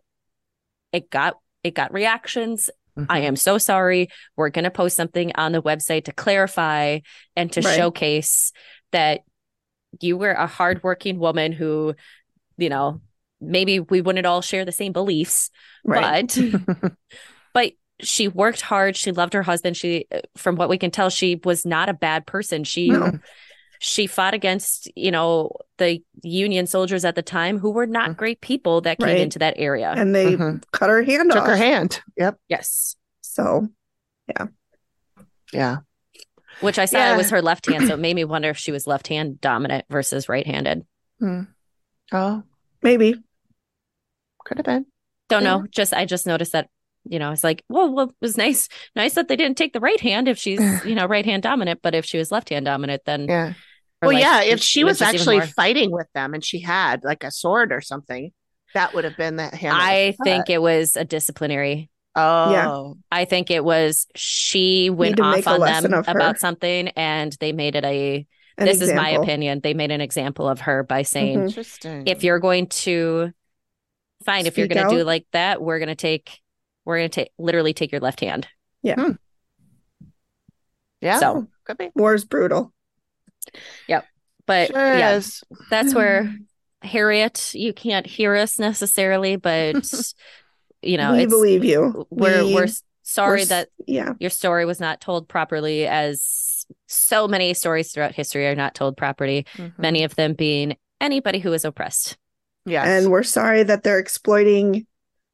[SPEAKER 6] it got it got reactions. I
[SPEAKER 5] Mhm.
[SPEAKER 6] am so sorry. We're going to post something on the website to clarify and to
[SPEAKER 4] Right.
[SPEAKER 6] showcase that you were a hardworking woman who, you know, maybe we wouldn't all share the same beliefs,
[SPEAKER 4] Right.
[SPEAKER 6] but [LAUGHS] but she worked hard. She loved her husband. She, from what we can tell, she was not a bad person. She
[SPEAKER 4] No.
[SPEAKER 6] She fought against you know the Union soldiers at the time who were not
[SPEAKER 5] Mm.
[SPEAKER 6] great people that came
[SPEAKER 4] Right.
[SPEAKER 6] into that area.
[SPEAKER 4] and they
[SPEAKER 5] Mhm.
[SPEAKER 4] cut her hand
[SPEAKER 5] Took
[SPEAKER 4] off.
[SPEAKER 5] her hand. Yep.
[SPEAKER 6] yes,
[SPEAKER 4] So
[SPEAKER 5] yeah. Yeah.
[SPEAKER 6] which I saw
[SPEAKER 5] Yeah.
[SPEAKER 6] it was her left hand, so it [CLEARS THROAT] made me wonder if she was left hand dominant versus right handed.
[SPEAKER 5] Hmm. Oh,
[SPEAKER 4] maybe.
[SPEAKER 5] could have been.
[SPEAKER 6] Don't
[SPEAKER 5] Yeah.
[SPEAKER 6] know. Just I just noticed that you know it's like well, well, it was nice nice that they didn't take the right hand if she's [SIGHS] you know right hand dominant, but if she was left hand dominant, then
[SPEAKER 5] Yeah.
[SPEAKER 6] Her
[SPEAKER 5] Well,
[SPEAKER 6] life
[SPEAKER 5] yeah. If she
[SPEAKER 6] was
[SPEAKER 5] was
[SPEAKER 6] just even
[SPEAKER 5] actually fighting with them and she had like a sword or something, that would have been the hand. that
[SPEAKER 6] I
[SPEAKER 5] was
[SPEAKER 6] think it was a disciplinary.
[SPEAKER 5] Oh. yeah.
[SPEAKER 6] I think it was she went off on them
[SPEAKER 4] of her.
[SPEAKER 6] about something and they made it a
[SPEAKER 4] An
[SPEAKER 6] this is my opinion. They made an example of her by saying
[SPEAKER 4] Mhm.
[SPEAKER 5] Interesting.
[SPEAKER 6] if you're going to fine, if you're going to do like that, we're going to take we're going to take literally take your left hand.
[SPEAKER 5] yeah. Yeah.
[SPEAKER 6] So-
[SPEAKER 5] could be.
[SPEAKER 4] War's brutal.
[SPEAKER 6] But
[SPEAKER 5] sure
[SPEAKER 6] yeah,
[SPEAKER 5] is.
[SPEAKER 6] that's where [LAUGHS] Harriet, you can't hear us necessarily, but [LAUGHS] you know,
[SPEAKER 4] we
[SPEAKER 6] it's
[SPEAKER 4] believe you.
[SPEAKER 6] we're
[SPEAKER 4] We-
[SPEAKER 6] we're sorry
[SPEAKER 4] we're
[SPEAKER 6] that
[SPEAKER 4] yeah.
[SPEAKER 6] your story was not told properly as so many stories throughout history are not told properly
[SPEAKER 5] Mhm.
[SPEAKER 6] many of them being anybody who is oppressed
[SPEAKER 5] Yes.
[SPEAKER 4] And we're sorry that they're exploiting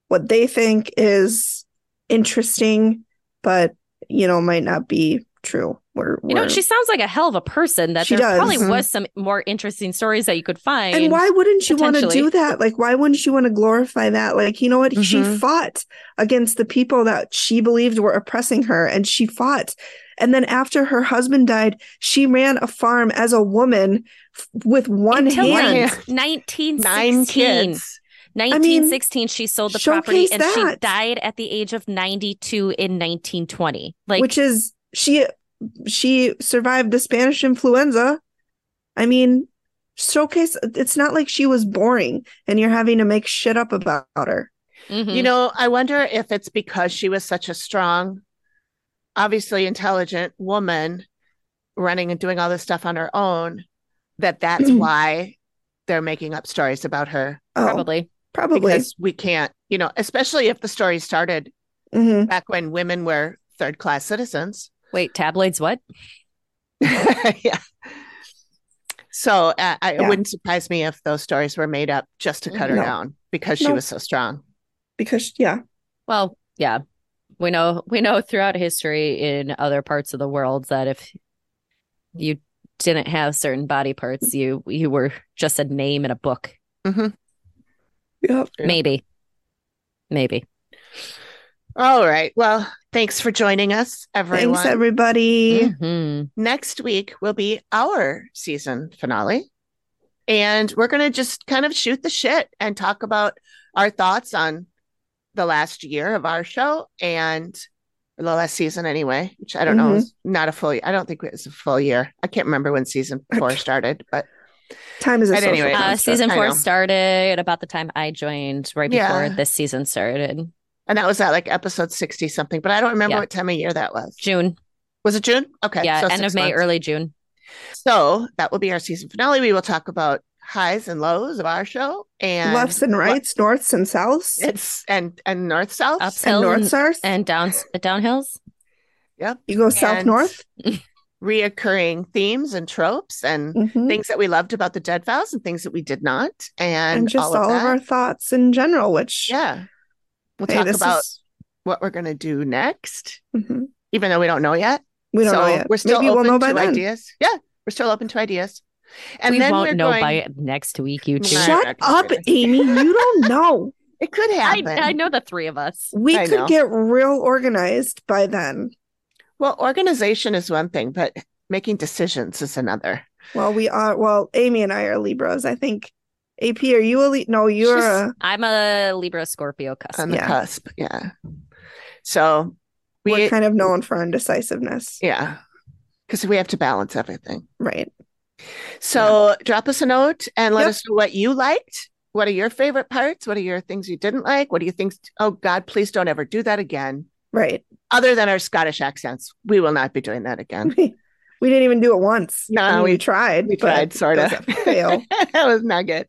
[SPEAKER 4] what they think is interesting, but you know, might not be true. We're,
[SPEAKER 6] you know she sounds like a hell of a person that
[SPEAKER 4] She
[SPEAKER 6] there
[SPEAKER 4] does.
[SPEAKER 6] probably
[SPEAKER 5] Mhm.
[SPEAKER 6] was some more interesting stories that you could find
[SPEAKER 4] and why wouldn't you want to do that? Like, why wouldn't you want to glorify that? Like, you know what? She
[SPEAKER 5] Mhm.
[SPEAKER 4] fought against the people that she believed were oppressing her, and she fought. And then after her husband died, she ran a farm as a woman f- with one
[SPEAKER 6] Until
[SPEAKER 4] hand.
[SPEAKER 5] hand.
[SPEAKER 6] 1916
[SPEAKER 5] nine kids.
[SPEAKER 6] 1916 she sold the property
[SPEAKER 4] showcase
[SPEAKER 6] and she died at the age of 92 in 1920 like
[SPEAKER 4] which is she she survived the Spanish influenza. I mean, showcase it's not like she was boring and you're having to make shit up about her.
[SPEAKER 6] mhm.
[SPEAKER 5] You know, I wonder if it's because she was such a strong, obviously intelligent woman running and doing all this stuff on her own that that's [CLEARS THROAT] why they're making up stories about her
[SPEAKER 4] Oh,
[SPEAKER 6] probably
[SPEAKER 4] probably.
[SPEAKER 5] because we can't, you know, especially if the story started
[SPEAKER 4] Mhm.
[SPEAKER 5] back when women were third class citizens.
[SPEAKER 6] Wait tabloids what [LAUGHS]
[SPEAKER 5] yeah. So uh, I,
[SPEAKER 4] Yeah.
[SPEAKER 5] it wouldn't surprise me if those stories were made up just to cut her
[SPEAKER 4] No.
[SPEAKER 5] down because she
[SPEAKER 4] No.
[SPEAKER 5] was so strong.
[SPEAKER 4] Because yeah,
[SPEAKER 6] Well, yeah. We know we know throughout history in other parts of the world that if you didn't have certain body parts, you you were just a name in a book.
[SPEAKER 5] Mm-hmm.
[SPEAKER 4] yep.
[SPEAKER 5] Yeah.
[SPEAKER 6] Maybe. Maybe.
[SPEAKER 5] All right. Well, thanks for joining us, everyone.
[SPEAKER 4] Thanks everybody.
[SPEAKER 6] Mhm.
[SPEAKER 5] Next week will be our season finale. And we're going to just kind of shoot the shit and talk about our thoughts on the last year of our show and the last season, anyway, which I don't know
[SPEAKER 4] Mhm.
[SPEAKER 5] is not a full year. I don't think it was a full year. I can't remember when season [LAUGHS] four started, but
[SPEAKER 4] Time is a
[SPEAKER 5] At
[SPEAKER 4] social
[SPEAKER 5] any rate.
[SPEAKER 6] Uh, season four started about the time I joined, right before
[SPEAKER 5] Yeah.
[SPEAKER 6] this season started.
[SPEAKER 5] And that was at like episode 60 something, but I don't remember
[SPEAKER 6] Yeah.
[SPEAKER 5] what time of year that was.
[SPEAKER 6] June.
[SPEAKER 5] Was it June? Okay.
[SPEAKER 6] yeah,
[SPEAKER 5] so
[SPEAKER 6] end of May,
[SPEAKER 5] months.
[SPEAKER 6] early June.
[SPEAKER 5] So that will be our season finale. We will talk about highs and lows of our show and
[SPEAKER 4] Lefts and
[SPEAKER 5] what-
[SPEAKER 4] rights, norths and souths,
[SPEAKER 5] It's and and north south.
[SPEAKER 6] Ups,
[SPEAKER 4] and
[SPEAKER 6] hills,
[SPEAKER 4] north
[SPEAKER 6] and,
[SPEAKER 4] stars.
[SPEAKER 6] and downs downhills. Yep.
[SPEAKER 4] You go south
[SPEAKER 5] and
[SPEAKER 4] north.
[SPEAKER 5] reoccurring themes and tropes and
[SPEAKER 4] Mhm.
[SPEAKER 5] things that we loved about the Dead Files and things that we did not, and,
[SPEAKER 4] And, just
[SPEAKER 5] all,
[SPEAKER 4] all,
[SPEAKER 5] of,
[SPEAKER 4] of, our thoughts in general, which
[SPEAKER 5] yeah. We'll
[SPEAKER 4] hey,
[SPEAKER 5] talk about
[SPEAKER 4] is-
[SPEAKER 5] what we're going to do next,
[SPEAKER 4] Mhm.
[SPEAKER 5] even though we don't know yet.
[SPEAKER 4] we don't
[SPEAKER 5] so
[SPEAKER 4] know yet.
[SPEAKER 5] We're still
[SPEAKER 4] Maybe
[SPEAKER 5] open
[SPEAKER 4] we'll know by
[SPEAKER 5] to
[SPEAKER 4] then.
[SPEAKER 5] ideas. Yeah, we're still open to ideas. And
[SPEAKER 6] we
[SPEAKER 5] then
[SPEAKER 6] won't
[SPEAKER 5] we're
[SPEAKER 6] know
[SPEAKER 5] going,
[SPEAKER 6] by next week, you two.
[SPEAKER 4] Shut up, Amy. You don't [LAUGHS] know.
[SPEAKER 5] It could
[SPEAKER 6] I,
[SPEAKER 5] happen.
[SPEAKER 6] I know the three of us.
[SPEAKER 4] We
[SPEAKER 5] I
[SPEAKER 4] could
[SPEAKER 5] know.
[SPEAKER 4] get real organized by then.
[SPEAKER 5] Well, organization is one thing, but making decisions is another.
[SPEAKER 4] Well, we are. Well, Amy and I are Libras. I think AP, are you a Le- no? You're
[SPEAKER 5] She's-
[SPEAKER 4] a
[SPEAKER 6] I'm a Libra Scorpio cusp.
[SPEAKER 5] on the
[SPEAKER 4] Yeah.
[SPEAKER 5] cusp. Yeah. So we,
[SPEAKER 4] we're kind of known for indecisiveness,
[SPEAKER 5] yeah, because we have to balance everything.
[SPEAKER 4] right?
[SPEAKER 5] So drop us a note and let
[SPEAKER 4] Yep.
[SPEAKER 5] us know what you liked. What are your favorite parts? What are your things you didn't like? What do you think? Oh God, please don't ever do that again.
[SPEAKER 4] Right.
[SPEAKER 5] Other than our Scottish accents, we will not be doing that again. [LAUGHS]
[SPEAKER 4] we didn't even do it once.
[SPEAKER 5] No, we-
[SPEAKER 4] tried.
[SPEAKER 5] We tried, sort of.
[SPEAKER 4] fail. [LAUGHS]
[SPEAKER 5] that was not good.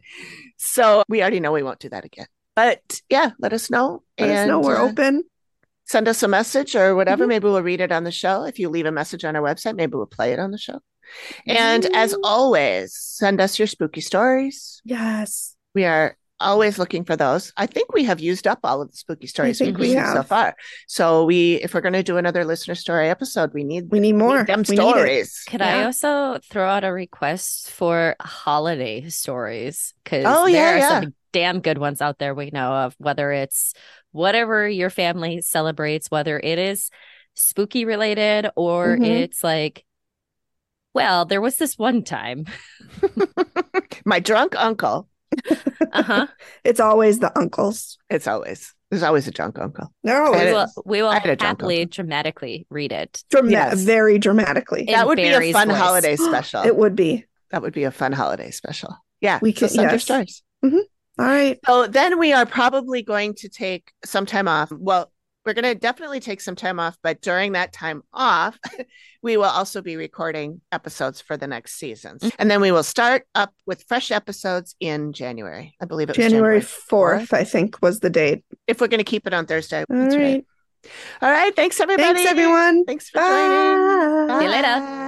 [SPEAKER 5] So we already know we won't do that again. But yeah, let us know.
[SPEAKER 4] Let us know we're
[SPEAKER 5] uh,
[SPEAKER 4] open.
[SPEAKER 5] Send us a message or whatever.
[SPEAKER 4] Mhm.
[SPEAKER 5] Maybe we'll read it on the show. If you leave a message on our website, maybe we'll play it on the show. And as
[SPEAKER 4] Mhm.
[SPEAKER 5] always, send us your spooky stories.
[SPEAKER 4] Yes.
[SPEAKER 5] We are always looking for those. I think we have used up all of the spooky stories we've
[SPEAKER 4] we
[SPEAKER 5] so far. So we, if we're going to do another listener story episode, we need,
[SPEAKER 4] We need more.
[SPEAKER 5] need them
[SPEAKER 4] We
[SPEAKER 5] stories.
[SPEAKER 6] Could I also throw out a request for holiday stories? Because
[SPEAKER 5] Oh,
[SPEAKER 6] there
[SPEAKER 5] yeah,
[SPEAKER 6] are
[SPEAKER 5] yeah.
[SPEAKER 6] some damn good ones out there we know of, whether it's whatever your family celebrates, whether it is spooky related or
[SPEAKER 4] Mhm.
[SPEAKER 6] it's like, well, there was this one time. [LAUGHS] [LAUGHS]
[SPEAKER 5] My drunk uncle.
[SPEAKER 6] Uh huh. [LAUGHS]
[SPEAKER 4] It's always the uncles.
[SPEAKER 5] It's always there's always a drunk uncle.
[SPEAKER 4] They're
[SPEAKER 5] I
[SPEAKER 4] always
[SPEAKER 5] had
[SPEAKER 6] we will, we will
[SPEAKER 5] I had a drunk
[SPEAKER 6] happily
[SPEAKER 5] uncle.
[SPEAKER 6] dramatically read it.
[SPEAKER 4] drama-
[SPEAKER 5] Yes.
[SPEAKER 4] very dramatically.
[SPEAKER 6] In
[SPEAKER 5] that would be a fun
[SPEAKER 6] voice.
[SPEAKER 5] holiday [GASPS] special.
[SPEAKER 4] It would be.
[SPEAKER 5] that would be a fun holiday special. Yeah,
[SPEAKER 4] We
[SPEAKER 5] so
[SPEAKER 4] can-
[SPEAKER 5] send your
[SPEAKER 4] yes.
[SPEAKER 5] stories.
[SPEAKER 4] All right.
[SPEAKER 5] So then we are probably going to take some time off. Well, we're going to definitely take some time off, but during that time off, [LAUGHS] we will also be recording episodes for the next seasons.
[SPEAKER 4] Mm-hmm.
[SPEAKER 5] And then we will start up with fresh episodes in January. I believe it was
[SPEAKER 4] January
[SPEAKER 5] January
[SPEAKER 4] 4th, I think, was the date.
[SPEAKER 5] If we're going to keep it on Thursday.
[SPEAKER 4] All
[SPEAKER 5] That's
[SPEAKER 4] right.
[SPEAKER 5] All right. Thanks, everybody.
[SPEAKER 4] Thanks, everyone.
[SPEAKER 5] Thanks for joining.
[SPEAKER 4] Bye.
[SPEAKER 6] See you later.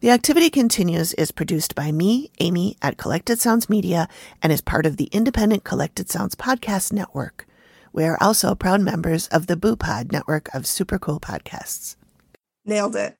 [SPEAKER 5] The Activity Continues is produced by me, Amy, at Collected Sounds Media and is part of the independent Collected Sounds Podcast Network. We are also proud members of the Boo Pod network of super cool podcasts.
[SPEAKER 4] Nailed it.